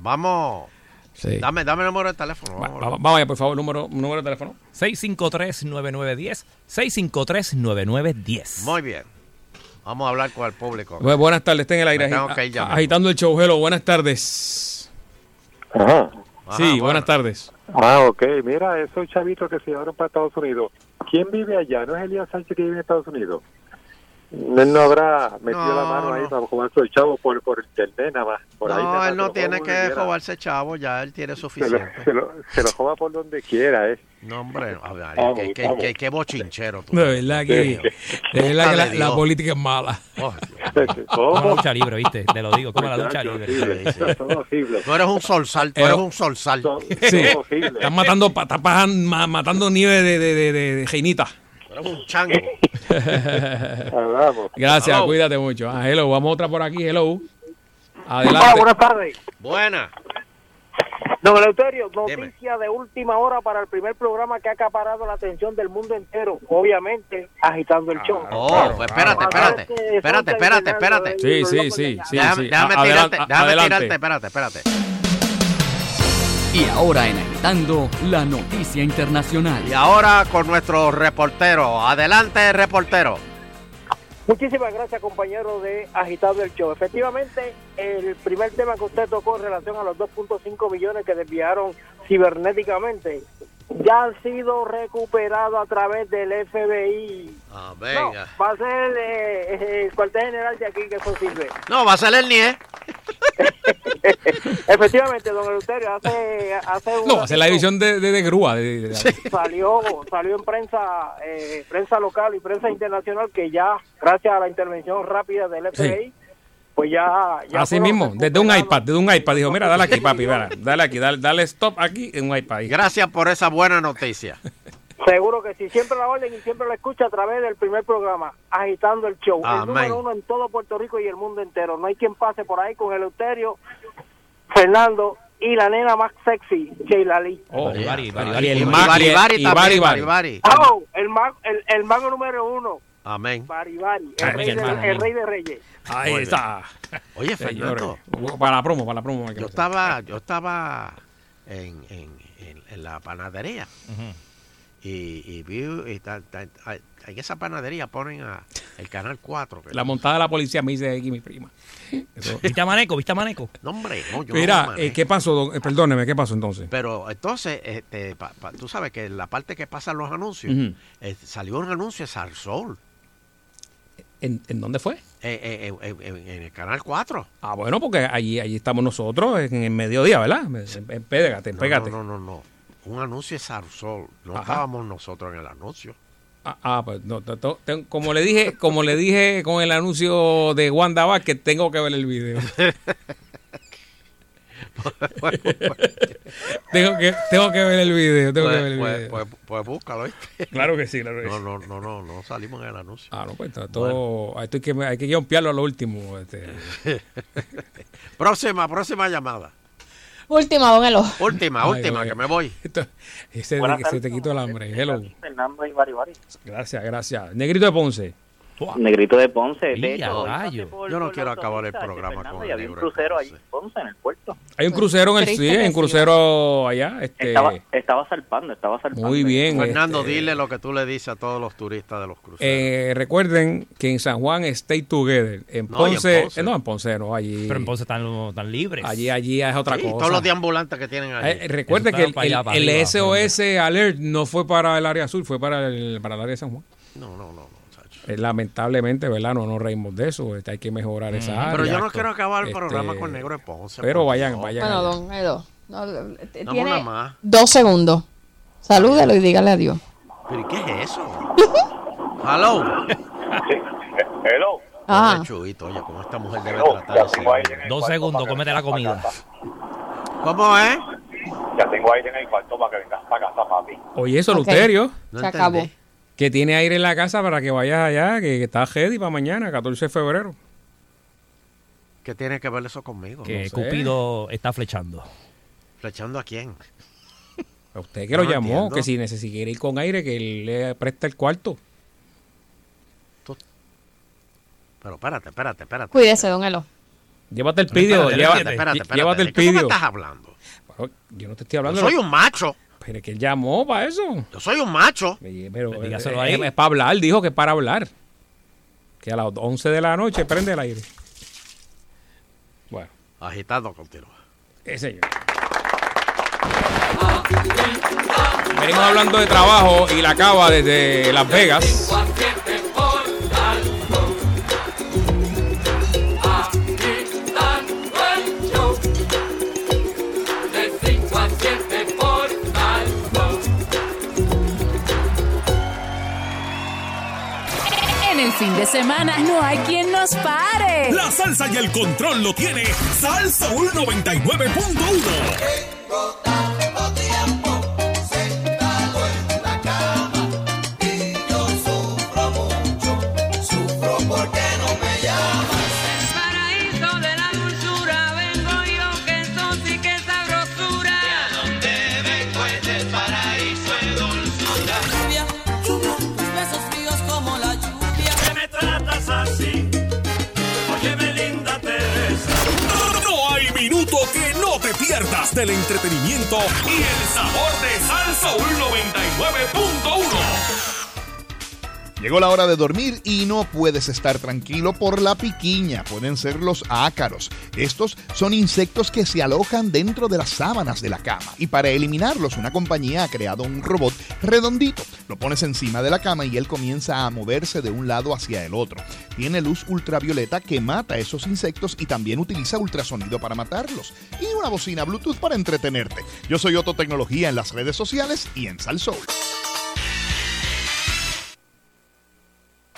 Speaker 4: Vamos.
Speaker 3: Sí.
Speaker 4: Dame, dame el número de teléfono.
Speaker 3: Va-
Speaker 4: vamos.
Speaker 3: va- Vamos allá, por favor, número, número de teléfono.
Speaker 6: 653-9910. 653-9910.
Speaker 4: Muy bien. Vamos a hablar con el público.
Speaker 3: Bu- buenas tardes, está en el aire. Agi- agitando el show. Hello, buenas tardes.
Speaker 30: Ajá.
Speaker 3: Sí,
Speaker 4: bueno.
Speaker 3: buenas tardes.
Speaker 30: Ah, ok. Mira, esos chavitos que se llevaron para Estados Unidos. ¿Quién vive allá? ¿No es Elías Sánchez que vive en Estados Unidos? Él no habrá metido
Speaker 4: No,
Speaker 30: la mano ahí
Speaker 4: no.
Speaker 30: para jugar su chavo por, por internet nada más. Por ahí nada
Speaker 4: No, él
Speaker 30: se
Speaker 4: no tiene que robarse chavo, ya él tiene
Speaker 30: Se lo,
Speaker 4: suficiente.
Speaker 30: se, lo, se lo juega por donde quiera, ¿eh?
Speaker 4: No, hombre, a ver,
Speaker 30: Vamos,
Speaker 4: qué, qué-
Speaker 30: vamos.
Speaker 4: qué- qué bochinchero tú.
Speaker 3: De verdad que, de verdad que la, política es mala.
Speaker 4: Oh,
Speaker 6: Como la lucha libre, ¿viste? Te lo digo, como la lucha libre.
Speaker 4: Sí, sí. Tú eres un solsal, tú
Speaker 3: Eh,
Speaker 4: eres un solsal.
Speaker 3: Sí. Están matando, ma- matando nieve de, de, de, de, de reinita.
Speaker 4: Un chango.
Speaker 3: Gracias,
Speaker 4: Hello.
Speaker 3: cuídate mucho. Ah, hello, vamos otra por aquí, hello.
Speaker 11: Hola,
Speaker 3: Adelante.
Speaker 11: buenas tardes.
Speaker 4: Buena.
Speaker 11: Don Eleuterio,
Speaker 4: Dime.
Speaker 11: noticia de última hora para el primer programa que ha acaparado la atención del mundo entero. Obviamente, agitando el show.
Speaker 4: Oh, pues espérate, espérate. Espérate, espérate, espérate.
Speaker 3: Sí, sí, sí, sí.
Speaker 4: déjame
Speaker 3: sí.
Speaker 4: déjame
Speaker 3: A-
Speaker 4: tirarte,
Speaker 3: adelante,
Speaker 4: déjame
Speaker 3: adelante.
Speaker 4: tirarte, espérate, espérate.
Speaker 31: Y ahora en Agitando, la noticia internacional.
Speaker 4: Y ahora con nuestro reportero. Adelante, reportero.
Speaker 11: Muchísimas gracias, compañero de Agitando el Show. Efectivamente, el primer tema que usted tocó en relación a los 2.5 millones que desviaron cibernéticamente ya han sido recuperados a través del FBI.
Speaker 4: Ah,
Speaker 11: No,
Speaker 4: venga.
Speaker 11: va a ser eh, el cuartel general de aquí que eso sirve.
Speaker 4: No, va a ser el NIE.
Speaker 11: Efectivamente, don Eleuterio, hace, hace un
Speaker 3: No, hace la división de, de, de grúa. de- de-
Speaker 11: salió salió en prensa eh, prensa local y prensa internacional que ya gracias a la intervención rápida del FBI pues ya, ya
Speaker 3: Así mismo, desde un iPad, desde un iPad. Dijo, mira, dale aquí, papi, mira, dale aquí, dale, dale stop aquí en un iPad.
Speaker 4: Gracias por esa buena noticia.
Speaker 11: Seguro que sí, siempre la orden y siempre la escucha a través del primer programa, agitando el show.
Speaker 4: Amén.
Speaker 11: El número uno en todo Puerto Rico y el mundo entero. No hay quien pase por ahí con Eleuterio, Fernando y la nena más sexy, Sheila Lee.
Speaker 3: Oh,
Speaker 6: Bari, bari, bari,
Speaker 3: y
Speaker 6: bari.
Speaker 3: el
Speaker 4: Bari
Speaker 3: el-.
Speaker 11: Oh, el, mago, el, el mago número uno,
Speaker 4: Amén.
Speaker 11: Bari Bari, el, rey, de, el rey de reyes.
Speaker 3: Ahí está.
Speaker 4: Oye,
Speaker 3: Señores,
Speaker 4: Fernando,
Speaker 3: para la promo, para la promo.
Speaker 4: yo estaba, yo estaba en, en, en, en la panadería y, y vi, y ta- ta- ta- en esa panadería ponen a el canal 4. que-
Speaker 3: La montada de la policía me dice aquí mi prima.
Speaker 6: ¿Viste a Maneco? ¿Viste a Maneco?
Speaker 4: No, hombre, no, yo
Speaker 3: Mira, eh, ¿qué pasó? don- eh, perdóneme, ¿qué pasó entonces?
Speaker 4: Pero entonces, este, pa- pa- tú sabes que la parte que pasan los anuncios, eh, salió un anuncio de Sarsol
Speaker 3: ¿En, en dónde fue?
Speaker 4: eh, eh, eh, en, en el canal 4.
Speaker 3: Ah, bueno, porque allí, allí estamos nosotros en el mediodía, ¿verdad? Pégate,
Speaker 4: No,
Speaker 3: pégate.
Speaker 4: No, no, no, no. Un anuncio de Sarsol. No
Speaker 3: Ajá.
Speaker 4: estábamos nosotros en el anuncio.
Speaker 3: Ah, ah, pues no, como le dije, como le dije con el anuncio de Wanda Vázquez, tengo que ver el video. tengo que tengo que ver el video, tengo que ver
Speaker 4: Pues,
Speaker 3: el
Speaker 4: pues,
Speaker 3: video.
Speaker 4: pues, pues búscalo, ¿viste?
Speaker 3: Claro que sí, claro que
Speaker 4: no,
Speaker 3: sí.
Speaker 4: No, no, no, no salimos en el anuncio.
Speaker 3: Ah, no, pues todo, esto hay que hay que a lo último, este.
Speaker 4: próxima, próxima llamada.
Speaker 5: Última, don Elo.
Speaker 4: Última,
Speaker 3: Ay,
Speaker 4: última, que me voy.
Speaker 3: Esto- ese se te quitó el hambre. Hello.
Speaker 11: Fernando y Bari Bari.
Speaker 3: Gracias, gracias. Negrito de Ponce.
Speaker 11: Negrito de Ponce. De hecho, por-
Speaker 4: Yo no quiero acabar el programa
Speaker 11: Fernando,
Speaker 4: con
Speaker 11: y
Speaker 4: el
Speaker 11: había un crucero allí
Speaker 4: Ponce.
Speaker 11: en Ponce, en el puerto.
Speaker 3: Hay un crucero en el sí, hay un crucero allá, este
Speaker 11: Estaba, estaba zarpando, estaba zarpando.
Speaker 3: muy bien.
Speaker 4: Fernando,
Speaker 3: este,
Speaker 4: dile lo que tú le dices a todos los turistas de los cruceros.
Speaker 3: Eh, recuerden que en San Juan Stay Together. En
Speaker 4: No, y en
Speaker 3: Ponce,
Speaker 4: Ponce.
Speaker 3: eh, no, en Ponce no, allí.
Speaker 6: Pero en Ponce están, están libres.
Speaker 3: allí, allí es otra
Speaker 4: Sí,
Speaker 3: cosa.
Speaker 4: todos los deambulantes que tienen ahí.
Speaker 3: Eh, recuerden
Speaker 6: Eso
Speaker 3: que el,
Speaker 6: está para allá,
Speaker 3: el-
Speaker 6: para
Speaker 3: el
Speaker 6: arriba,
Speaker 3: SOS Alert no fue para el área sur, fue para el, para el área de San Juan.
Speaker 4: No, no, no, no.
Speaker 3: Eh, lamentablemente, ¿verdad? No nos reímos de eso. este, hay que mejorar esa área.
Speaker 4: Pero yo no quiero acabar el
Speaker 3: Este,
Speaker 4: programa con Negro de Ponce.
Speaker 3: Pero vayan, vayan.
Speaker 5: Bueno,
Speaker 3: allá.
Speaker 5: don Elo. no, eh,
Speaker 4: Dame
Speaker 5: tiene
Speaker 4: una más.
Speaker 5: dos segundos. Salúdelo y dígale adiós.
Speaker 4: ¿Pero qué es eso? Hello.
Speaker 32: Hello.
Speaker 5: Ah.
Speaker 4: Oye, Chuito, oye, ¿cómo esta mujer debe
Speaker 32: No,
Speaker 4: tratar ese
Speaker 6: Dos segundos, cómete la comida.
Speaker 4: ¿Cómo es?
Speaker 32: Ya tengo aire en el cuarto para que vengas para casa, papi.
Speaker 3: Oye, eso,
Speaker 5: Ok.
Speaker 3: Luterio,
Speaker 4: No
Speaker 5: Se
Speaker 4: entendí.
Speaker 5: acabó.
Speaker 3: Que tiene aire en la casa para que vayas allá, que, que está ready para mañana, 14 de febrero.
Speaker 4: ¿Qué tiene que ver eso conmigo?
Speaker 6: Que
Speaker 3: No sé.
Speaker 6: Cupido está flechando.
Speaker 4: ¿Flechando a quién?
Speaker 3: A usted que lo llamó,
Speaker 4: entiendo.
Speaker 3: que si necesita ir con aire, que él le presta el cuarto.
Speaker 4: Pero espérate, espérate, espérate.
Speaker 5: Cuídese, don Elo.
Speaker 3: Llévate el pidio,
Speaker 6: espérate,
Speaker 3: llévate,
Speaker 6: espérate,
Speaker 4: Espérate, espérate.
Speaker 3: llévate el
Speaker 4: ¿De qué tú me
Speaker 3: pidio.
Speaker 4: estás hablando?
Speaker 3: Bueno, Yo no te estoy
Speaker 4: Yo
Speaker 3: hablando.
Speaker 4: soy un macho.
Speaker 3: Pero que él llamó para eso.
Speaker 4: Yo soy un macho.
Speaker 3: Pero
Speaker 6: Pues
Speaker 3: eh, es, es para hablar, dijo que es para hablar. Que a las 11 de la noche prende el aire. Bueno,
Speaker 4: Agitando continúa.
Speaker 3: ese señor. Venimos hablando de trabajo y la acaba desde Las Vegas.
Speaker 20: Fin de semana no hay quien nos pare.
Speaker 1: La salsa y el control lo tiene Salsa 99.1.
Speaker 33: del
Speaker 1: entretenimiento y el sabor de Salsa 99.1.
Speaker 34: Llegó la hora de dormir y no puedes estar tranquilo por la piquiña. Pueden ser los ácaros. Estos son insectos que se alojan dentro de las sábanas de la cama. Y para eliminarlos, una compañía ha creado un robot redondito. Lo pones encima de la cama y él comienza a moverse de un lado hacia el otro. Tiene luz ultravioleta que mata a esos insectos y también utiliza ultrasonido para matarlos. Y una bocina Bluetooth para entretenerte. Yo soy Otto Tecnología en las redes sociales y en Salsoul.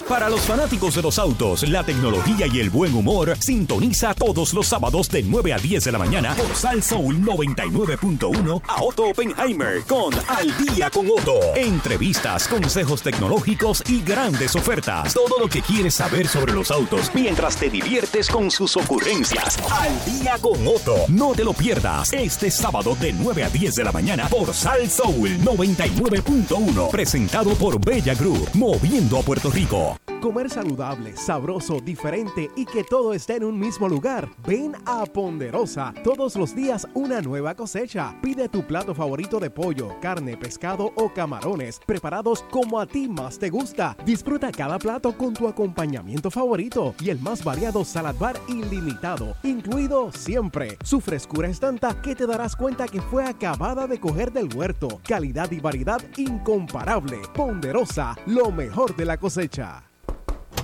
Speaker 35: Para los fanáticos de los autos, la tecnología y el buen humor, sintoniza todos los sábados de 9 a 10 de la mañana por Sal Soul 99.1 a Otto Oppenheimer con Al Día con Otto. Entrevistas, consejos tecnológicos y grandes ofertas. Todo lo que quieres saber sobre los autos mientras te diviertes con sus ocurrencias. Al Día con Otto. No te lo pierdas este sábado de 9 a 10 de la mañana por Sal Soul 99.1. Presentado por Bella Group, moviendo a Puerto Rico.
Speaker 25: Comer saludable, sabroso, diferente y que todo esté en un mismo lugar. Ven a Ponderosa. Todos los días una nueva cosecha. Pide tu plato favorito de pollo, carne, pescado o camarones, preparados como a ti más te gusta. Disfruta cada plato con tu acompañamiento favorito y el más variado salad bar ilimitado, incluido siempre. Su frescura es tanta que te darás cuenta que fue acabada de coger del huerto. Calidad y variedad incomparable. Ponderosa, lo mejor de la cosecha.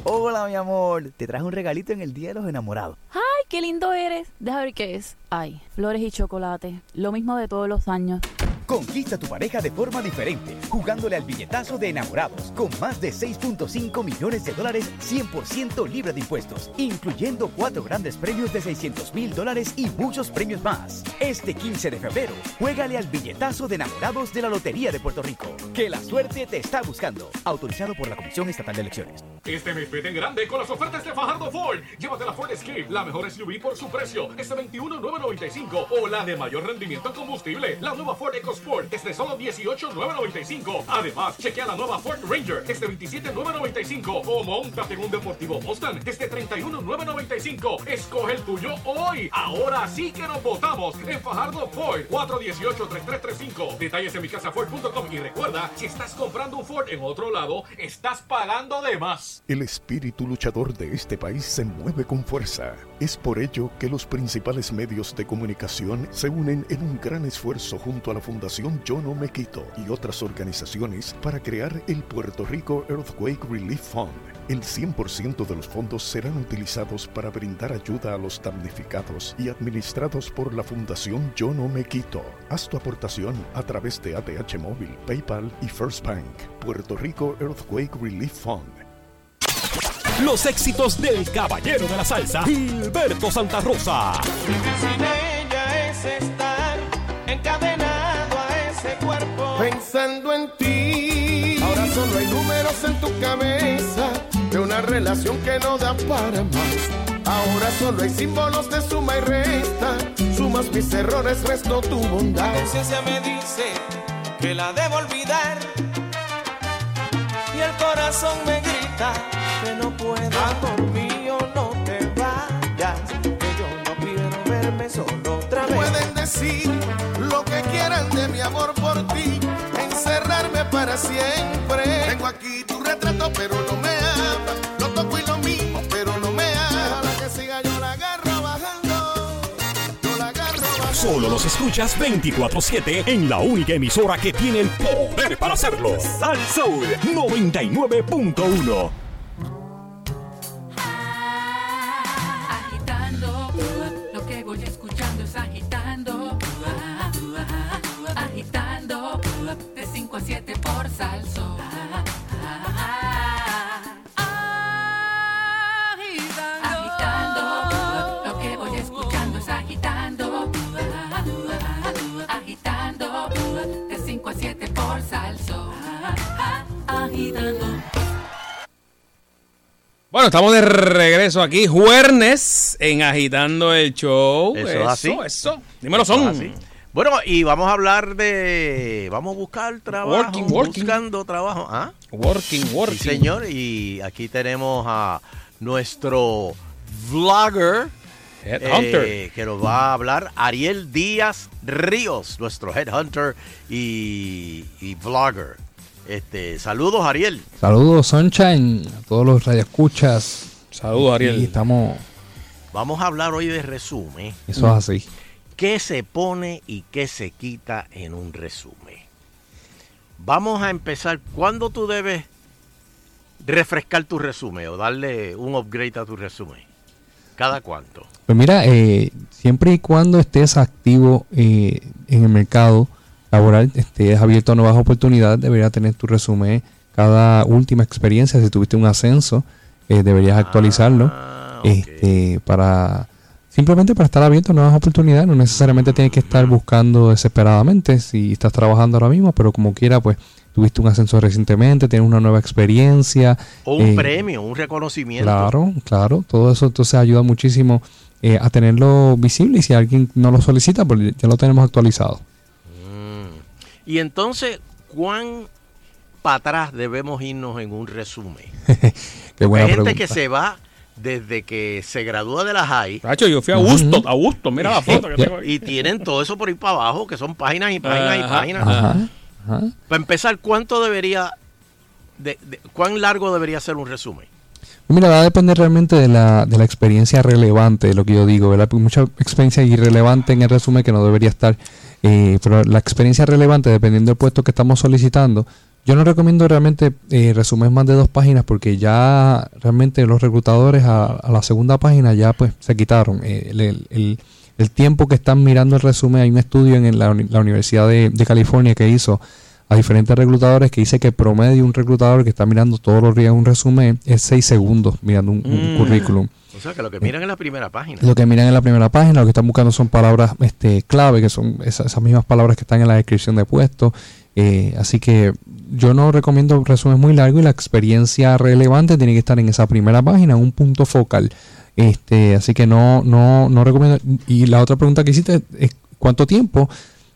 Speaker 36: Hola, mi amor. Te traje un regalito en el Día de los Enamorados.
Speaker 15: ¡Ay, qué lindo eres! Deja ver qué es. Ay, flores y chocolate. Lo mismo de todos los años.
Speaker 14: Conquista a tu pareja de forma diferente, jugándole al billetazo de enamorados, con más de 6.5 millones de dólares 100% libre de impuestos, incluyendo cuatro grandes premios de 600 mil dólares y muchos premios más. Este 15 de febrero, juégale al billetazo de enamorados de la Lotería de Puerto Rico. Que la suerte te está buscando. Autorizado por la Comisión Estatal de Elecciones.
Speaker 1: Este mes vete en grande con las ofertas de Fajardo Ford. Llévate la Ford Escape, la mejor SUV por su precio, este 21,995 o la de mayor rendimiento en combustible, la nueva Ford EcoSport, este solo 18,995. Además, chequea la nueva Ford Ranger, este 27,995 o montate en un deportivo Mustang, este 31,995. Escoge el tuyo hoy. Ahora sí que nos votamos en Fajardo Ford 418-3335. Detalles en micasaford.com y recuerda, si estás comprando un Ford en otro lado, estás pagando de más.
Speaker 37: El espíritu luchador de este país se mueve con fuerza. Es por ello que los principales medios de comunicación se unen en un gran esfuerzo junto a la Fundación Yo No Me Quito y otras organizaciones para crear el Puerto Rico Earthquake Relief Fund. El 100% de los fondos serán utilizados para brindar ayuda a los damnificados y administrados por la Fundación Yo No Me Quito. Haz tu aportación a través de ATH Móvil, PayPal y First Bank. Puerto Rico Earthquake Relief Fund.
Speaker 35: Los éxitos del caballero de la salsa, Gilberto Santa Rosa.
Speaker 38: Sin ella es ese cuerpo. Pensando en ti. Ahora solo hay números en tu cabeza de una relación que no da para más. Ahora solo hay símbolos de suma y resta. Sumas mis errores, resto tu bondad. La conciencia me dice que la debo olvidar. Y el corazón me grita que no puedo. Amor quieran de mi amor por ti. Encerrarme para siempre. Tengo aquí tu retrato, pero no me ama. Lo toco y lo mismo, pero no me ama. Para que siga yo la agarro bajando. Yo la agarro bajando.
Speaker 35: Solo los escuchas 24-7 en la única emisora que tiene el poder para hacerlo. Sal Soul 99.1.
Speaker 3: Bueno, estamos de regreso aquí, jueves en Agitando el Show.
Speaker 4: Eso
Speaker 3: Eso,
Speaker 4: es así.
Speaker 3: eso. Dímelo,
Speaker 4: Eso es
Speaker 3: son.
Speaker 4: así. Bueno, y vamos a hablar de. Vamos a buscar trabajo.
Speaker 3: Working, working.
Speaker 4: Buscando trabajo. ¿Ah?
Speaker 3: Working, working.
Speaker 4: Sí, señor. Y aquí tenemos a nuestro vlogger.
Speaker 3: Headhunter.
Speaker 4: eh, que nos va a hablar Ariel Díaz Ríos, nuestro headhunter y, y vlogger. Este, saludos, Ariel.
Speaker 39: Saludos, Sunshine, a todos los radioescuchas.
Speaker 3: Saludos, Ariel.
Speaker 39: Y estamos.
Speaker 4: Vamos a hablar hoy de resumen.
Speaker 39: Eso es así.
Speaker 4: ¿Qué se pone y qué se quita en un resumen? Vamos a empezar. ¿Cuándo tú debes refrescar tu resumen o darle un upgrade a tu resumen? ¿Cada cuánto?
Speaker 39: Pues mira, eh, siempre y cuando estés activo eh, en el mercado laboral, estés abierto a nuevas oportunidades, deberías tener tu resumen. Cada última experiencia, si tuviste un ascenso, eh, deberías actualizarlo. este, para simplemente para estar abierto a nuevas oportunidades. No necesariamente tienes que estar buscando desesperadamente si estás trabajando ahora mismo, pero como quiera, pues tuviste un ascenso recientemente, tienes una nueva experiencia.
Speaker 4: O un
Speaker 39: eh,
Speaker 4: premio, un reconocimiento.
Speaker 39: Claro, claro, todo eso entonces ayuda muchísimo eh, a tenerlo visible y si alguien no lo solicita, pues ya lo tenemos actualizado.
Speaker 4: Y entonces, ¿cuán para atrás debemos irnos en un resumen?
Speaker 39: Qué buena
Speaker 4: Hay gente
Speaker 39: pregunta.
Speaker 4: que se va desde que se gradúa de la high.
Speaker 3: Nacho, yo fui a Gusto, a Gusto, mira la foto que tengo aquí.
Speaker 4: Y tienen todo eso por ahí para abajo, que son páginas y páginas y páginas.
Speaker 39: Ajá, ajá.
Speaker 4: Para empezar, ¿cuánto debería, de, de- cuán largo debería ser un resumen?
Speaker 39: Mira, va a depender realmente de la, de la experiencia relevante, de lo que yo digo, ¿verdad? Porque mucha experiencia irrelevante en el resumen que no debería estar, eh, pero la experiencia relevante, dependiendo del puesto que estamos solicitando, yo no recomiendo realmente eh, resúmenes más de dos páginas porque ya realmente los reclutadores a, la segunda página ya pues se quitaron. Eh, el, tiempo que están mirando el resumen, hay un estudio en la, uni- la Universidad de California que hizo a diferentes reclutadores que dice que promedio un reclutador que está mirando todos los días un resumen es 6 segundos mirando un, un
Speaker 4: Mm.
Speaker 39: currículum.
Speaker 4: O sea, que lo que miran en la primera página.
Speaker 39: Lo que miran en la primera página, lo que están buscando son palabras este, clave, que son esas, esas mismas palabras que están en la descripción de puesto. Eh, así que yo no recomiendo resúmenes muy largos y la experiencia relevante tiene que estar en esa primera página, un punto focal. Este, así que no, no, no recomiendo. Y la otra pregunta que hiciste es ¿cuánto tiempo?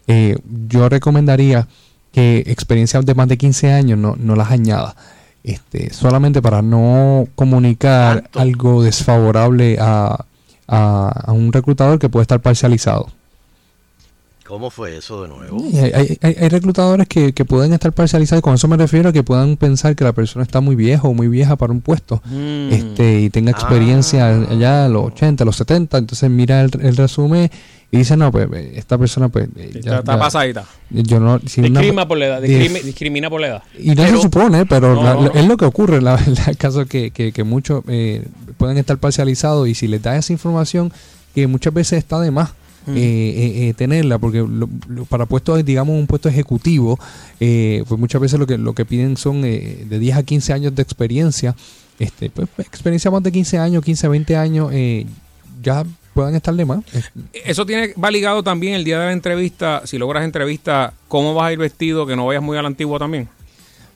Speaker 39: Eh, yo recomendaría que experiencias de más de 15 años no, no las añada. Este, solamente para no comunicar algo desfavorable a, a, a un reclutador que puede estar parcializado.
Speaker 4: ¿Cómo fue eso de nuevo?
Speaker 39: Hay, hay- reclutadores que, que pueden estar parcializados, y con eso me refiero a que puedan pensar que la persona está muy vieja o muy vieja para un puesto
Speaker 3: Mm.
Speaker 39: este y tenga experiencia allá a los 80, a los 70, entonces mira el, el resumen y dice, no, pues eh, esta persona pues eh, ya-
Speaker 3: Está, está
Speaker 39: ya-
Speaker 3: pasadita.
Speaker 39: Yo no, si una-
Speaker 3: discrimina por la edad. Discrimina por la edad.
Speaker 39: y no se supone, pero
Speaker 3: No,
Speaker 39: la-
Speaker 3: no,
Speaker 39: la-
Speaker 3: no.
Speaker 39: es lo que ocurre. La, el caso que, que, que muchos eh, pueden estar parcializados y si les da esa información, que muchas veces está de más. Eh, eh, eh, tenerla porque lo- lo- para puestos digamos un puesto ejecutivo eh, pues muchas veces lo que lo que piden son eh, de 10 a 15 años de experiencia este pues experiencia más de 15 años 15 20 años ya puedan estar de más
Speaker 3: Eso tiene, va ligado también el día de la entrevista. Si logras entrevista, ¿cómo vas a ir vestido? Que no vayas muy a la antigua también.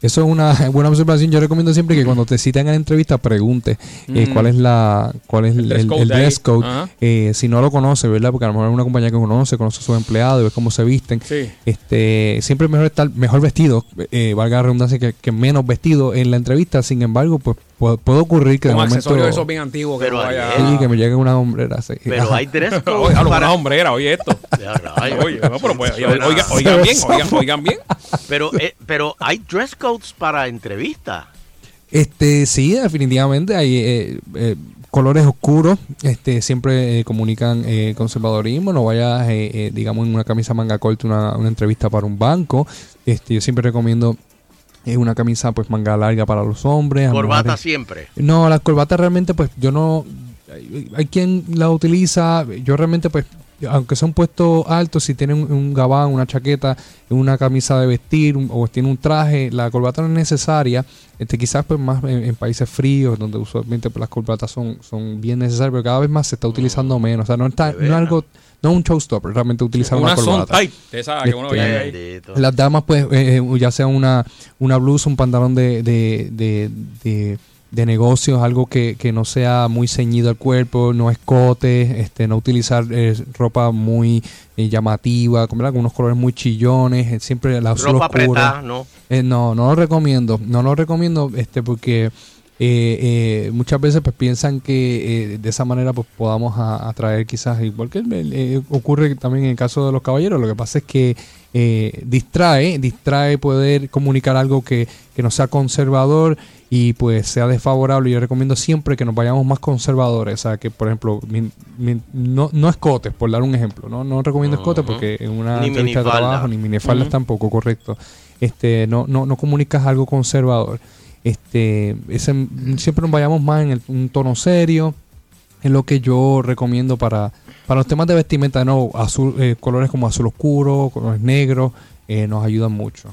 Speaker 39: Eso es una buena observación. Yo recomiendo siempre que cuando te citan en la entrevista pregunte eh,
Speaker 3: Mm.
Speaker 39: cuál es la cuál es el,
Speaker 3: dress
Speaker 39: el- dress code. Eh, si no lo conoce, ¿verdad? Porque a lo mejor es una compañía que conoce, conoce a sus empleados y ve cómo se visten.
Speaker 3: Sí.
Speaker 39: Este, siempre es mejor estar mejor vestido, eh, valga la redundancia, que, que menos vestido en la entrevista. Sin embargo, pues puede, puede ocurrir que de
Speaker 3: Con
Speaker 39: momento
Speaker 3: accesorios esos bien antiguos. Que
Speaker 4: Pero
Speaker 3: no vaya
Speaker 39: sí, que me llegue una hombrera. sí.
Speaker 4: Pero
Speaker 39: Ajá.
Speaker 4: hay dress code
Speaker 3: Oye, hablo con
Speaker 4: para-
Speaker 3: una hombrera, oye esto.
Speaker 4: Ya, rayos.
Speaker 3: Oye, no, pero pues, oigan bien, oigan, oigan bien.
Speaker 4: Pero, eh, pero hay dress codes para entrevistas.
Speaker 39: Este, sí, definitivamente hay eh, eh, colores oscuros, este, siempre eh, comunican eh, conservadorismo, no vayas, eh, eh, digamos, en una camisa manga corta, una, una entrevista para un banco, este, yo siempre recomiendo eh, una camisa pues manga larga para los hombres.
Speaker 4: Corbata siempre.
Speaker 39: No, las corbatas realmente pues yo no, hay, hay quien la utiliza, yo realmente pues aunque sea un puesto alto, si tiene un, un gabán, una chaqueta, una camisa de vestir un- o tiene un traje, la corbata no es necesaria. Este, quizás pues más en, en países fríos, donde usualmente pues, las corbatas son, son bien necesarias, pero cada vez más se está utilizando menos. O sea, no, está, no es algo, no un showstopper, realmente utilizar una,
Speaker 3: Una son
Speaker 39: corbata.
Speaker 3: de esa que uno ve ahí.
Speaker 39: Las damas, pues, eh, eh, ya sea una, una blusa, un pantalón de, de, de, de, de negocios, algo que, que no sea muy ceñido al cuerpo, no escote, este, no utilizar eh, ropa muy eh, llamativa, con, unos colores muy chillones, eh, siempre la
Speaker 4: Ropa
Speaker 39: oscura.
Speaker 4: apretada, ¿no?
Speaker 39: Eh, no, no lo recomiendo, no lo recomiendo, este, porque eh, eh, muchas veces pues piensan que eh, de esa manera pues podamos a- atraer quizás igual que eh, ocurre también en el caso de los caballeros. Lo que pasa es que eh, distrae distrae poder comunicar algo que, que no sea conservador y pues sea desfavorable. Yo recomiendo siempre que nos vayamos más conservadores. O sea que por ejemplo mi- mi- no, no escotes por dar un ejemplo no no recomiendo escotes porque en una
Speaker 4: Ni
Speaker 39: entrevista de trabajo ni minifaldas
Speaker 4: Ujú.
Speaker 39: tampoco correcto. Este no no no comunicas algo conservador este ese- siempre vayamos más en el- un tono serio es lo que yo recomiendo para para los temas de vestimenta no azul eh, colores como azul oscuro colores negros eh, nos ayudan mucho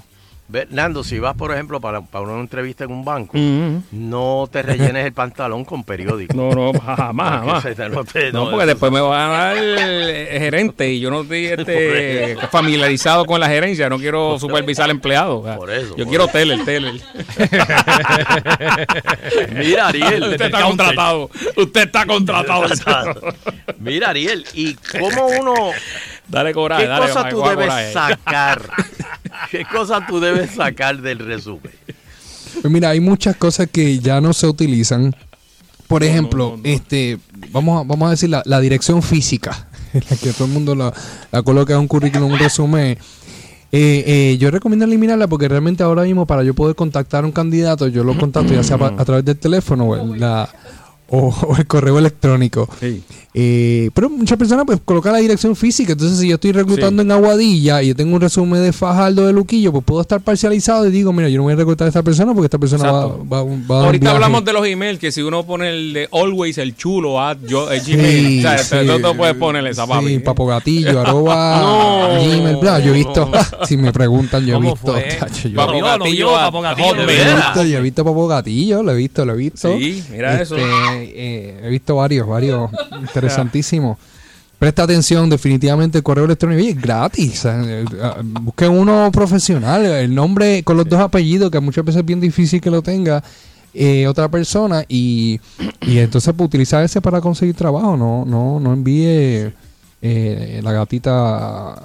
Speaker 40: Nando, si vas, por ejemplo, para, para una entrevista en un banco,
Speaker 3: Ujú.
Speaker 40: no te rellenes el pantalón con periódico.
Speaker 3: No, no, jamás, jamás.
Speaker 40: te- no te-
Speaker 3: No,
Speaker 40: no,
Speaker 3: porque después me van a dar eh, gerente y yo no estoy este, familiarizado con la gerencia, no quiero supervisar al empleado. o sea,
Speaker 40: Por eso,
Speaker 3: Yo
Speaker 40: por
Speaker 3: quiero
Speaker 40: eso.
Speaker 3: teler, teler.
Speaker 40: Mira, Ariel.
Speaker 3: Usted está contratado. Usted está contratado.
Speaker 40: Mira, Ariel, ¿y cómo uno...
Speaker 3: Dale coraje,
Speaker 40: ¿Qué
Speaker 3: dale,
Speaker 40: cosa tú debes
Speaker 3: coraje.
Speaker 40: sacar? ¿Qué cosa tú debes sacar del resumen?
Speaker 39: Pues mira, hay muchas cosas que ya no se utilizan. Por ejemplo, este, vamos a, vamos a decir la, la dirección física, en la que todo el mundo la, la coloca en un currículum, un resumen. Eh, eh, yo recomiendo eliminarla porque realmente ahora mismo para yo poder contactar a un candidato, yo lo contacto ya sea pa- a través del teléfono la- o- o el correo electrónico. Eh, pero muchas personas pues colocan la dirección física. Entonces, si yo estoy reclutando en Aguadilla y yo tengo un resumen de Fajardo de Luquillo, pues puedo estar parcializado y digo, mira, yo no voy a reclutar a esta persona porque esta persona va,
Speaker 3: Exacto.
Speaker 39: va, va a dar un
Speaker 3: Ahorita
Speaker 39: viaje.
Speaker 3: hablamos de los emails, que si uno pone el de always, el chulo, at yo, el
Speaker 39: Sí,
Speaker 3: Gmail, o sea,
Speaker 39: sí.
Speaker 3: no puedes ponerle esa papi.
Speaker 39: Sí, papogatillo, arroba
Speaker 3: No.
Speaker 39: Gmail. Bla, yo he visto, si me preguntan, yo he
Speaker 3: ¿Cómo
Speaker 39: visto. tacho, yo-
Speaker 3: Papo Gatillo,
Speaker 39: Yo
Speaker 3: Papo Gatillo,
Speaker 39: he visto, yo he visto Papo Gatillo, lo he visto, lo he visto.
Speaker 3: Sí, mira eso.
Speaker 39: Eh, he visto varios, varios interesantísimos. Presta atención, definitivamente el correo electrónico oye, es gratis. eh, eh, Busque uno profesional, el nombre con los dos apellidos, que muchas veces es bien difícil que lo tenga eh, otra persona, y, y entonces pues, utilizar ese para conseguir trabajo. No, no, no envíe eh, la gatita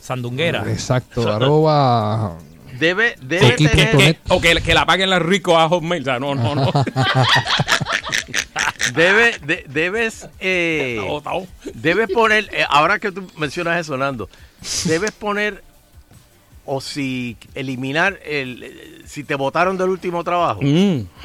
Speaker 6: Sandunguera.
Speaker 39: Exacto, arroba.
Speaker 40: Debe, debe tener...
Speaker 39: net.
Speaker 3: O que, que la paguen la rico a Hotmail. O sea, no, no, no.
Speaker 40: Debe, de- debes, eh, debes poner, eh, ahora que tú mencionas eso, Nando, debes poner o si eliminar el, eh, si te votaron del último trabajo.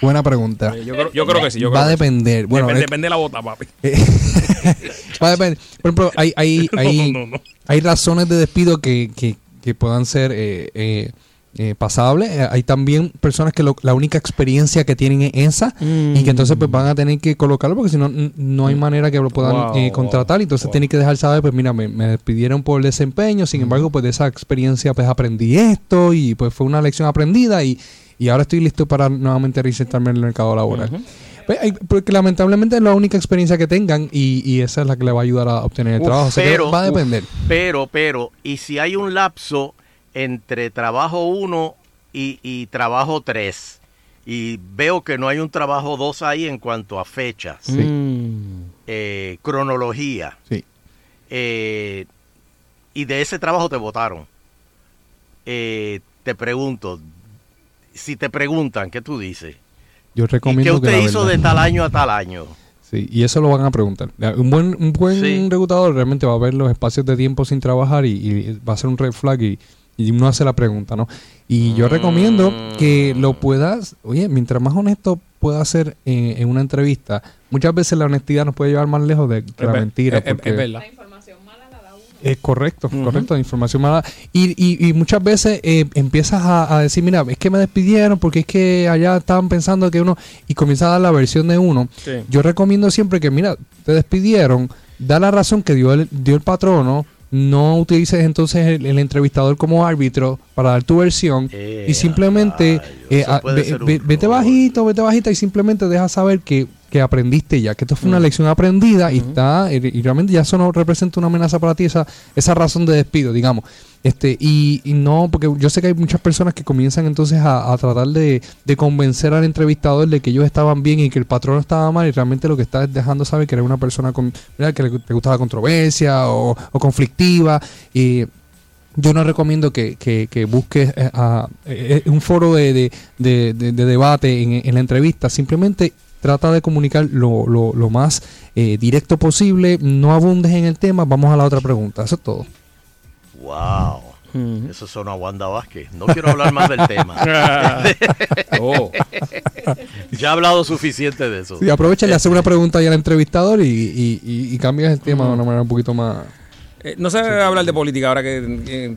Speaker 39: Buena pregunta.
Speaker 3: Yo creo, yo creo que sí. Yo
Speaker 39: Va
Speaker 3: creo
Speaker 39: a
Speaker 3: que sí.
Speaker 39: depender. Bueno,
Speaker 3: depende,
Speaker 39: es-
Speaker 3: depende de la bota, papi.
Speaker 39: Va a depender. Por ejemplo, hay, hay,
Speaker 3: No,
Speaker 39: hay,
Speaker 3: no, no.
Speaker 39: hay razones de despido que, que, que puedan ser eh, eh, eh, pasables. Eh, hay también personas que lo- la única experiencia que tienen es esa y que entonces pues van a tener que colocarlo porque si no, no hay manera que lo puedan
Speaker 3: Wow,
Speaker 39: eh, contratar. Y entonces tienen que dejar saber, pues mira, me, me despidieron por desempeño, sin embargo, pues de esa experiencia pues aprendí esto y pues fue una lección aprendida y, y ahora estoy listo para nuevamente reinsertarme en el mercado laboral. Pues, porque lamentablemente es la única experiencia que tengan y, y esa es la que le va a ayudar a obtener el
Speaker 40: Uf,
Speaker 39: trabajo. O sea que
Speaker 40: pero,
Speaker 39: va a depender.
Speaker 40: uf, pero, pero, y si hay un lapso entre trabajo 1 y, y trabajo 3, y veo que no hay un trabajo 2 ahí en cuanto a fechas, eh, cronología,
Speaker 39: Sí.
Speaker 40: eh, y de ese trabajo te votaron. Eh, te pregunto, si te preguntan, ¿qué tú dices?
Speaker 39: Yo
Speaker 40: ¿Y
Speaker 39: recomiendo
Speaker 40: qué
Speaker 39: que
Speaker 40: usted
Speaker 39: la
Speaker 40: hizo
Speaker 39: verdad-
Speaker 40: de tal año a tal año?
Speaker 39: Sí, y eso lo van a preguntar. Un buen, un buen
Speaker 40: Sí.
Speaker 39: reclutador realmente va a ver los espacios de tiempo sin trabajar y, y va a ser un red flag y, y uno hace la pregunta, ¿no? Y yo recomiendo que lo puedas, oye, mientras más honesto pueda ser eh, en una entrevista, muchas veces la honestidad nos puede llevar más lejos de que la mentira.
Speaker 3: es- es-
Speaker 39: porque-
Speaker 3: es verdad.
Speaker 39: Es correcto, correcto, información mala. Y, y, y muchas veces eh, empiezas a, a decir, mira, es que me despidieron porque es que allá estaban pensando que uno... Y comienza a dar la versión de uno.
Speaker 3: Sí.
Speaker 39: Yo recomiendo siempre que, mira, te despidieron, da la razón que dio el, dio el patrono, no utilices entonces el, el entrevistador como árbitro para dar tu versión y simplemente eh,
Speaker 40: eso
Speaker 39: a-
Speaker 40: puede
Speaker 39: ve-
Speaker 40: ser un
Speaker 39: ve- vete bajito, vete bajita y simplemente deja saber que, que aprendiste ya, que esto fue una lección aprendida y está, y, y realmente ya eso no representa una amenaza para ti, esa, esa razón de despido, digamos. Este, y, y no, porque yo sé que hay muchas personas que comienzan entonces a, a tratar de, de convencer al entrevistador de que ellos estaban bien y que el patrón estaba mal y realmente lo que está es dejando saber que eres una persona con, ¿verdad? que le, te gusta la controversia o, o conflictiva y yo no recomiendo que, que, que busques eh, a- eh, eh, un foro de, de, de- de- de debate en, en la entrevista. Simplemente trata de comunicar lo, lo, lo más eh, directo posible. No abundes en el tema. Vamos a la otra pregunta. Eso es todo.
Speaker 4: Wow. Eso suena a Wanda Vázquez. No quiero hablar más del tema.
Speaker 3: Oh.
Speaker 4: Ya he hablado suficiente de eso.
Speaker 39: Sí, aprovecha y hace una pregunta ahí al entrevistador y, y, y- y cambias el tema de una manera un poquito más.
Speaker 3: Eh, no se debe hablar de política ahora que,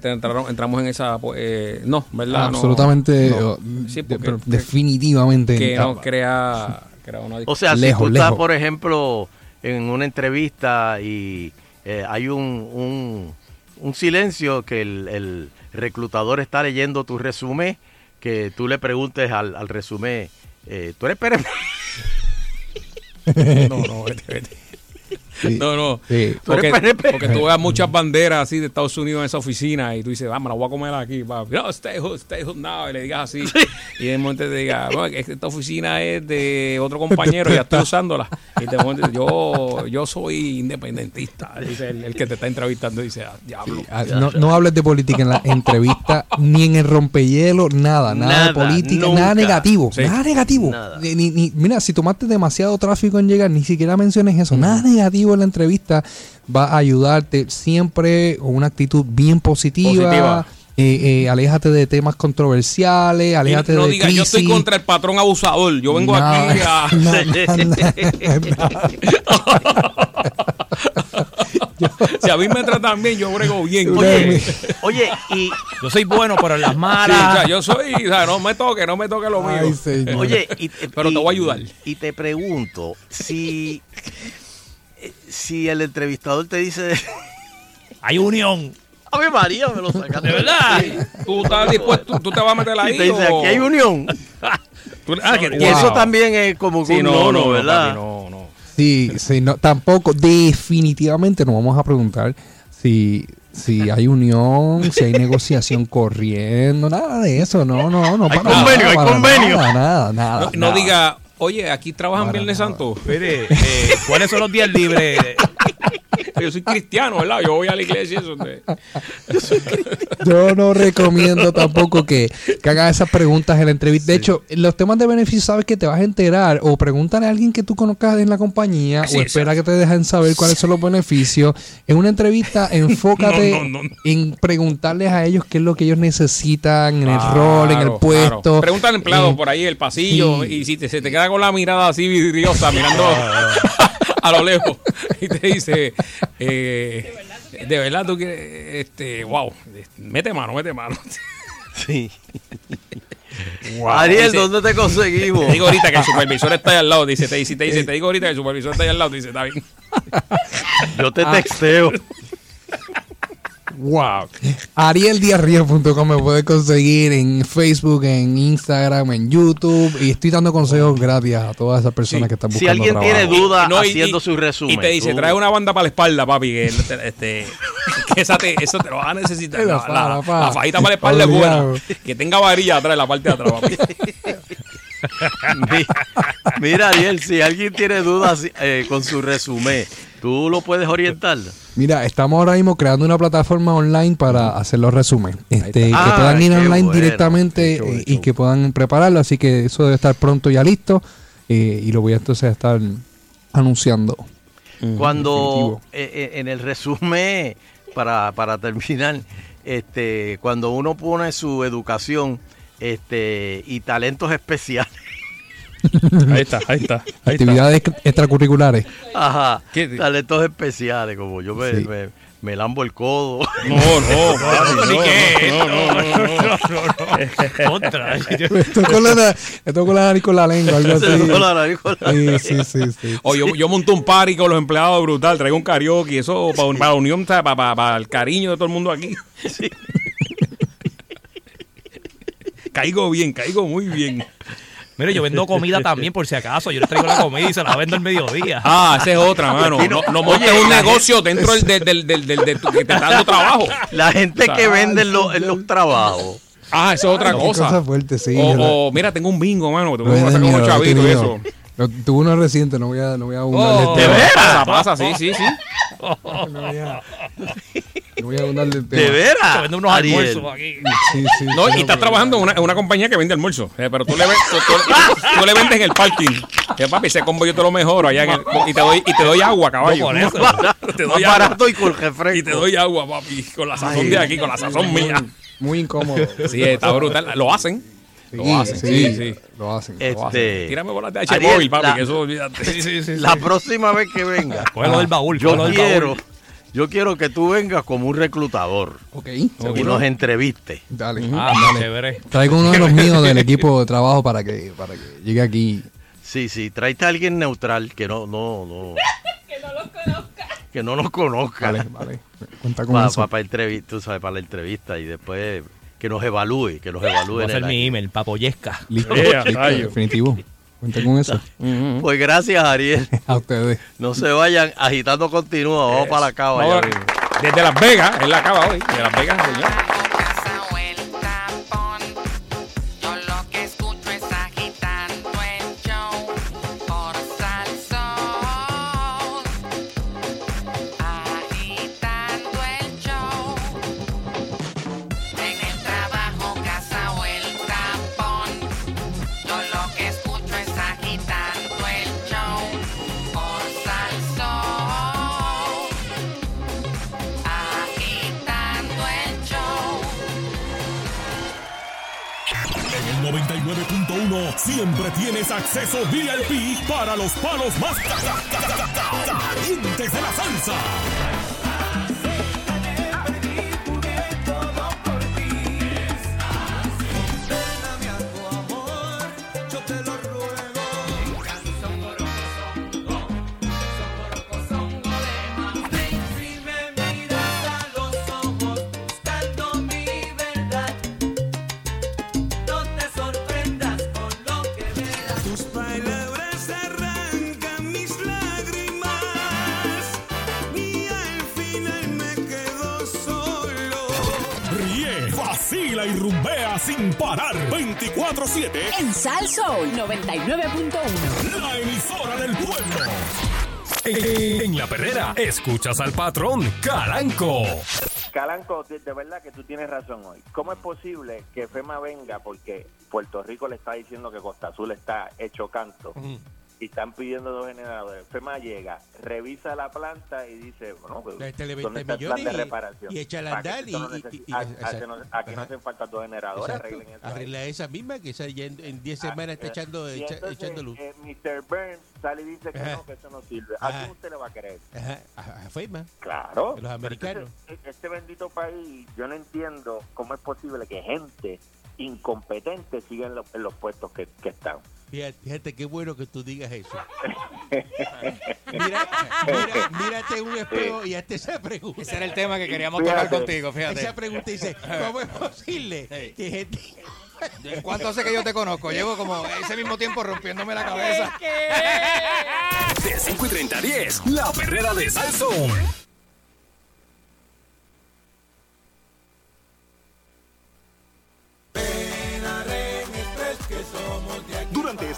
Speaker 3: entraron- entramos en esa. pues, eh, no, ¿verdad? No,
Speaker 39: Absolutamente,
Speaker 3: no.
Speaker 39: oh,
Speaker 3: Sí,
Speaker 39: de- definitivamente.
Speaker 3: Que no
Speaker 39: Ah,
Speaker 3: una
Speaker 4: O sea, si
Speaker 39: Lejos,
Speaker 4: tú estás, por ejemplo, en una entrevista y eh, hay un, un, un silencio que el, el reclutador está leyendo tu resumen, que tú le preguntes al, al resumen, eh, ¿tú eres Pérez?
Speaker 3: No, no, vete, vete.
Speaker 39: Sí.
Speaker 3: No, no.
Speaker 39: Sí.
Speaker 3: Porque, porque tú veas muchas banderas así de Estados Unidos en esa oficina y tú dices, ah, me la voy a comer aquí. papi. No, stay hood, stay hood now. Y le digas así. Y de momento te diga, que esta oficina es de otro compañero y ya estoy usándola. Y de momento yo, yo soy independentista. Dice el, el que te está entrevistando dice, ah, diablo.
Speaker 39: Ah, No, no hables de política en la entrevista, ni en el rompehielo, nada, nada,
Speaker 4: Nada,
Speaker 39: de política,
Speaker 4: nunca.
Speaker 39: nada negativo,
Speaker 3: Sí.
Speaker 39: nada negativo.
Speaker 4: Nada.
Speaker 39: Ni- ni- ni- mira, si tomaste demasiado tráfico en llegar, ni siquiera menciones eso, nada negativo en la entrevista va a ayudarte siempre con una actitud bien positiva.
Speaker 3: Positiva.
Speaker 39: Eh, eh, aléjate de temas controversiales,
Speaker 3: Y
Speaker 39: aléjate
Speaker 3: no
Speaker 39: de
Speaker 3: diga, yo estoy contra el patrón abusador. Yo vengo aquí a.
Speaker 39: nada,
Speaker 3: si a mí me tratan bien, yo brego bien.
Speaker 4: Oye, oye, y
Speaker 6: Yo soy bueno, pero en las
Speaker 3: Sí, o
Speaker 6: malas.
Speaker 3: sea, yo soy, o sea, no me toque, no me toque lo mío.
Speaker 39: Señor.
Speaker 4: Oye, y,
Speaker 3: Pero te voy a ayudar.
Speaker 4: Y te pregunto, si, si el entrevistador te dice,
Speaker 6: Hay unión.
Speaker 4: Ave María, me lo sacaste.
Speaker 6: De verdad.
Speaker 3: ¿Tú estás dispuesto? ¿Tú te vas a meter ahí?
Speaker 4: Y te dice,
Speaker 3: o-
Speaker 4: aquí hay unión.
Speaker 3: Ah, que-
Speaker 4: Que eso también es como que
Speaker 3: Sí,
Speaker 4: un
Speaker 3: no,
Speaker 4: no,
Speaker 3: no,
Speaker 4: ¿verdad?
Speaker 3: no, no.
Speaker 39: Sí, sí, no, tampoco, definitivamente no vamos a preguntar si, si hay unión, si hay negociación corriendo, nada de eso, no, no, no.
Speaker 4: Hay
Speaker 39: para
Speaker 4: convenio,
Speaker 39: nada,
Speaker 4: hay
Speaker 39: para
Speaker 4: convenio.
Speaker 39: Nada, nada, nada.
Speaker 3: No, no
Speaker 39: nada.
Speaker 3: diga, oye, aquí trabajan Viernes. Santo.
Speaker 6: Mire, eh, ¿cuáles son los días libres?
Speaker 3: Yo soy cristiano, ¿verdad? Yo voy a la iglesia eso. te-
Speaker 39: Yo no recomiendo tampoco que, que hagas esas preguntas en la entrevista. De hecho, los temas de beneficio sabes que te vas a enterar o pregúntale a alguien que tú conozcas en la compañía o espera que te dejen saber cuáles son los beneficios. En una entrevista, enfócate
Speaker 3: No, no, no, no.
Speaker 39: en preguntarles a ellos qué es lo que ellos necesitan en el
Speaker 3: Claro,
Speaker 39: rol, en el
Speaker 3: claro.
Speaker 39: puesto.
Speaker 3: Pregunta al empleado
Speaker 39: Eh,
Speaker 3: por ahí, el pasillo,
Speaker 39: sí.
Speaker 3: y si te- se te queda con la mirada así vidriosa, mirando a lo lejos, y te dice, eh, de verdad tú quieres, este, wow, mete mano, mete mano.
Speaker 4: Sí. Ariel,
Speaker 3: Dice-
Speaker 4: ¿dónde te conseguimos?
Speaker 3: Te digo ahorita que el supervisor está ahí al lado, dice, te, si te dice, te digo ahorita que el supervisor está ahí al lado, dice, está bien.
Speaker 4: Yo te texteo.
Speaker 39: Wow. ArielDiarriel.com me puede conseguir en Facebook, en Instagram, en YouTube. Y estoy dando consejos gratis a todas esas personas que están
Speaker 4: Si
Speaker 39: buscando
Speaker 4: alguien tiene
Speaker 39: trabajo.
Speaker 4: duda
Speaker 3: No, y-
Speaker 4: haciendo
Speaker 3: y-
Speaker 4: su resumen.
Speaker 3: Y te dice,
Speaker 4: tú-
Speaker 3: trae una banda para la espalda, papi, que este, que esa te, eso te lo vas a necesitar.
Speaker 39: La
Speaker 3: La,
Speaker 39: fa-
Speaker 3: la-
Speaker 39: la fa-
Speaker 3: la fajita para la espalda es buena. Que tenga varilla atrás, en la parte de atrás, papi.
Speaker 4: Mi- Mira, Ariel, si alguien tiene dudas eh, con su resumen, ¿tú lo puedes orientar?
Speaker 39: Mira, estamos ahora mismo creando una plataforma online para hacer los resúmenes. Este, que
Speaker 4: Ah,
Speaker 39: puedan ir online
Speaker 4: bueno.
Speaker 39: directamente
Speaker 4: show,
Speaker 39: eh, y que puedan prepararlo. Así que eso debe estar pronto ya listo. eh, y lo voy a entonces estar anunciando.
Speaker 4: Cuando eh, en el resumen, para, para terminar, este, cuando uno pone su educación este, y talentos especiales,
Speaker 3: Ahí está, ahí está. Ahí está.
Speaker 39: Actividades extracurriculares.
Speaker 4: ajá,
Speaker 3: ¿Qué?
Speaker 4: talentos especiales, como yo me,
Speaker 39: Sí.
Speaker 4: me, me lambo el codo.
Speaker 3: No, no, papi,
Speaker 6: ¿Ni
Speaker 3: no,
Speaker 6: qué?
Speaker 3: no, no, no, no.
Speaker 6: Contra.
Speaker 39: Me tocó la, tocó la nariz con la lengua, algo así.
Speaker 4: Se tocó la nariz con la
Speaker 39: Sí,
Speaker 4: lengua.
Speaker 39: sí, sí, sí.
Speaker 3: O yo, yo monto un party con los empleados brutal, traigo un karaoke, eso para, para la unión, para, para, para el cariño de todo el mundo aquí. caigo bien, caigo muy bien.
Speaker 6: Mire, yo vendo comida también, por si acaso. Yo les traigo la comida y se la vendo al mediodía.
Speaker 3: Ah, esa es otra, mano. No,
Speaker 4: no-
Speaker 3: montes un negocio dentro del, del, del, del, del- del- que te está dando trabajo.
Speaker 4: La gente que vende en los, los trabajos.
Speaker 3: Ah, eso es otra cosa.
Speaker 39: cosa fuerte, sí.
Speaker 3: O, mira, tengo un bingo, mano. Tengo
Speaker 39: he
Speaker 3: chavitos y eso.
Speaker 39: Lo- Tuve uno reciente, no voy a, no voy a abundar
Speaker 3: Oh,
Speaker 39: del tema.
Speaker 3: Pasa, pasa, sí, sí, sí.
Speaker 39: No voy a- abundar del
Speaker 4: ¿De
Speaker 39: tema.
Speaker 4: veras?
Speaker 6: Te venden unos
Speaker 4: Ariel.
Speaker 6: almuerzos aquí.
Speaker 39: Sí, sí,
Speaker 3: No,
Speaker 39: sí,
Speaker 3: y estás trabajando en una, en una compañía que vende almuerzo. eh, pero tú le, ven- tú, tú- tú le vendes en el parking. Eh, papi, ese combo yo te lo mejoro allá en el, y te doy y te doy agua, caballo.
Speaker 6: No, por eso.
Speaker 3: te
Speaker 40: Más
Speaker 3: doy agua.
Speaker 40: barato y con refresco.
Speaker 3: Y te doy agua, papi, con la sazón
Speaker 40: Ay.
Speaker 3: de aquí, con la sazón mía.
Speaker 39: Muy incómodo.
Speaker 3: Sí, está brutal. Lo hacen. Lo hacen, sí, sí.
Speaker 39: Lo hacen.
Speaker 3: Lo hacen.
Speaker 40: Este,
Speaker 3: Tírame bolas de H móvil, papi,
Speaker 40: la-
Speaker 3: que eso olvídate.
Speaker 6: Sí, sí, sí.
Speaker 40: La próxima vez que venga,
Speaker 6: Cógelo del baúl,
Speaker 40: yo quiero,
Speaker 6: baúl.
Speaker 40: Yo quiero que tú vengas como un reclutador
Speaker 39: Ok.
Speaker 40: y nos entrevistes.
Speaker 39: Dale.
Speaker 6: Ah,
Speaker 39: dale. Traigo uno de los míos del equipo de trabajo para que, para que llegue aquí.
Speaker 40: Sí, sí, tráete a alguien neutral que no, no, no.
Speaker 5: Que no los conozca.
Speaker 40: Que no nos conozca.
Speaker 39: Vale, vale. Cuenta con
Speaker 40: Para,
Speaker 39: eso.
Speaker 40: entrevista, tú sabes, para la entrevista y después que nos evalúe, que nos evalúe.
Speaker 6: Voy a hacer mi email, papoyesca.
Speaker 39: Listo,
Speaker 3: Yeah,
Speaker 39: listo,
Speaker 3: rayo.
Speaker 39: definitivo. Cuenta con eso.
Speaker 40: Pues gracias, Ariel.
Speaker 39: A ustedes.
Speaker 40: No se vayan, agitando continúa, vamos para la cava.
Speaker 3: desde Las Vegas, él la acaba hoy. De Las Vegas, señor.
Speaker 1: Siempre tienes acceso VIP para los palos más ca- ca- ca- ca- ca- calientes de la salsa. 24-7.
Speaker 41: En Sal Soul 99.1.
Speaker 1: La emisora del pueblo. En, en la perrera, escuchas al patrón Calanco.
Speaker 42: Calanco, de, de verdad que tú tienes razón hoy. ¿Cómo es posible que FEMA venga porque Puerto Rico le está diciendo que Costa Azul está hecho canto y están pidiendo dos generadores? FEMA llega, revisa la planta y dice, bueno, pues,
Speaker 43: Métele
Speaker 42: ¿dónde
Speaker 43: 20
Speaker 42: está el plan de
Speaker 43: millones y-
Speaker 42: reparación?
Speaker 43: y échala a
Speaker 42: ¿Para qué
Speaker 43: andar y-
Speaker 42: a-
Speaker 43: exacto.
Speaker 42: hace no- Aquí no
Speaker 43: Ajá.
Speaker 42: hacen falta dos generadores, arreglen eso.
Speaker 43: Arregla esa misma que esa ya en en 10 semanas está
Speaker 42: Ah,
Speaker 43: echando, echa-
Speaker 42: entonces,
Speaker 43: echando luz.
Speaker 42: eh, Mr. Burns sale y dice que
Speaker 43: Ajá.
Speaker 42: no, que eso no sirve. ¿A quién usted le va a creer?
Speaker 43: Ajá, a, a FEMA.
Speaker 42: Claro.
Speaker 43: Los americanos.
Speaker 42: Entonces, e- este bendito país, yo no entiendo cómo es posible que gente incompetente siga en, los- en los puestos que, que están.
Speaker 43: Fíjate, fíjate qué bueno que tú digas eso. Mira, mira, mírate un espejo y hazte esa pregunta.
Speaker 44: Ese era el tema que queríamos tocar
Speaker 43: Fíjate.
Speaker 44: contigo, fíjate.
Speaker 43: Esa pregunta dice, ¿cómo es posible que gente...
Speaker 44: ¿Cuánto hace que yo te conozco? Llevo como ese mismo tiempo rompiéndome la cabeza.
Speaker 1: De 5 y 30 a 10, la perrera de Salsoul.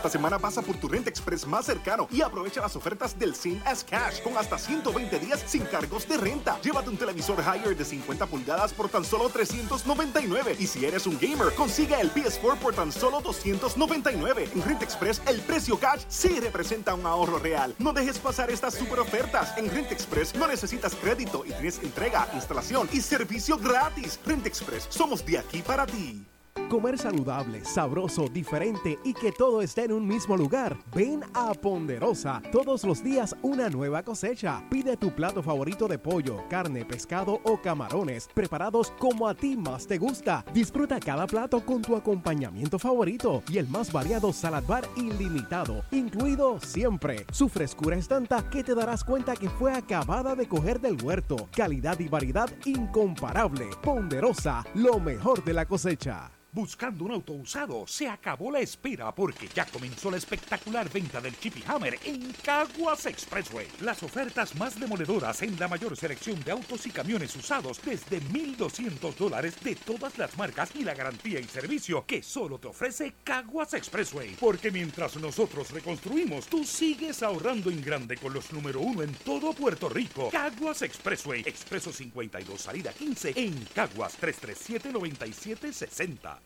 Speaker 16: Esta semana pasa por tu Rent Express más cercano y aprovecha las ofertas del Sin as Cash con hasta 120 días sin cargos de renta. Llévate un televisor Higher de 50 pulgadas por tan solo 399 y si eres un gamer, consigue el PS4 por tan solo 299. En Rent Express el precio cash sí representa un ahorro real. No dejes pasar estas super ofertas. En Rent Express no necesitas crédito y tienes entrega, instalación y servicio gratis. Rent Express, somos de aquí para ti.
Speaker 25: Comer saludable, sabroso, diferente y que todo esté en un mismo lugar. Ven a Ponderosa. Todos los días una nueva cosecha. Pide tu plato favorito de pollo, carne, pescado o camarones, preparados como a ti más te gusta. Disfruta cada plato con tu acompañamiento favorito y el más variado salad bar ilimitado, incluido siempre. Su frescura es tanta que te darás cuenta que fue acabada de coger del huerto. Calidad y variedad incomparable. Ponderosa, lo mejor de la cosecha.
Speaker 45: Buscando un auto usado, se acabó la espera porque ya comenzó la espectacular venta del Chip y Hammer en Caguas Expressway. Las ofertas más demoledoras en la mayor selección de autos y camiones usados desde 1.200 dólares de todas las marcas y la garantía y servicio que solo te ofrece Caguas Expressway. Porque mientras nosotros reconstruimos, tú sigues ahorrando en grande con los número uno en todo Puerto Rico. Caguas Expressway, Expreso 52, salida 15 en Caguas 337-9760.
Speaker 38: Ya tú sabes que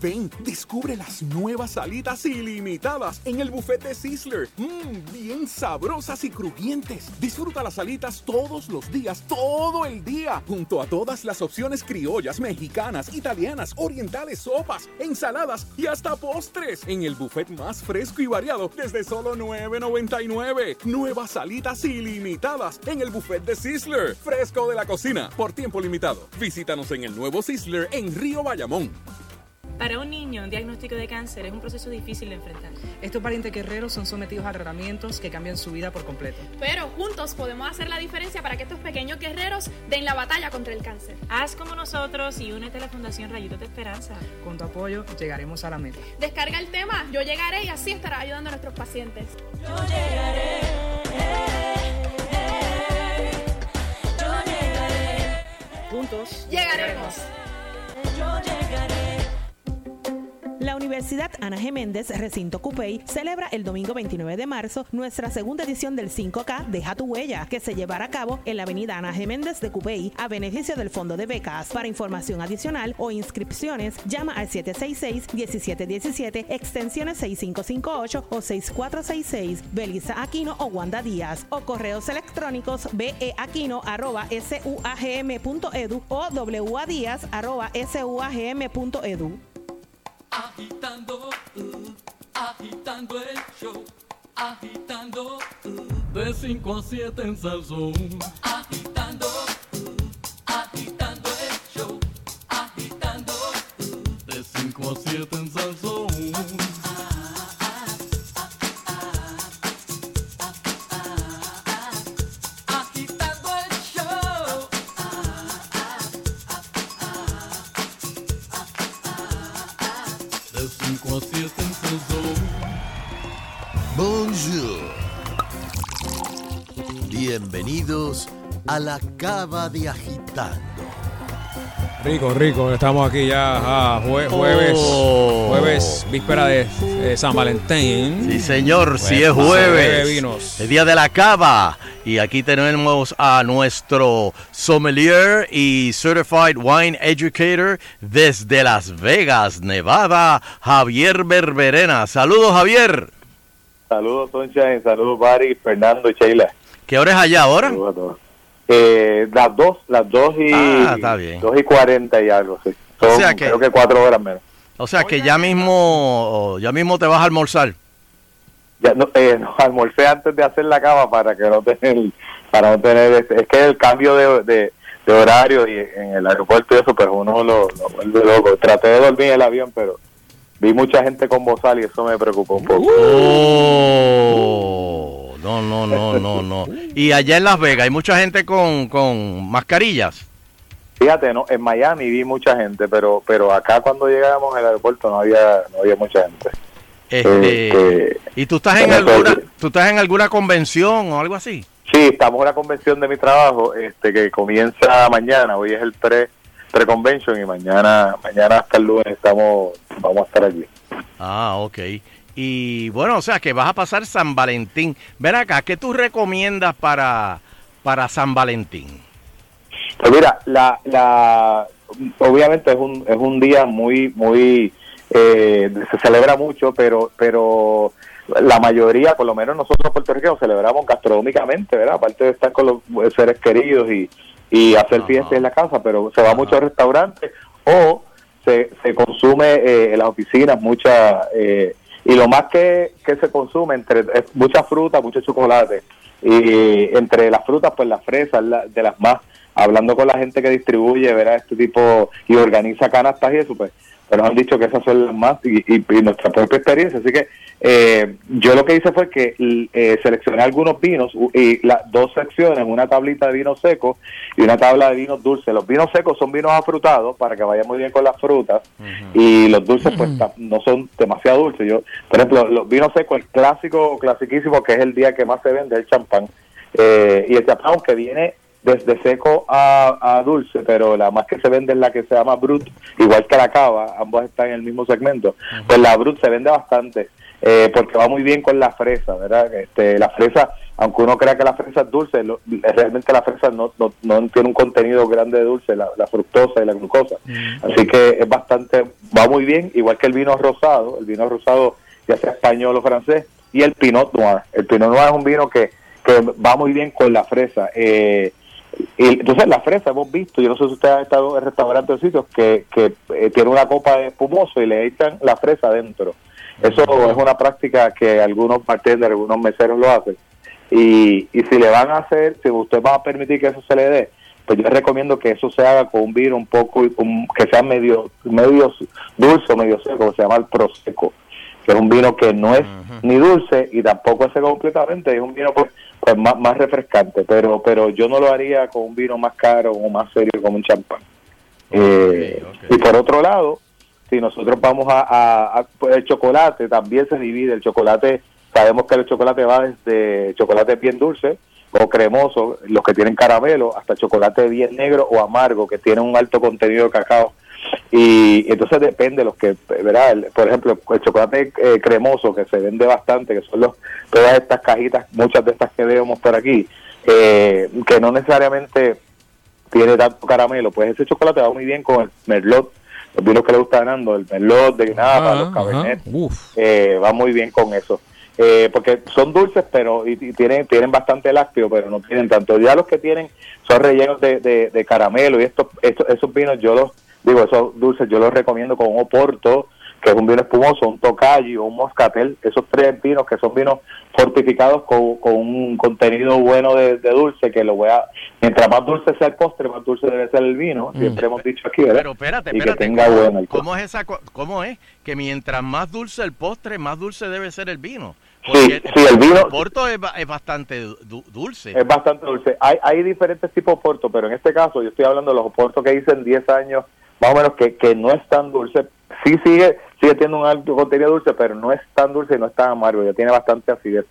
Speaker 16: Ven, descubre las nuevas salitas ilimitadas en el buffet de Sizzler. Mmm, bien sabrosas y crujientes. Disfruta las salitas todos los días, todo el día, junto a todas las opciones criollas, mexicanas, italianas, orientales, sopas, ensaladas y hasta postres. En el buffet más fresco y variado desde solo $9.99. Nuevas salitas ilimitadas en el buffet de Sizzler. Fresco de la cocina, por tiempo limitado. Visítanos en el nuevo Sizzler en Río Bayamón.
Speaker 46: Para un niño, un diagnóstico de cáncer es un proceso difícil de enfrentar.
Speaker 47: Estos parientes guerreros son sometidos a tratamientos que cambian su vida por completo.
Speaker 29: Pero juntos podemos hacer la diferencia para que estos pequeños guerreros den la batalla contra el cáncer.
Speaker 46: Haz como nosotros y únete a la Fundación Rayitos de Esperanza.
Speaker 47: Con tu apoyo llegaremos a la meta.
Speaker 29: Descarga el tema, yo llegaré y así estará ayudando a nuestros pacientes.
Speaker 2: Yo llegaré. Yo llegaré.
Speaker 47: Juntos
Speaker 29: llegaremos.
Speaker 2: Yo llegaré.
Speaker 17: La Universidad Ana G. Méndez, recinto Cupey, celebra el domingo 29 de marzo nuestra segunda edición del 5K Deja tu huella, que se llevará a cabo en la avenida Ana G. Méndez de Cupey a beneficio del Fondo de Becas. Para información adicional o inscripciones, llama al 766-1717, extensiones 6558 o 6466, Belisa Aquino o Wanda Díaz, o correos electrónicos beaquino.suagm.edu o wadíaz.suagm.edu.
Speaker 2: Agitando, uh, agitando el show. Agitando, uh, de 5 a 7 en Salsón. Agitando, uh, agitando el show. Agitando, de 5 a 7 en Salsón.
Speaker 48: Bienvenidos a la cava de agitando.
Speaker 3: Rico, rico. Estamos aquí ya ah, jue- jueves,
Speaker 4: Oh.
Speaker 3: jueves, víspera de San Valentín.
Speaker 4: Sí, señor, si es
Speaker 3: se bebe
Speaker 4: jueves.
Speaker 3: vinos.
Speaker 4: El día de la cava. Y aquí tenemos a nuestro sommelier y certified wine educator desde Las Vegas, Nevada, Javier Berberena. Saludos, Javier.
Speaker 49: Saludos, Sunshine. Saludos, Barry, Fernando y Sheila.
Speaker 4: ¿Qué hora es allá ahora?
Speaker 49: Eh, las dos, las dos y...
Speaker 4: Ah, está bien.
Speaker 49: Dos y cuarenta y algo, sí.
Speaker 4: O sea que-
Speaker 49: creo que cuatro horas menos.
Speaker 4: O sea que ya mismo, ya mismo te vas a almorzar.
Speaker 49: Ya no, eh, no, almorcé antes de hacer la cama para que no tener... Para no tener... este- es que el cambio de, de, de horario y en el aeropuerto y eso, pues uno lo, lo vuelve loco. Traté de dormir en el avión, pero vi mucha gente con bozal y eso me preocupó un poco.
Speaker 4: Oh, no, no, no, no, no. Y allá en Las Vegas hay mucha gente con, con mascarillas.
Speaker 49: Fíjate, no, en Miami vi mucha gente, pero pero acá cuando llegamos al aeropuerto no había no había mucha gente.
Speaker 4: Este,
Speaker 49: Este,
Speaker 4: ¿Y tú estás en alguna, tú estás en alguna convención o algo así?
Speaker 49: Sí, estamos en una convención de mi trabajo, este que comienza mañana. Hoy es el pre pre convention y mañana mañana hasta el lunes estamos vamos a estar allí.
Speaker 4: Ah, ok. Y bueno, o sea que vas a pasar San Valentín. Ven acá, ¿qué tú recomiendas para, para San Valentín?
Speaker 49: Pues mira, la, la, obviamente es un, es un día muy, muy, eh, se celebra mucho, pero, pero la mayoría, por lo menos nosotros puertorriqueños, celebramos gastronómicamente, ¿verdad? Aparte de estar con los seres queridos y, y hacer fiestas en la casa, pero se va mucho a restaurantes o se, se consume eh, en las oficinas mucha eh, y lo más que, que se consume entre es mucha fruta, mucho chocolate. Y entre las frutas pues las fresas de las más hablando con la gente que distribuye verá este tipo y organiza canastas y eso pues pero nos han dicho que esas son las más y, y- y nuestra propia experiencia. Así que eh, yo lo que hice fue que eh, seleccioné algunos vinos y las dos secciones una tablita de vinos secos y una tabla de vinos dulces. Los vinos secos son vinos afrutados para que vaya muy bien con las frutas y los dulces pues no son demasiado dulces. Yo por ejemplo los vinos secos el clásico clasiquísimo que es el día que más se vende es el champán Eh, y el champán aunque viene desde seco a, a dulce pero la más que se vende es la que se llama brut igual que la cava ambos están en el mismo segmento. Pues la brut se vende bastante eh, porque va muy bien con la fresa verdad este la fresa aunque uno crea que la fresa es dulce lo- realmente la fresa no, no, no tiene un contenido grande de dulce la, la fructosa y la glucosa. Así que es bastante, va muy bien, igual que el vino rosado, el vino rosado ya sea español o francés, y el Pinot Noir. El Pinot Noir es un vino que, que va muy bien con la fresa. Eh, entonces la fresa hemos visto, yo no sé si ustedes han estado en restaurantes o sitios que, que eh, tiene una copa de espumoso y le echan la fresa adentro. Eso es una práctica que algunos bartenders, algunos meseros lo hacen. Y, y si le van a hacer, si usted va a permitir que eso se le dé, pues yo recomiendo que eso se haga con un vino un poco, un- que sea medio, medio dulce o medio seco, que se llama el prosecco, que es un vino que no es ni dulce y tampoco es completamente, es un vino pues, pues más, más refrescante, pero pero yo no lo haría con un vino más caro o más serio como un champán. Eh, Y por otro lado, si nosotros vamos a, a- a- pues, el chocolate, también se divide, el chocolate, sabemos que el chocolate va desde chocolate bien dulce o cremoso, los que tienen caramelo, hasta chocolate bien negro o amargo, que tiene un alto contenido de cacao. Y entonces depende los que, ¿verdad? El- por ejemplo, el chocolate eh, cremoso que se vende bastante, que son los, todas estas cajitas, muchas de estas que vemos por aquí, eh, que no necesariamente tiene tanto caramelo, pues ese chocolate va muy bien con el merlot, los vinos que le gusta ganando, el merlot de Napa, los cabernet, eh, va muy bien con eso. Eh, porque son dulces, pero y, y tienen tienen bastante lácteo, pero no tienen tanto. Ya los que tienen son rellenos de, de, de caramelo y estos, estos esos vinos yo los digo esos dulces yo los recomiendo con un oporto que es un vino espumoso, un tocayo, un moscatel, esos tres vinos que son vinos fortificados con, con un contenido bueno de, de dulce que lo voy a mientras más dulce sea el postre más dulce debe ser el vino siempre hemos dicho aquí ¿verdad?
Speaker 4: Pero espérate,
Speaker 49: y
Speaker 4: espérate.
Speaker 49: que tenga
Speaker 4: ¿cómo,
Speaker 49: buen alcohol
Speaker 4: cómo es esa, ¿Cómo es que mientras más dulce el postre, más dulce debe ser el vino?
Speaker 49: Sí, sí, el vino-
Speaker 4: Porto es, es bastante du- dulce.
Speaker 49: Es bastante dulce. Hay, hay diferentes tipos de oporto, pero en este caso yo estoy hablando de los oportos que hice en 10 años, más o menos, que, que no es tan dulce. Sí sigue sigue teniendo un alto contenido dulce, pero no es tan dulce y no es tan amargo, ya tiene bastante acidez.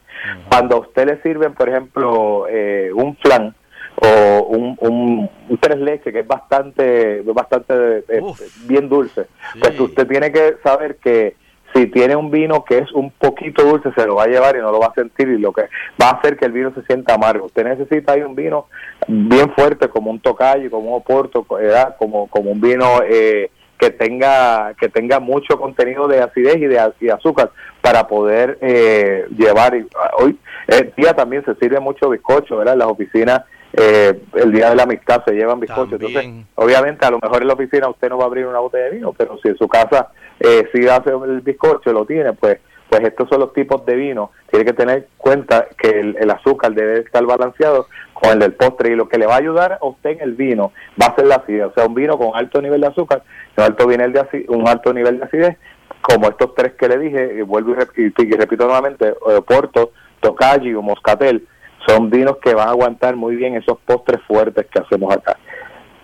Speaker 49: Cuando a usted le sirven, por ejemplo, eh, un flan o un, un, un tres leche que es bastante, bastante eh, bien dulce, pues usted tiene que saber que si tiene un vino que es un poquito dulce, se lo va a llevar y no lo va a sentir y lo que va a hacer que el vino se sienta amargo. Usted necesita ahí un vino bien fuerte como un tocayo, como un oporto, como como un vino eh, que tenga que tenga mucho contenido de acidez y de, y azúcar para poder eh, llevar. ah, hoy el día también se sirve mucho bizcocho, ¿verdad? En las oficinas eh, el día de la amistad se llevan bizcocho. Entonces, obviamente, a lo mejor en la oficina usted no va a abrir una botella de vino, pero si en su casa eh, sí hace el bizcocho, lo tiene, pues pues estos son los tipos de vino. Tiene que tener cuenta que el, el azúcar debe estar balanceado con el del postre y lo que le va a ayudar a usted en el vino va a ser la acidez. O sea, un vino con alto nivel de azúcar, un alto nivel de acidez, un alto nivel de acidez, como estos tres que le dije, y vuelvo y, rep- y- repito nuevamente, eh, Porto, Tocayo, Moscatel, son vinos que van a aguantar muy bien esos postres fuertes que hacemos acá.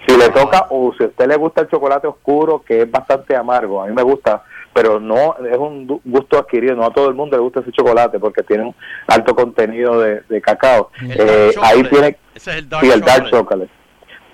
Speaker 49: Si le toca, o si a usted le gusta el chocolate oscuro, que es bastante amargo, a mí me gusta, pero no es un gusto adquirido, no a todo el mundo le gusta ese chocolate porque tiene un alto contenido de, de cacao. Eh, ahí tiene
Speaker 4: Ese es el dark
Speaker 49: sí, el dark
Speaker 4: chocolate.
Speaker 49: chocolate.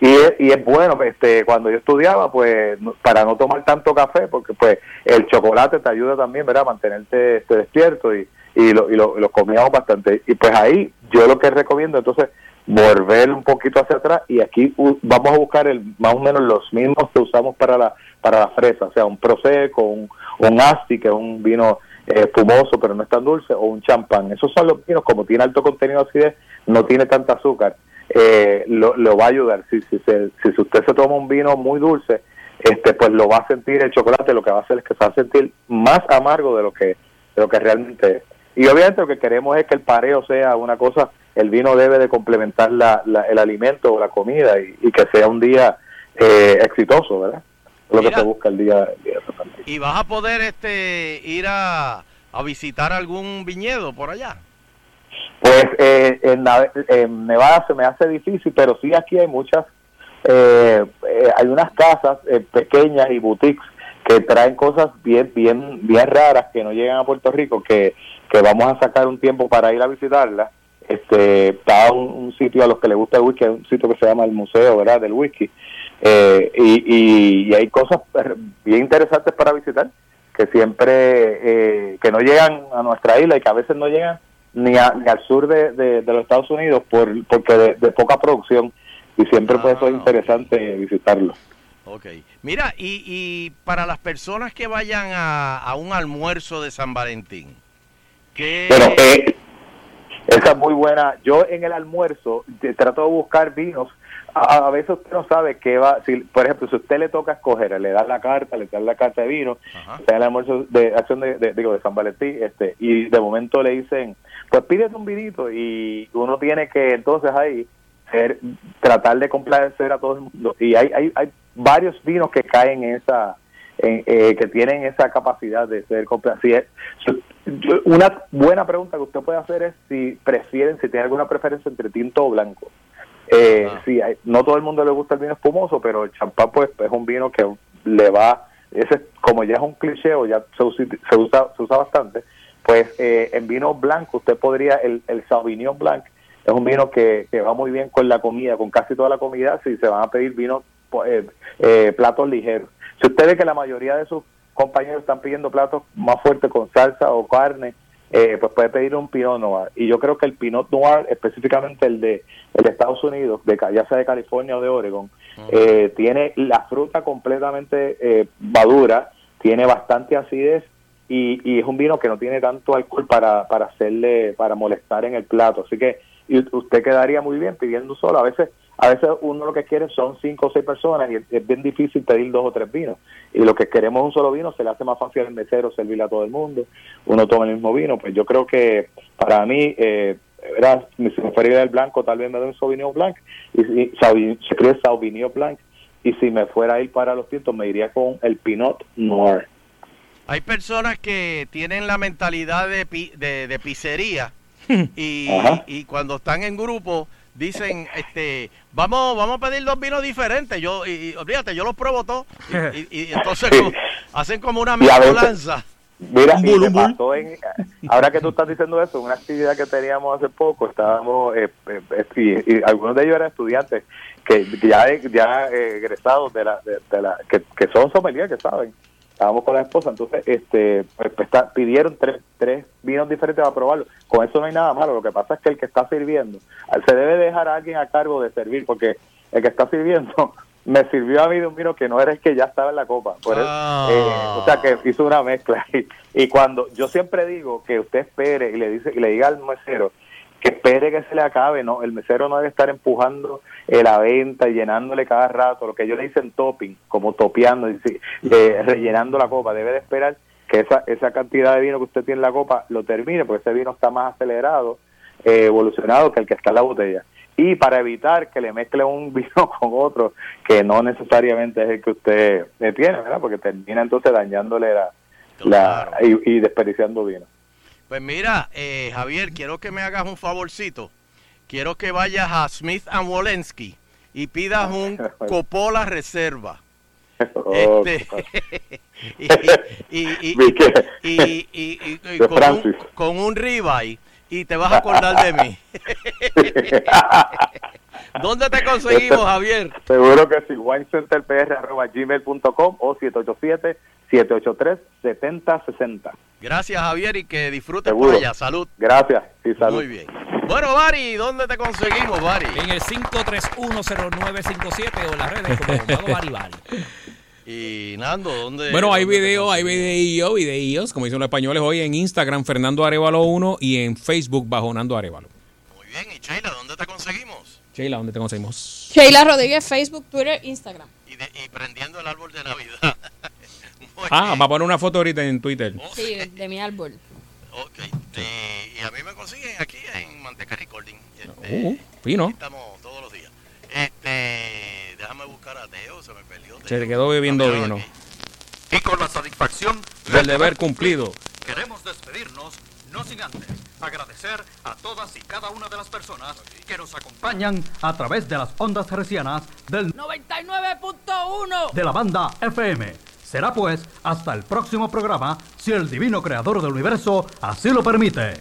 Speaker 49: Y es, y es bueno, este, cuando yo estudiaba, pues, para no tomar tanto café, porque pues el chocolate te ayuda también, ¿verdad? A mantenerte este, despierto y, y, lo, y lo, lo comíamos bastante. Y pues ahí yo lo que recomiendo, entonces, volver un poquito hacia atrás y aquí vamos a buscar el, más o menos los mismos que usamos para la, para la fresa, o sea, un prosecco, un, un asti, que es un vino eh, espumoso pero no es tan dulce, o un champán. Esos son los vinos, como tiene alto contenido de acidez, no tiene tanta azúcar, eh, lo, lo va a ayudar. Si, si, se- si usted se toma un vino muy dulce, este pues lo va a sentir el chocolate, lo que va a hacer es que se va a sentir más amargo de lo que, de lo que realmente es. Y obviamente lo que queremos es que el pareo sea una cosa, el vino debe de complementar la, la- el alimento o la comida y, y que sea un día eh, exitoso, ¿verdad? Es lo que se busca el día, el día de.
Speaker 4: ¿Y vas a poder este ir a, a visitar algún viñedo por allá?
Speaker 49: Pues eh, en, Nevada se me hace difícil, pero sí aquí hay muchas, eh, eh, hay unas casas eh, pequeñas y boutiques que traen cosas bien, bien, bien raras que no llegan a Puerto Rico, que, que vamos a sacar un tiempo para ir a visitarlas. Este, está un, sitio a los que les gusta el whisky, un sitio que se llama el Museo, ¿verdad? Del whisky. Eh, y, y, y hay cosas bien interesantes para visitar que siempre eh, que no llegan a nuestra isla y que a veces no llegan ni, a- ni al sur de, de- de los Estados Unidos por porque de, de poca producción y siempre pues eso es interesante visitarlo.
Speaker 4: Ok. Mira, y, y para las personas que vayan a, a un almuerzo de San Valentín, ¿qué,
Speaker 49: Pero eh, esa es muy buena. Yo en el almuerzo te- trato de buscar vinos. A, a veces usted no sabe qué va. Si, por ejemplo, si usted le toca escoger, le dan la carta, le dan la carta de vino, está en el almuerzo de acción de, de- digo, de San Valentín, este, y de momento le dicen, pues pídete un vinito y uno tiene que entonces ahí ser, tratar de complacer a todo el mundo. Y hay, hay, hay varios vinos que caen en esa, en, eh, que tienen esa capacidad de ser complacidos. Una buena pregunta que usted puede hacer es si prefieren, si tiene alguna preferencia entre tinto o blanco. Eh, sí, hay- no todo el mundo le gusta el vino espumoso, pero el champán pues es un vino que le va, ese como ya es un cliché o ya se usa, se usa, se usa bastante, pues eh, en vino blanco usted podría, el, el Sauvignon Blanc es un vino que, que va muy bien con la comida, con casi toda la comida, si se van a pedir vinos, po- eh, eh, platos ligeros. Si usted ve que la mayoría de sus compañeros están pidiendo platos más fuertes con salsa o carne, eh, pues puede pedir un Pinot Noir. Y yo creo que el Pinot Noir, específicamente el de, el de Estados Unidos, de, ya sea de California o de Oregon, eh, tiene la fruta completamente eh, madura, tiene bastante acidez y, y es un vino que no tiene tanto alcohol para, para hacerle, para molestar en el plato. Así que y usted quedaría muy bien pidiendo solo. A veces, a veces uno lo que quiere son cinco o seis personas y es, bien difícil pedir dos o tres vinos. Y lo que queremos un solo vino, se le hace más fácil al mesero servirle a todo el mundo. Uno toma el mismo vino. Pues yo creo que para mí, eh, ¿verdad? a ir al blanco, tal vez me dé un Sauvignon Blanc. Y, se escribe Sauvignon Blanc. Y si me fuera a ir para los tintos, me iría con el Pinot Noir.
Speaker 4: Hay personas que tienen la mentalidad de, pi- de, de pizzería y, y cuando están en grupo dicen, este, vamos, vamos a pedir dos vinos diferentes. Yo, y, y olvídate, yo los pruebo todos. Y, y- y entonces como- hacen como una mezcolanza.
Speaker 49: Mira, y me pasó en, ahora que tú estás diciendo eso, una actividad que teníamos hace poco, estábamos, eh, eh, eh, y, y algunos de ellos eran estudiantes que que ya, ya eh, egresados de la, de, de la que, que son sommeliers, que saben. Estábamos con la esposa, entonces este pues, está- pidieron tres, tres vinos diferentes para probarlo. Con eso no hay nada malo, lo que pasa es que el que está sirviendo, se debe dejar a alguien a cargo de servir, porque el que está sirviendo me sirvió a mí de un vino que no era el que ya estaba en la copa. Por eso, eh, o sea que hizo una mezcla. Y, y cuando yo siempre digo que usted espere y le dice y le diga al mesero que espere que se le acabe, no, el mesero no debe estar empujando eh, la venta y llenándole cada rato, lo que ellos le dicen topping, como topeando, eh, rellenando la copa, debe de esperar que esa, esa cantidad de vino que usted tiene en la copa lo termine, porque ese vino está más acelerado, eh, evolucionado que el que está en la botella. Y para evitar que le mezcle un vino con otro que no necesariamente es el que usted eh, tiene, ¿verdad? Porque termina entonces dañándole la, y desperdiciando vino.
Speaker 4: Pues mira, eh, Javier, quiero que me hagas un favorcito. Quiero que vayas a Smith and Wolensky y pidas un Coppola Reserva.
Speaker 49: Oh,
Speaker 4: Este, y, y, y, y- y- y- y
Speaker 49: De
Speaker 4: con, un, con un ribeye y te vas a acordar de mí. ¿Dónde te conseguimos, Javier?
Speaker 49: Seguro que sí, winecenterpr.gmail.com o 787-783-7060.
Speaker 4: Gracias, Javier, y que disfrutes
Speaker 49: Seguro.
Speaker 4: por allá. Salud.
Speaker 49: Gracias y salud.
Speaker 4: Muy bien. Bueno, Bari, ¿dónde te conseguimos, Bari?
Speaker 50: En el 5310957 o las redes como Bari Bari.
Speaker 4: Y Nando, ¿dónde?
Speaker 3: Bueno, hay videos, hay videos, videos, como dicen los españoles hoy en Instagram, Fernando Arevalo 1 y en Facebook bajo Nando Arevalo.
Speaker 4: Muy bien, y Sheila, ¿dónde te conseguimos?
Speaker 3: Sheila, ¿dónde te conseguimos?
Speaker 51: Sheila Rodríguez, Facebook, Twitter, Instagram.
Speaker 4: Y de- y prendiendo el árbol de Navidad.
Speaker 3: Ah, va a poner una foto ahorita en Twitter.
Speaker 51: Sí, de mi árbol.
Speaker 4: Ok, y, y a mí me consiguen aquí en Manteca Recording. Este,
Speaker 3: Uh, fino.
Speaker 4: estamos todos los días. Este, déjame buscar a Teo, se me perdió.
Speaker 3: Se quedó bebiendo
Speaker 4: Cambiado
Speaker 3: vino.
Speaker 1: Y con la satisfacción
Speaker 3: Del deber cumplido.
Speaker 1: Queremos despedirnos, no sin antes agradecer a todas y cada una de las personas que nos acompañan a través de las ondas hercianas del
Speaker 51: 99.1.
Speaker 1: de la banda FM. Será pues hasta el próximo programa, si el divino creador del universo así lo permite.